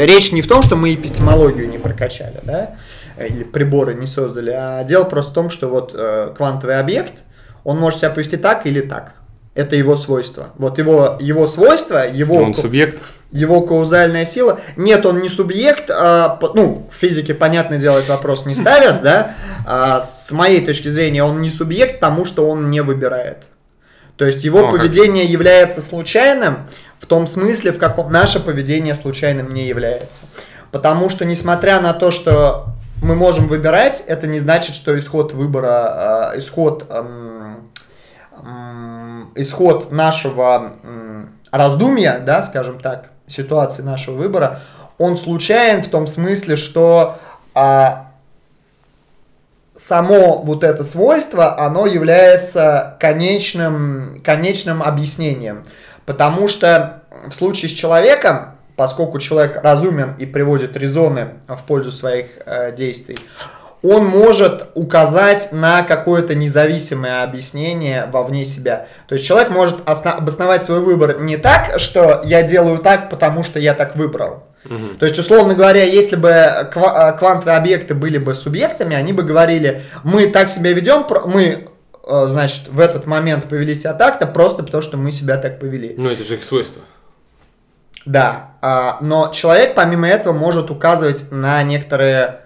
речь не в том, что мы эпистемологию не прокачали, да, или приборы не создали, а дело просто в том, что вот квантовый объект, он может себя повести так или так. Это его свойство. Вот его, его свойство, его... Он субъект. его каузальная сила. Нет, он не субъект, а, ну, в физике, понятное дело, этот вопрос не ставят, да. А, с моей точки зрения, он не субъект, потому что он не выбирает. То есть его Ну, а как? поведение является случайным в том смысле, в каком наше поведение случайным не является. Потому что, несмотря на то, что мы можем выбирать, это не значит, что исход выбора, а, исход, ам, ам, исход нашего раздумья, да, скажем так, ситуации нашего выбора, он случайен в том смысле, что а, само вот это свойство, оно является конечным, конечным объяснением. Потому что в случае с человеком, поскольку человек разумен и приводит резоны в пользу своих э, действий, он может указать на какое-то независимое объяснение вовне себя. То есть человек может обосновать свой выбор не так, что я делаю так, потому что я так выбрал. То есть, условно говоря, если бы э, квантовые объекты были бы субъектами, они бы говорили, мы так себя ведем, мы, э, значит, в этот момент повели себя так-то, просто потому что мы себя так повели. Ну, это же их свойство. Да, а, но человек помимо этого может указывать на некоторые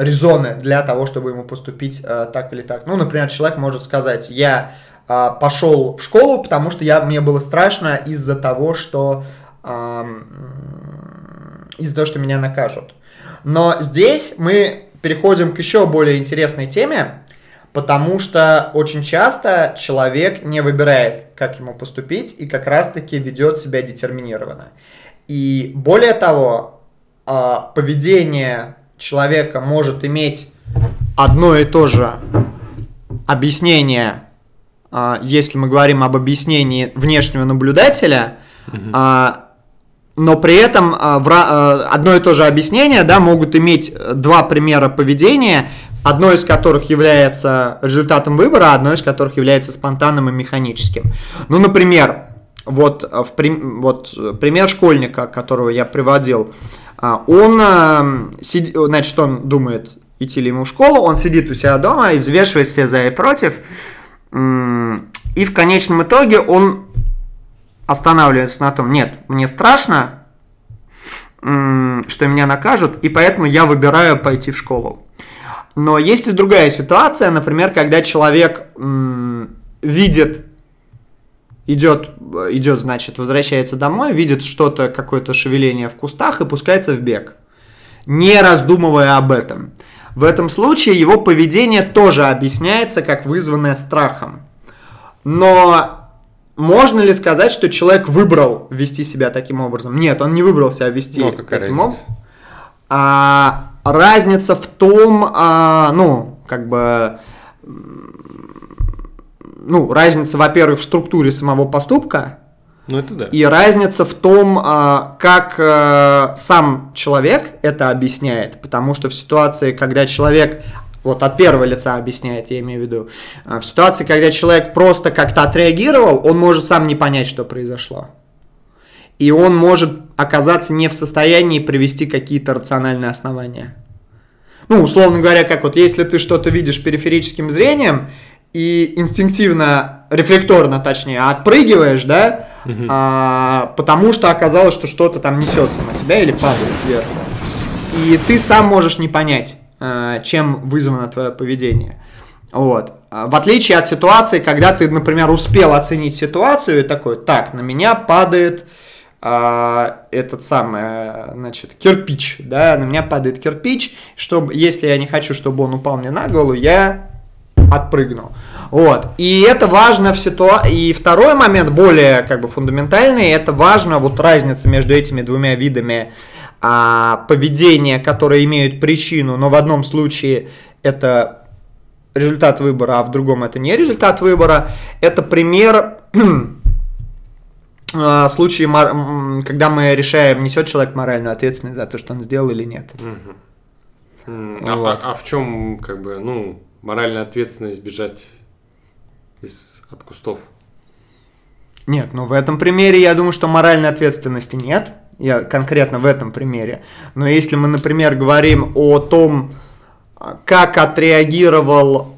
резоны для того, чтобы ему поступить а, так или так. Ну, например, человек может сказать, я а, пошел в школу, потому что я, мне было страшно из-за того, что м, из-за того, что меня накажут. Но здесь мы переходим к еще более интересной теме, потому что очень часто человек не выбирает, как ему поступить, и как раз-таки ведет себя детерминированно. И более того, а, поведение человека может иметь одно и то же объяснение, а, если мы говорим об объяснении внешнего наблюдателя, а, но при этом а, одно и то же объяснение да, могут иметь э, два примера поведения, одно из которых является результатом выбора, а одно из которых является спонтанным и механическим. Ну, например, вот, э, в вот э, пример школьника, которого я приводил, он, э, сид- значит, он думает, идти ли ему в школу, он сидит у себя дома и взвешивает все за и против, и в конечном итоге он останавливается на том, нет, мне страшно, что меня накажут, и поэтому я выбираю пойти в школу. Но есть и другая ситуация, например, когда человек видит, идет, идет, значит, возвращается домой, видит что-то, какое-то шевеление в кустах и пускается в бег, не раздумывая об этом. В этом случае его поведение тоже объясняется как вызванное страхом. Но можно ли сказать, что человек выбрал вести себя таким образом? Нет, он не выбрал себя вести Ну, а таким образом. А, разница в том, а, ну, как бы, ну, разница, во-первых, в структуре самого поступка, Ну, это да. и разница в том, а, как э, сам человек это объясняет, потому что в ситуации, когда человек вот от первого лица объясняет, я имею в виду, а, в ситуации, когда человек просто как-то отреагировал, он может сам не понять, что произошло. И он может оказаться не в состоянии привести какие-то рациональные основания. Ну, условно говоря, как вот если ты что-то видишь периферическим зрением и инстинктивно, рефлекторно точнее, отпрыгиваешь, да, а, потому что оказалось, что что-то там несется на тебя или падает сверху. И ты сам можешь не понять, а, чем вызвано твое поведение. Вот. А, В отличие от ситуации, когда ты, например, успел оценить ситуацию и такой, так, на меня падает а, этот самый, значит, кирпич, да, на меня падает кирпич, чтобы, если я не хочу, чтобы он упал мне на голову, я отпрыгнул. Вот. И это важно в ситуации. И второй момент, более как бы фундаментальный, это важно вот разница между этими двумя видами а, поведения, которые имеют причину, но в одном случае это результат выбора, а в другом это не результат выбора. Это пример а, случае, когда мы решаем, несет человек моральную ответственность за то, что он сделал или нет. А, Вот. а- а в чем, как бы, ну, моральная ответственность бежать из, от кустов? Нет, ну в этом примере я думаю, что моральной ответственности нет. Я конкретно в этом примере. Но если мы, например, говорим о том, а, как отреагировал,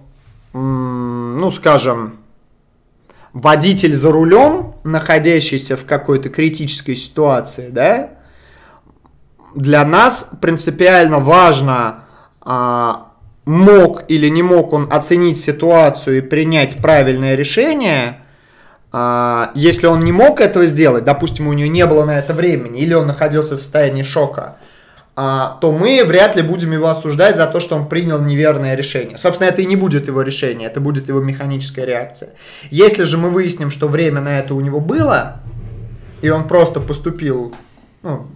ну скажем, водитель за рулем, находящийся в какой-то критической ситуации, да, для нас принципиально важно, а, мог или не мог он оценить ситуацию и принять правильное решение, а, если он не мог этого сделать, допустим, у него не было на это времени, или он находился в состоянии шока, а, то мы вряд ли будем его осуждать за то, что он принял неверное решение. Собственно, это и не будет его решение, это будет его механическая реакция. Если же мы выясним, что время на это у него было, и он просто поступил ну,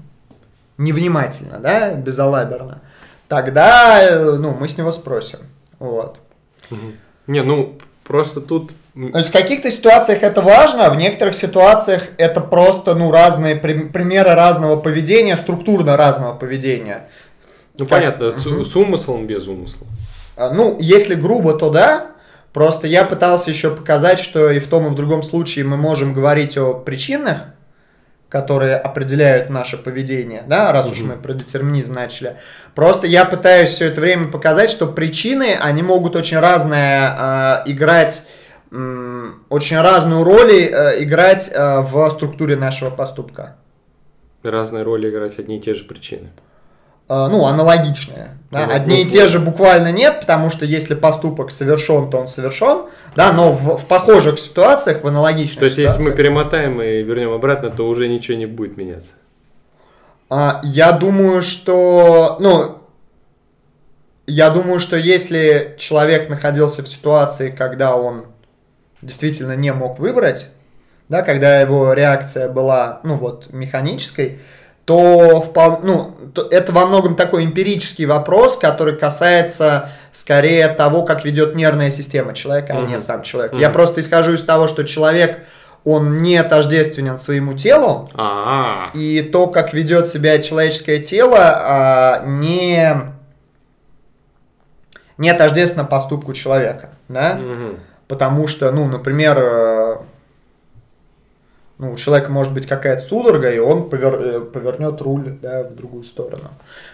невнимательно, да, безалаберно, тогда э, ну, мы с него спросим. Вот. Не, ну, просто тут... То есть в каких-то ситуациях это важно, а в некоторых ситуациях это просто ну, разные при- примеры разного поведения, структурно разного поведения. Ну, Как- понятно, с, с умыслом, без умысла. А, Ну, если грубо, то да. Просто я пытался еще показать, что и в том, и в другом случае мы можем говорить о причинных которые определяют наше поведение, да, раз уж мы про детерминизм начали. Просто я пытаюсь все это время показать, что причины, они могут очень разные э, играть, м, очень разную роль э, играть э, в структуре нашего поступка. Разные роли играть одни и те же причины. Э, ну, аналогичные. Да? Ну, Одни ну, и те же буквально нет, потому что если поступок совершен, то он совершен, да, но в, в похожих ситуациях, в аналогичных То есть, если мы перемотаем и вернем обратно, то уже ничего не будет меняться. а, я думаю, что, ну, я думаю, что если человек находился в ситуации, когда он действительно не мог выбрать, да, когда его реакция была, ну вот, механической, то, впол- ну, то это во многом такой эмпирический вопрос, который касается скорее того, как ведет нервная система человека, а не сам человек. Мгм. Я просто исхожу из того, что человек, он не тождественен своему телу, А, и то, как ведет себя человеческое тело, а, не, не тождественно поступку человека, да? Мгм. Потому что, ну, например, э, ну, у человека может быть какая-то судорога, и он повер- э, повернет руль да, в другую сторону.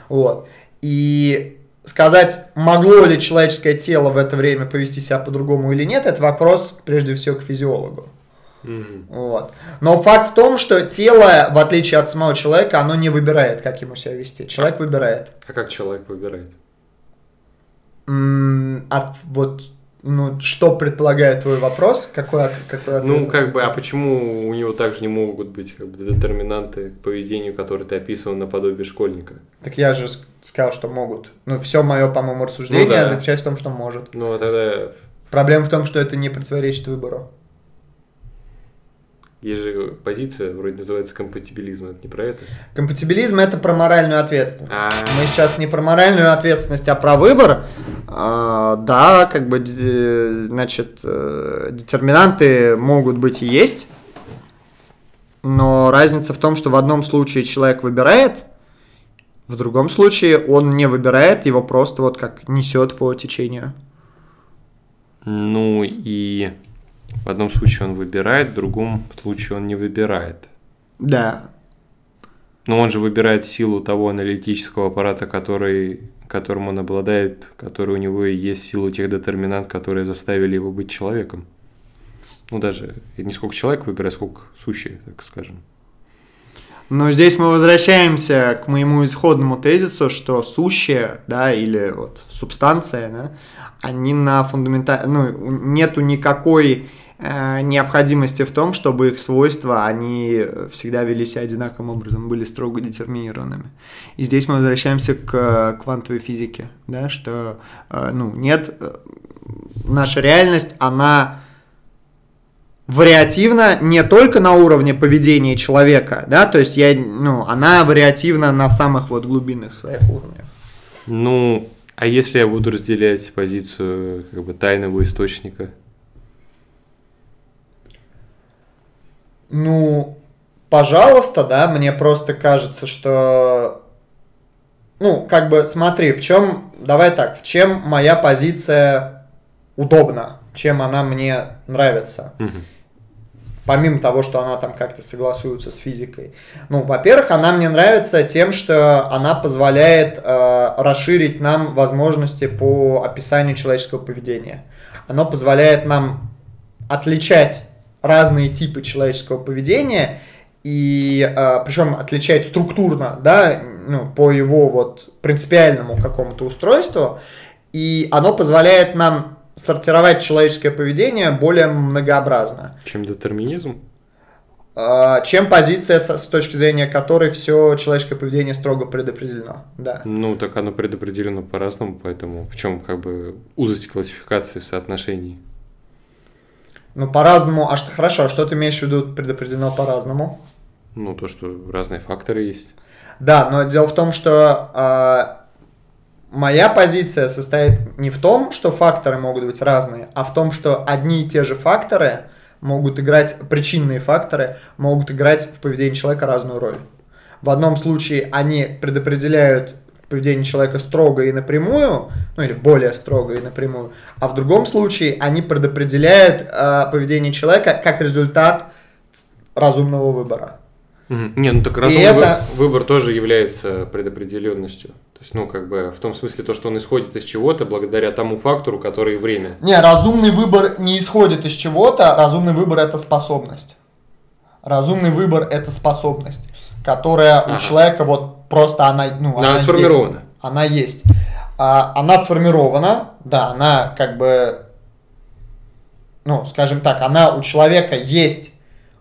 Вот. И сказать, могло ли человеческое тело в это время повести себя по-другому или нет, это вопрос, прежде всего, к физиологу. Мгм. Вот. Но факт в том, что тело, в отличие от самого человека, оно не выбирает, как ему себя вести. Человек выбирает. А как человек выбирает? М, А вот, ну, что предполагает твой вопрос? Какой, от, какой ответ? Ну, как бы, а почему у него также не могут быть как бы, детерминанты к поведению, которые ты описывал наподобие школьника? Так я же сказал, что могут. Ну, все мое, по-моему, рассуждение Ну да. заключается в том, что может. Ну, а тогда Проблема в том, что это не противоречит выбору. есть же позиция, вроде называется компатибилизм, это не про это? Компатибилизм это про моральную ответственность. А. Мы сейчас не про моральную ответственность, а про выбор. А, да, как бы, значит, э, детерминанты могут быть и есть, но разница в том, что в одном случае человек выбирает, в другом случае он не выбирает, его просто вот как несет по течению. Ну, и в одном случае он выбирает, в другом случае он не выбирает. Да. Но он же выбирает силу того аналитического аппарата, который, которым он обладает, который у него и есть силу тех детерминант, которые заставили его быть человеком. Ну, даже не сколько человек выбирает, сколько сущие, так скажем. Но здесь мы возвращаемся к моему исходному тезису, что сущее, да, или вот субстанция, да, они на фундаментальном, ну, нету никакой необходимости в том, чтобы их свойства, они всегда вели себя одинаковым образом, были строго детерминированными. И здесь мы возвращаемся к э, квантовой физике, да, что, э, ну, нет, э, наша реальность, она вариативна не только на уровне поведения человека, да, то есть я, ну, она вариативна на самых вот глубинных своих уровнях. Ну, а если я буду разделять позицию как бы тайного источника? Ну, пожалуйста, да, мне просто кажется, что, ну, как бы, смотри, в чем, давай так, в чем моя позиция удобна, чем она мне нравится. Мгм. помимо того, что она там как-то согласуется с физикой. Ну, во-первых, она мне нравится тем, что она позволяет э, расширить нам возможности по описанию человеческого поведения. Оно позволяет нам отличать разные типы человеческого поведения и э, причем отличать структурно, да, ну, по его вот принципиальному какому-то устройству, и оно позволяет нам сортировать человеческое поведение более многообразно, Чем детерминизм? э, чем позиция, с с точки зрения которой все человеческое поведение строго предопределено. Да. Ну, так оно предопределено по-разному, поэтому в чем как бы узость классификации в соотношении? Ну, по-разному. А что хорошо, а что ты имеешь в виду предопределено по-разному? Ну, то, что разные факторы есть. Да, но дело в том, что э, моя позиция состоит не в том, что факторы могут быть разные, а в том, что одни и те же факторы могут играть, причинные факторы могут играть в поведении человека разную роль. В одном случае они предопределяют поведение человека строго и напрямую, ну или более строго и напрямую, а в другом случае они предопределяют э, поведение человека как результат разумного выбора. Не, ну так разумный это- вы- выбор тоже является предопределенностью. То есть, ну, как бы, в том смысле, то, что он исходит из чего-то благодаря тому фактору, который время. Не, разумный выбор не исходит из чего-то, разумный выбор это способность. Разумный выбор это способность, которая у Ага. человека вот просто она, ну, Она есть. сформирована. Она есть. А, она сформирована, да, она как бы, ну, скажем так, она у человека есть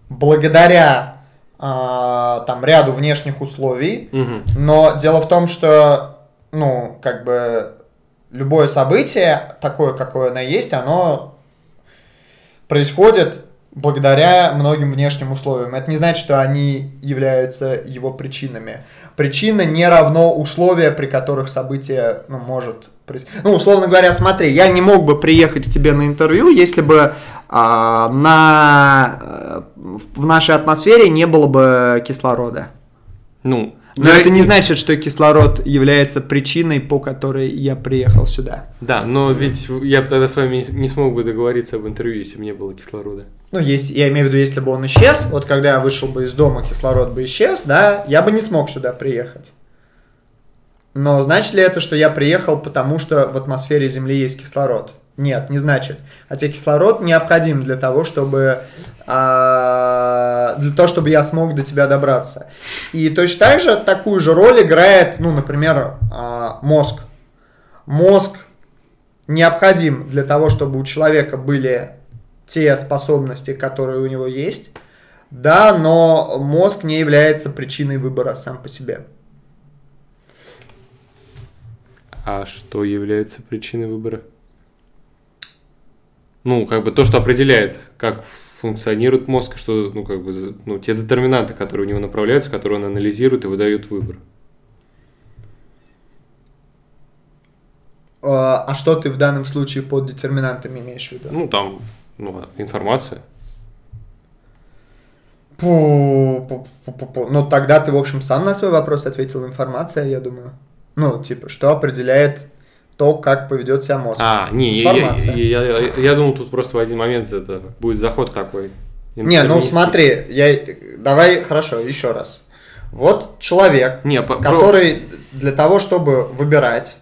благодаря а, там ряду внешних условий, Мгм. но дело в том, что, ну, как бы любое событие, такое, какое оно есть, оно происходит благодаря многим внешним условиям. Это не значит, что они являются его причинами. Причина не равно условия, при которых событие ну, может происходить. Ну, условно говоря, смотри, я не мог бы приехать к тебе на интервью, если бы а, на, э, в нашей атмосфере не было бы кислорода. Ну, Но я- это не значит, что кислород является причиной, по которой я приехал сюда. Да, но ведь я бы тогда с вами не смог бы договориться об интервью, если бы не было кислорода. Ну, если, я имею в виду, если бы он исчез, вот когда я вышел бы из дома, кислород бы исчез, да, я бы не смог сюда приехать. Но значит ли это, что я приехал, потому что в атмосфере Земли есть кислород? Нет, не значит. Хотя кислород необходим для того, чтобы а, для того, чтобы я смог до тебя добраться. И точно так же такую же роль играет, ну, например, а, мозг. Мозг необходим для того, чтобы у человека были те способности, которые у него есть. Да, но мозг не является причиной выбора сам по себе. А что является причиной выбора? Ну, как бы то, что определяет, как функционирует мозг, что, ну, как бы, ну, те детерминанты, которые у него направляются, которые он анализирует и выдает выбор. А а что ты в данном случае под детерминантами имеешь в виду? Ну, там, ну, информация. Пу- пу- пу. Ну, тогда ты, в общем, сам на свой вопрос ответил информация, я думаю. Ну, типа, что определяет то, как поведет себя мозг. А, не, я, Информация. я, я, я думал, тут просто в один момент это будет заход такой. Не, ну смотри, я... давай, хорошо, еще раз. Вот человек, Не, по- про- который для того, чтобы выбирать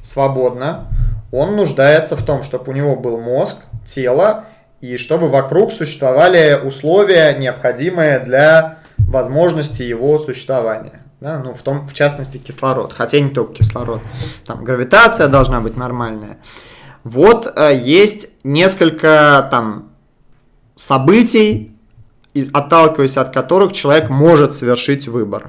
свободно, он нуждается в том, чтобы у него был мозг, тело, и чтобы вокруг существовали условия, необходимые для возможности его существования. Да, ну, в, том, в частности, кислород. Хотя не только кислород. Там гравитация должна быть нормальная. Вот э, есть несколько там событий, отталкиваясь от которых человек может совершить выбор.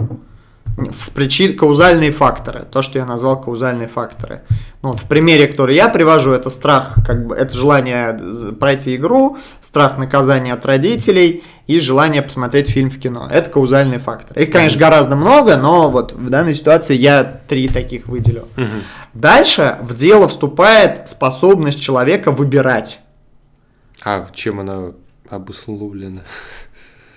В причин, каузальные факторы, то, что я назвал каузальные факторы. Ну, вот в примере, который я привожу, это страх, как бы, это желание пройти игру, страх наказания от родителей и желание посмотреть фильм в кино. Это каузальные факторы. Их, конечно, гораздо много, но вот в данной ситуации я три таких выделю. Мгм. Дальше в дело вступает способность человека выбирать. А чем она обусловлена?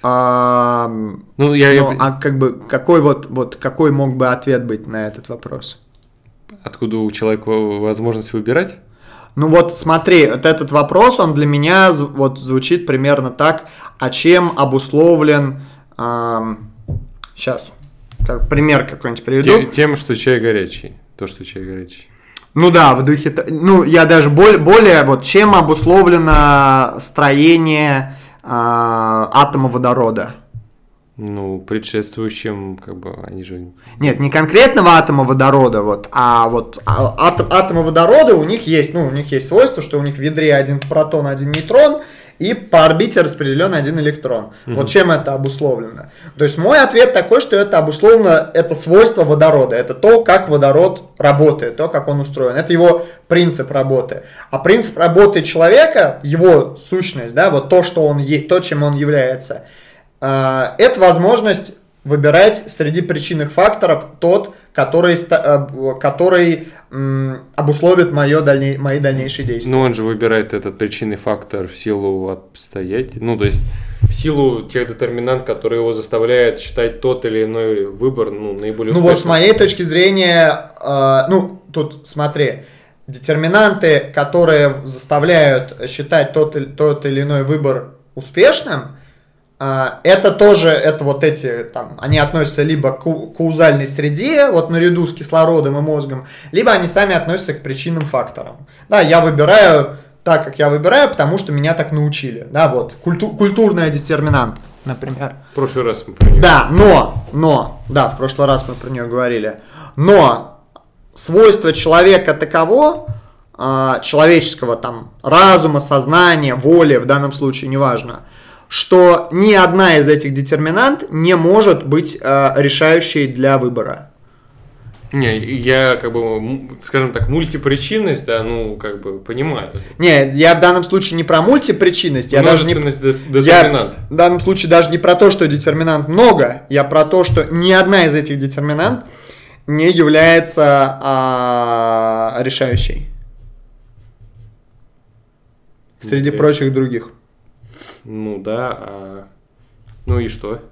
Ам, Ну, я, я- ну, а как бы какой вот, вот какой мог бы ответ быть на этот вопрос? откуда у человека возможность выбирать? Ну вот смотри, вот этот вопрос, он для меня вот звучит примерно так, а чем обусловлен, сейчас, как пример какой-нибудь приведу. Те- тем, что чай горячий. То, что чай горячий. Ну да, в духе, ну я даже более, более вот чем обусловлено строение а, атома водорода. Ну, предшествующим, как бы, они же... Нет, не конкретного атома водорода, вот, а вот а- ат- атомы водорода у них есть, ну, у них есть свойство, что у них в ядре один протон, один нейтрон, и по орбите распределен один электрон. Вот чем это обусловлено? То есть мой ответ такой, что это обусловлено, это свойство водорода, это то, как водород работает, то, как он устроен. Это его принцип работы. А принцип работы человека, его сущность, да, вот то, что он, то, чем он является, а, это возможность выбирать среди причинных факторов тот, который, э, который обусловит моё дальней- мои дальнейшие действия. Ну, он же выбирает этот причинный фактор в силу обстоятельств. Ну, то есть, в силу тех детерминант, которые его заставляют считать тот или иной выбор, ну, наиболее Ну вот с моей точки зрения, э, ну тут смотри, детерминанты, которые заставляют считать тот, или- тот или иной выбор успешным, это тоже, это вот эти, там, они относятся либо к каузальной среде, вот наряду с кислородом и мозгом, либо они сами относятся к причинным факторам. Да, я выбираю так, как я выбираю, потому что меня так научили. Да, вот, культу- культурная детерминант, например. В прошлый раз мы про неё- Да, но, но, да, в прошлый раз мы про нее говорили, но свойство человека таково, а, человеческого там разума, сознания, воли, в данном случае неважно, что ни одна из этих детерминант не может быть а, решающей для выбора. Не, я как бы, скажем так, мультипричинность, да, ну, как бы понимаю. Нет, я в данном случае не про мультипричинность, я даже не... Множественность де- Я детерминант. в данном случае даже не про то, что детерминант много, я про то, что ни одна из этих детерминант не является а, решающей. Среди прочих других. Ну да, а... ну и что?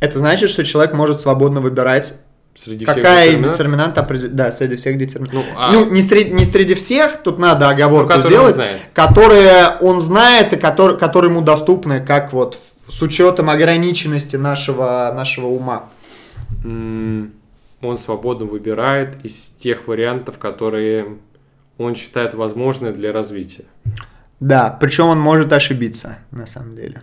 Это значит, что человек может свободно выбирать, Среди всех какая из детерминантов? детерминантов определ- Да, среди всех детерминантов. Ну, а- Ну, не, среди, не среди всех, тут надо оговорку Ну, он сделать, знает. которые он знает и которые, которые ему доступны, как вот с учетом ограниченности нашего, нашего ума. Он свободно выбирает из тех вариантов, которые он считает возможны для развития. Да, причем он может ошибиться, на самом деле.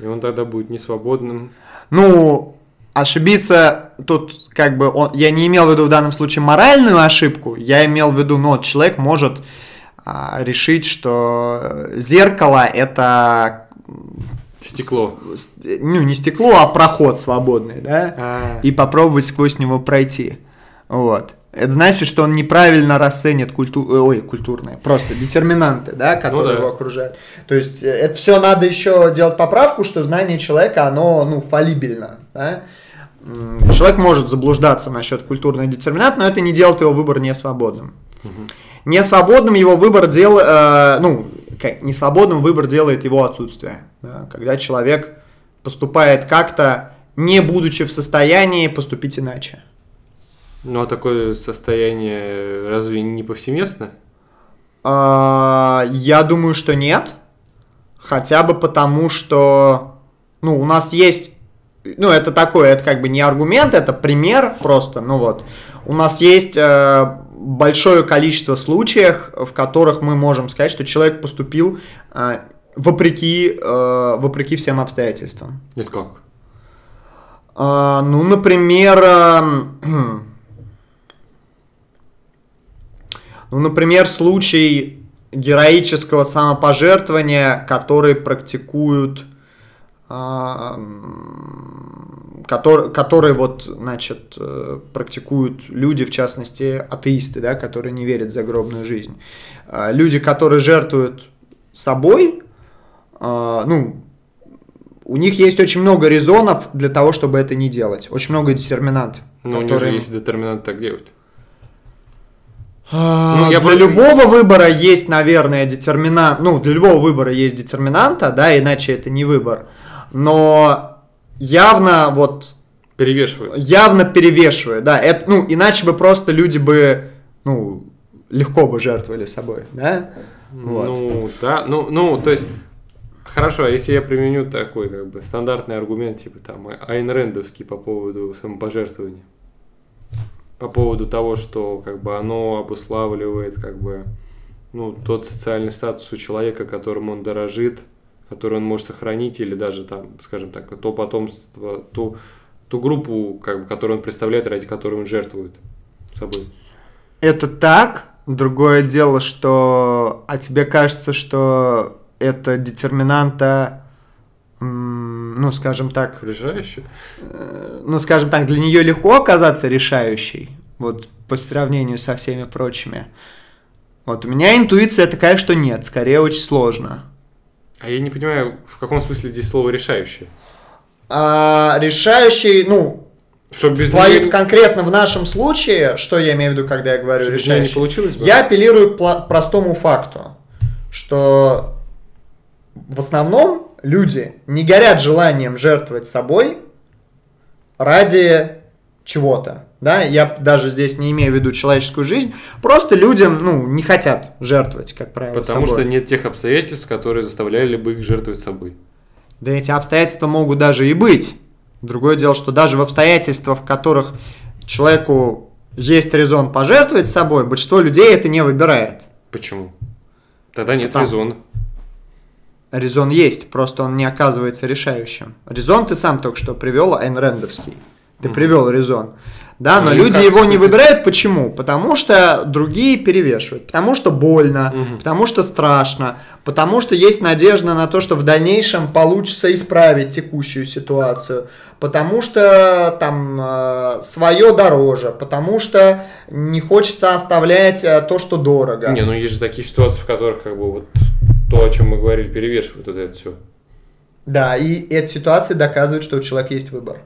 И он тогда будет несвободным. Ну, ошибиться тут как бы он, я не имел в виду в данном случае моральную ошибку, я имел в виду, ну, вот человек может а, решить, что зеркало это Стекло. с- ну не стекло, а проход свободный, да, А, и попробовать сквозь него пройти, вот. Это значит, что он неправильно расценит культу... ой, культурные, просто детерминанты, да, которые да. его окружают. То есть э, это все надо еще делать поправку, что знание человека, оно, ну, фалибельно, да. Человек может заблуждаться насчет культурной детерминант, но это не делает его выбор несвободным. Несвободным его выбор дел, э, ну, несвободным выбор делает его отсутствие. да. Когда человек поступает как-то, не будучи в состоянии поступить иначе. Ну а такое состояние разве не повсеместно? А, Я думаю, что нет. Хотя бы потому, что ну, у нас есть. Ну, это такое, это как бы не аргумент, это пример просто. Ну вот. У нас есть э, большое количество случаев, в которых мы можем сказать, что человек поступил э, вопреки, э, вопреки всем обстоятельствам. Нет, как? А, ну, например, эм, ну, например, случай героического самопожертвования, который практикуют, а, который, который вот, значит, э, практикуют люди, в частности, атеисты, да, которые не верят в загробную жизнь. А, Люди, которые жертвуют собой, а, ну, у них есть очень много резонов для того, чтобы это не делать. Очень много детерминантов. Ну, у них же которые- есть детерминант так делать. А, Ну, я для просто- любого выбора есть, наверное, детерминант. Ну, для любого выбора есть детерминанта, да, иначе это не выбор. Но явно вот Перевешивает. явно перевешивает, да. Это, ну, иначе бы просто люди бы, ну, легко бы жертвовали собой, да. Вот. Ну, да, ну, ну, то есть, хорошо, а если я применю такой, как бы, стандартный аргумент, типа, там, Айн Рэндовский по поводу самопожертвования, по поводу того, что, как бы, оно обуславливает, как бы, ну, тот социальный статус у человека, которым он дорожит, который он может сохранить, или даже, там, скажем так, то потомство, ту, ту группу, как бы, которую он представляет, ради которой он жертвует собой. Это так. Другое дело, что... А тебе кажется, что это детерминанта, ну, скажем так, Решающий? э, ну, скажем так, для нее легко оказаться решающей, вот по сравнению со всеми прочими. Вот у меня интуиция такая, что нет, скорее очень сложно. А я не понимаю, в каком смысле здесь слово решающее. А, решающий, ну, Что без неё- в конкретно в нашем случае, что я имею в виду, когда я говорю что неё не решающий? получилось бы? Я апеллирую к простому факту, что в основном люди не горят желанием жертвовать собой ради чего-то. Да, я даже здесь не имею в виду человеческую жизнь, просто людям, ну, не хотят жертвовать, как правило, Потому собой. что нет тех обстоятельств, которые заставляли бы их жертвовать собой. Да эти обстоятельства могут даже и быть. Другое дело, что даже в обстоятельствах, в которых человеку есть резон пожертвовать собой, большинство людей это не выбирает. Почему? Тогда нет Там. резона. Резон есть, просто он не оказывается решающим. Резон ты сам только что привел, Айн Рэндовский. Ты привел резон. Да, но мне люди кажется, его не выбирают. Почему? Потому что другие перевешивают. Потому что больно, Мгм. потому что страшно, потому что есть надежда на то, что в дальнейшем получится исправить текущую ситуацию, потому что там свое дороже, потому что не хочется оставлять э, то, что дорого. Не, ну есть же такие ситуации, в которых как бы вот то, о чем мы говорили, перевешивает вот это все. Да, и эти ситуации доказывают, что у человека есть выбор.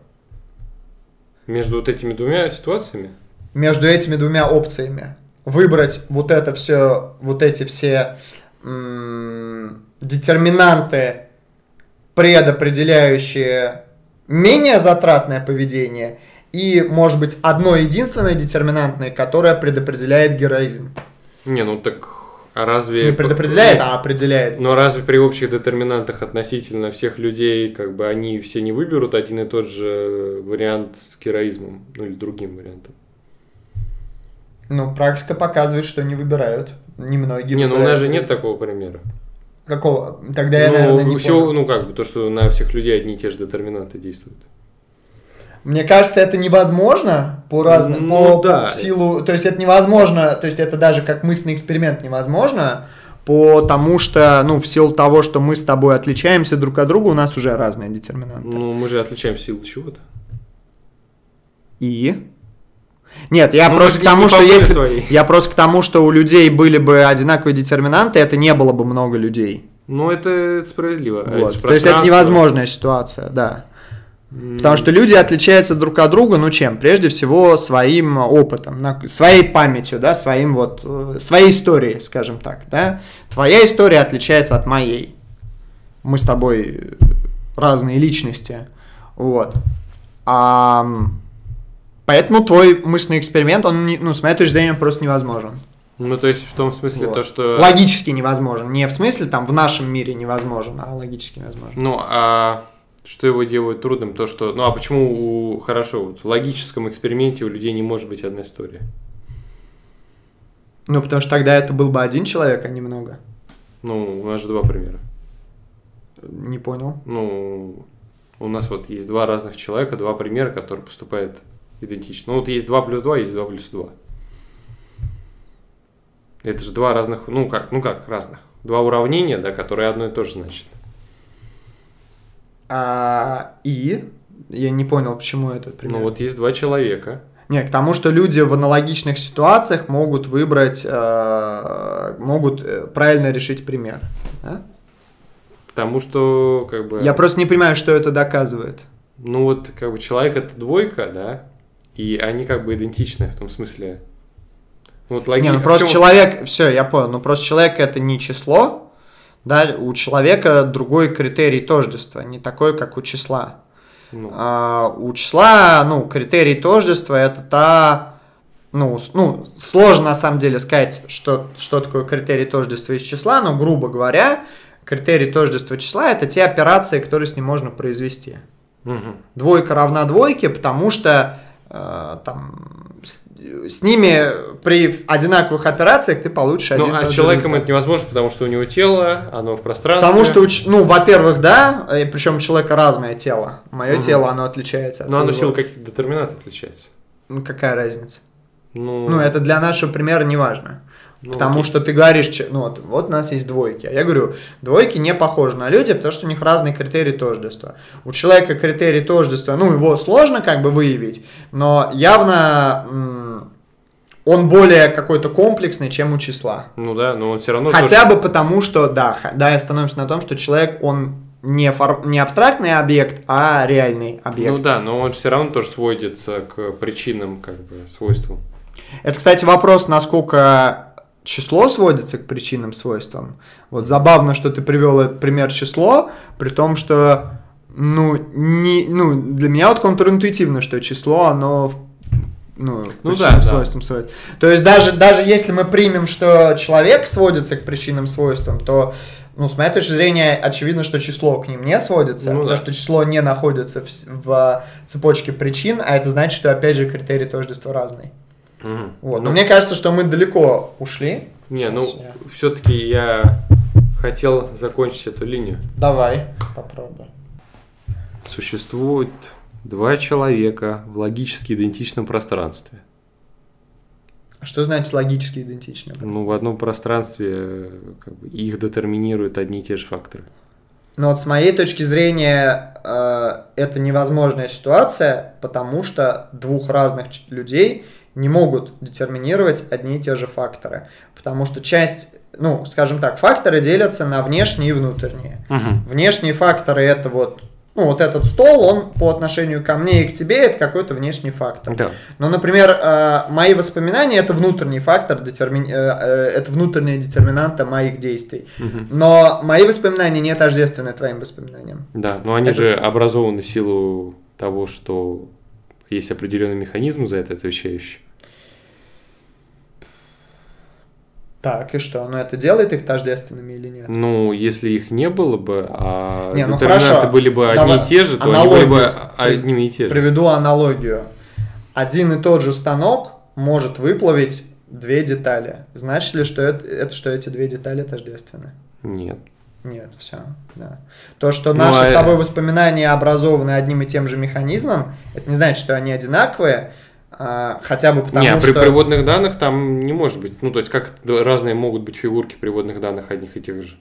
Между вот этими двумя ситуациями. между этими двумя опциями. Выбрать вот это все, вот эти все м, детерминанты, предопределяющие менее затратное поведение, и, может быть, одно единственное детерминантное, которое предопределяет героизм. Не, ну так, а разве... Не предопределяет, а определяет. Но разве при общих детерминантах относительно всех людей, как бы они все не выберут один и тот же вариант с героизмом, ну или другим вариантом? Ну, практика показывает, что не выбирают. Немногие не, ну у выбирают. нас же нет такого примера. Какого? Тогда я, ну, наверное, не всего- понял. ну как бы, то, что на всех людей одни и те же детерминанты действуют. Мне кажется, это невозможно по разным, Ну, по, да. в силу, то есть это невозможно, то есть это даже как мысленный эксперимент невозможно, потому что, ну, в силу того, что мы с тобой отличаемся друг от друга, у нас уже разные детерминанты. Ну, мы же отличаем силу чего-то. И? Нет, я Ну, просто к тому, что если, свои. я просто к тому, что у людей были бы одинаковые детерминанты, это не было бы много людей. Ну, это справедливо. Вот. же То есть это невозможная ситуация, да. Потому что люди отличаются друг от друга, ну чем? Прежде всего своим опытом, своей памятью, да, своим вот, э, своей историей, скажем так, да. Твоя история отличается от моей. Мы с тобой э, разные личности, вот. Ам, поэтому твой мысленный эксперимент, он, не- ну, с моей точки зрения, просто невозможен. Ну, то есть в том смысле Вот. то, что... Логически невозможен. Не в смысле там в нашем мире невозможен, а логически невозможен. Ну, а что его делает трудным? То, что... Ну, а почему у... Хорошо, вот в логическом эксперименте у людей не может быть одна история? Ну, потому что тогда это был бы один человек, а не много. Ну, у нас же два примера. Не понял. Ну, у нас вот есть два разных человека, два примера, которые поступают идентично. Ну, вот есть 2 плюс 2, есть 2 плюс 2. Это же два разных, ну как, ну как разных. Два уравнения, да, которые одно и то же значит. А, и я не понял, почему этот пример. Ну вот есть два человека. Не, к тому, что люди в аналогичных ситуациях могут выбрать, э, могут э, правильно решить пример. да? Потому что, как бы... Я просто не понимаю, что это доказывает. Ну вот, как бы человек это двойка, да, и они как бы идентичны в том смысле. Вот логи... Не, ну просто чём- человек, все, я понял, ну просто человек это не число, да, у человека другой критерий тождества, не такой, как у числа. Ну, А, у числа, ну, критерий тождества это та, ну, ну, сложно на самом деле сказать, что, что такое критерий тождества из числа, но, грубо говоря, критерий тождества числа это те операции, которые с ним можно произвести. мгм. Двойка равна двойке, потому что там с, с ними при одинаковых операциях ты получишь один Ну, и а с человеком результат. это невозможно, потому что у него тело, оно в пространстве. Потому что, ну, во-первых, да, причем у человека разное тело. Мое Мгм. тело, оно отличается от Но оно в силу каких детерминантов отличается. Ну, какая разница? Ну, Ну, это для нашего примера не важно. Ну, потому окей. что ты говоришь, ну вот, вот у нас есть двойки. А я говорю, двойки не похожи на люди, потому что у них разные критерии тождества. У человека критерий тождества, ну, его сложно как бы выявить, но явно он более какой-то комплексный, чем у числа. Ну да, но он все равно... Хотя тоже- бы потому, что, да, да, остановимся на том, что человек, он не, фор- не абстрактный объект, а реальный объект. Ну да, но он все равно тоже сводится к причинам, как бы, свойствам. Это, кстати, вопрос, насколько число сводится к причинным свойствам. Вот забавно, что ты привел этот пример число, при том, что ну, не, ну, для меня вот контринтуитивно, что число, оно ну, Ну да, да. свойствам сводится. То есть даже, даже если мы примем, что человек сводится к причинным свойствам, то, ну, с моей точки зрения, очевидно, что число к ним не сводится, Ну потому да. что число не находится в, в цепочке причин, а это значит, что, опять же, критерий тождества разный. Мгм. Вот. Ну, Но мне кажется, что мы далеко ушли. Не, Щас ну, я- все-таки я хотел закончить эту линию. Давай, попробуем. Существует два человека в логически идентичном пространстве. А Что значит логически идентично? Ну, в одном пространстве как бы, их детерминируют одни и те же факторы. Но вот с моей точки зрения э, это невозможная ситуация, потому что двух разных людей не могут детерминировать одни и те же факторы. Потому что часть, ну, скажем так, факторы делятся на внешние и внутренние. Внешние факторы это вот, ну, вот этот стол, он по отношению ко мне и к тебе это какой-то внешний фактор. Да. Но, например, э, мои воспоминания это внутренний фактор, детерми- э, э, это внутренняя детерминанта моих действий. Мгм. Но мои воспоминания не тождественны твоим воспоминаниям. Да, но они Это- же образованы в силу того, что есть определенный механизм за это отвечающий. Так, и что? Но это делает их тождественными или нет? Ну, если их не было бы, а Не, ну детерминанты хорошо. были бы одни Давай и те же, то они были бы аналогию. одними и те же. Приведу аналогию. Один и тот же станок может выплавить две детали. Значит ли, что это, это что эти две детали тождественны? Нет. Нет, все, да. То, что Ну, наши а- с тобой воспоминания образованы одним и тем же механизмом, это не значит, что они одинаковые, а, хотя бы потому не, а при что... приводных данных там не может быть. Ну, то есть, как разные могут быть фигурки приводных данных одних и тех же.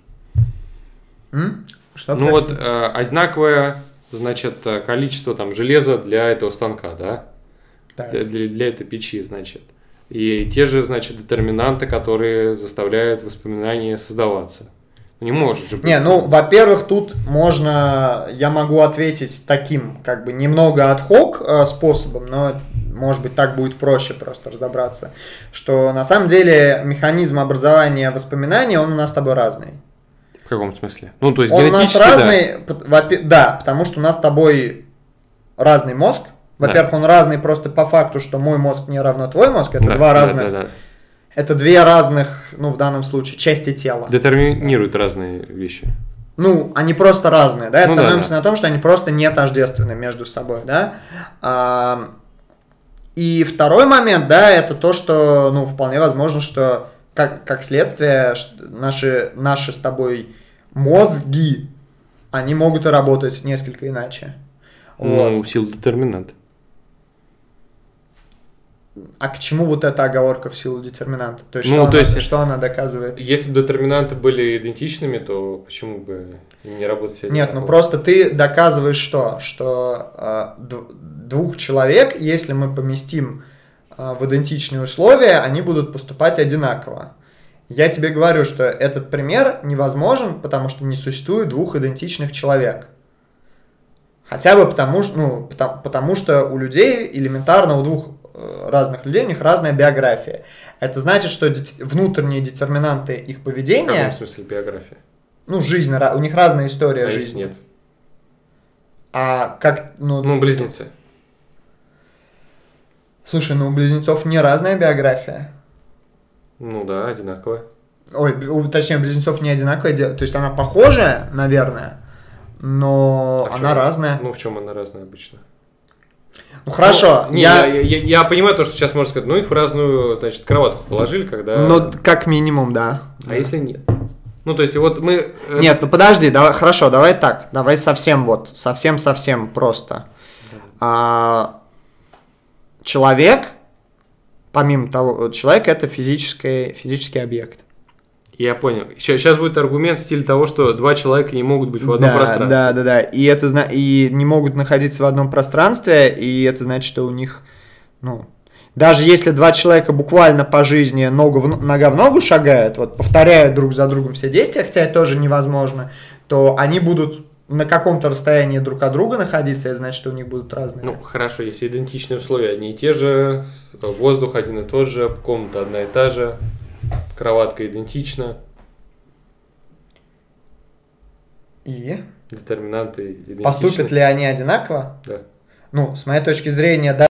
М? Что ну, вот э, одинаковое, значит, э, количество там железа для этого станка, да? Так. Для, для- для этой печи, значит. И те же, значит, детерминанты, которые заставляют воспоминания создаваться. Не может же быть. Не, ну, во-первых, тут можно, я могу ответить таким, как бы, немного отхок э, способом, но, может быть, так будет проще просто разобраться, что на самом деле механизм образования воспоминаний, он у нас с тобой разный. В каком смысле? Ну, то есть, Он у нас генетически, да. разный, во-пе- да, потому что у нас с тобой разный мозг. Во-первых, он разный просто по факту, что мой мозг не равно твой мозг, это Да, два да, разных, да, да. Это две разных, ну, в данном случае, части тела. Детерминируют разные вещи. Ну, они просто разные, да, и Ну да, остановимся да. на том, что они просто не тождественны между собой, да. А, и второй момент, да, это то, что, ну, вполне возможно, что как, как следствие наши, наши с тобой мозги, они могут и работать несколько иначе. Вот. Ну, в силу детерминанта. А к чему вот эта оговорка в силу детерминанта? То есть, Ну, что, то она, есть- что она доказывает? Если бы детерминанты были идентичными, то почему бы им не работать Нет, ну просто ты доказываешь что? Что э, двух человек, если мы поместим э, в идентичные условия, они будут поступать одинаково. Я тебе говорю, что этот пример невозможен, потому что не существует двух идентичных человек. Хотя бы потому, что- ну, потому, потому что у людей элементарно, у двух разных людей, у них разная биография. Это значит, что внутренние детерминанты их В поведения, каком смысле биография? ну, жизнь, у них разная история А жизни. нет? А как, ну, Ну, близнецы. слушай, ну у близнецов не разная биография. Ну да, одинаковые. Ой, у- точнее, у близнецов не одинаковая, ди- то есть она похожая, наверное, но А она чё? разная. Ну, в чем она разная обычно? Ну хорошо, Ну, не, я, я... Я, я понимаю то, что сейчас можно сказать, ну их в разную, значит, кроватку положили, когда... ну как минимум, да. А если нет? Ну, то есть, вот мы... э, Нет, ну подожди, давай, хорошо, давай так, давай совсем вот, совсем-совсем просто. А, человек, помимо того, человек это физический, физический объект. Я понял. Сейчас будет аргумент в стиле того, что два человека не могут быть в одном да, пространстве. Да, да, да. И это зна- и не могут находиться в одном пространстве, и это значит, что у них, ну, даже если два человека буквально по жизни ногу в, нога в ногу шагают, вот повторяют друг за другом все действия, хотя это тоже невозможно, то они будут на каком-то расстоянии друг от друга находиться, это значит, что у них будут разные. Ну, хорошо, если идентичные условия одни и те же, воздух один и тот же, комната одна и та же, кроватка идентична, и детерминанты идентичны. поступят ли они одинаково? Да. Ну, с моей точки зрения, да,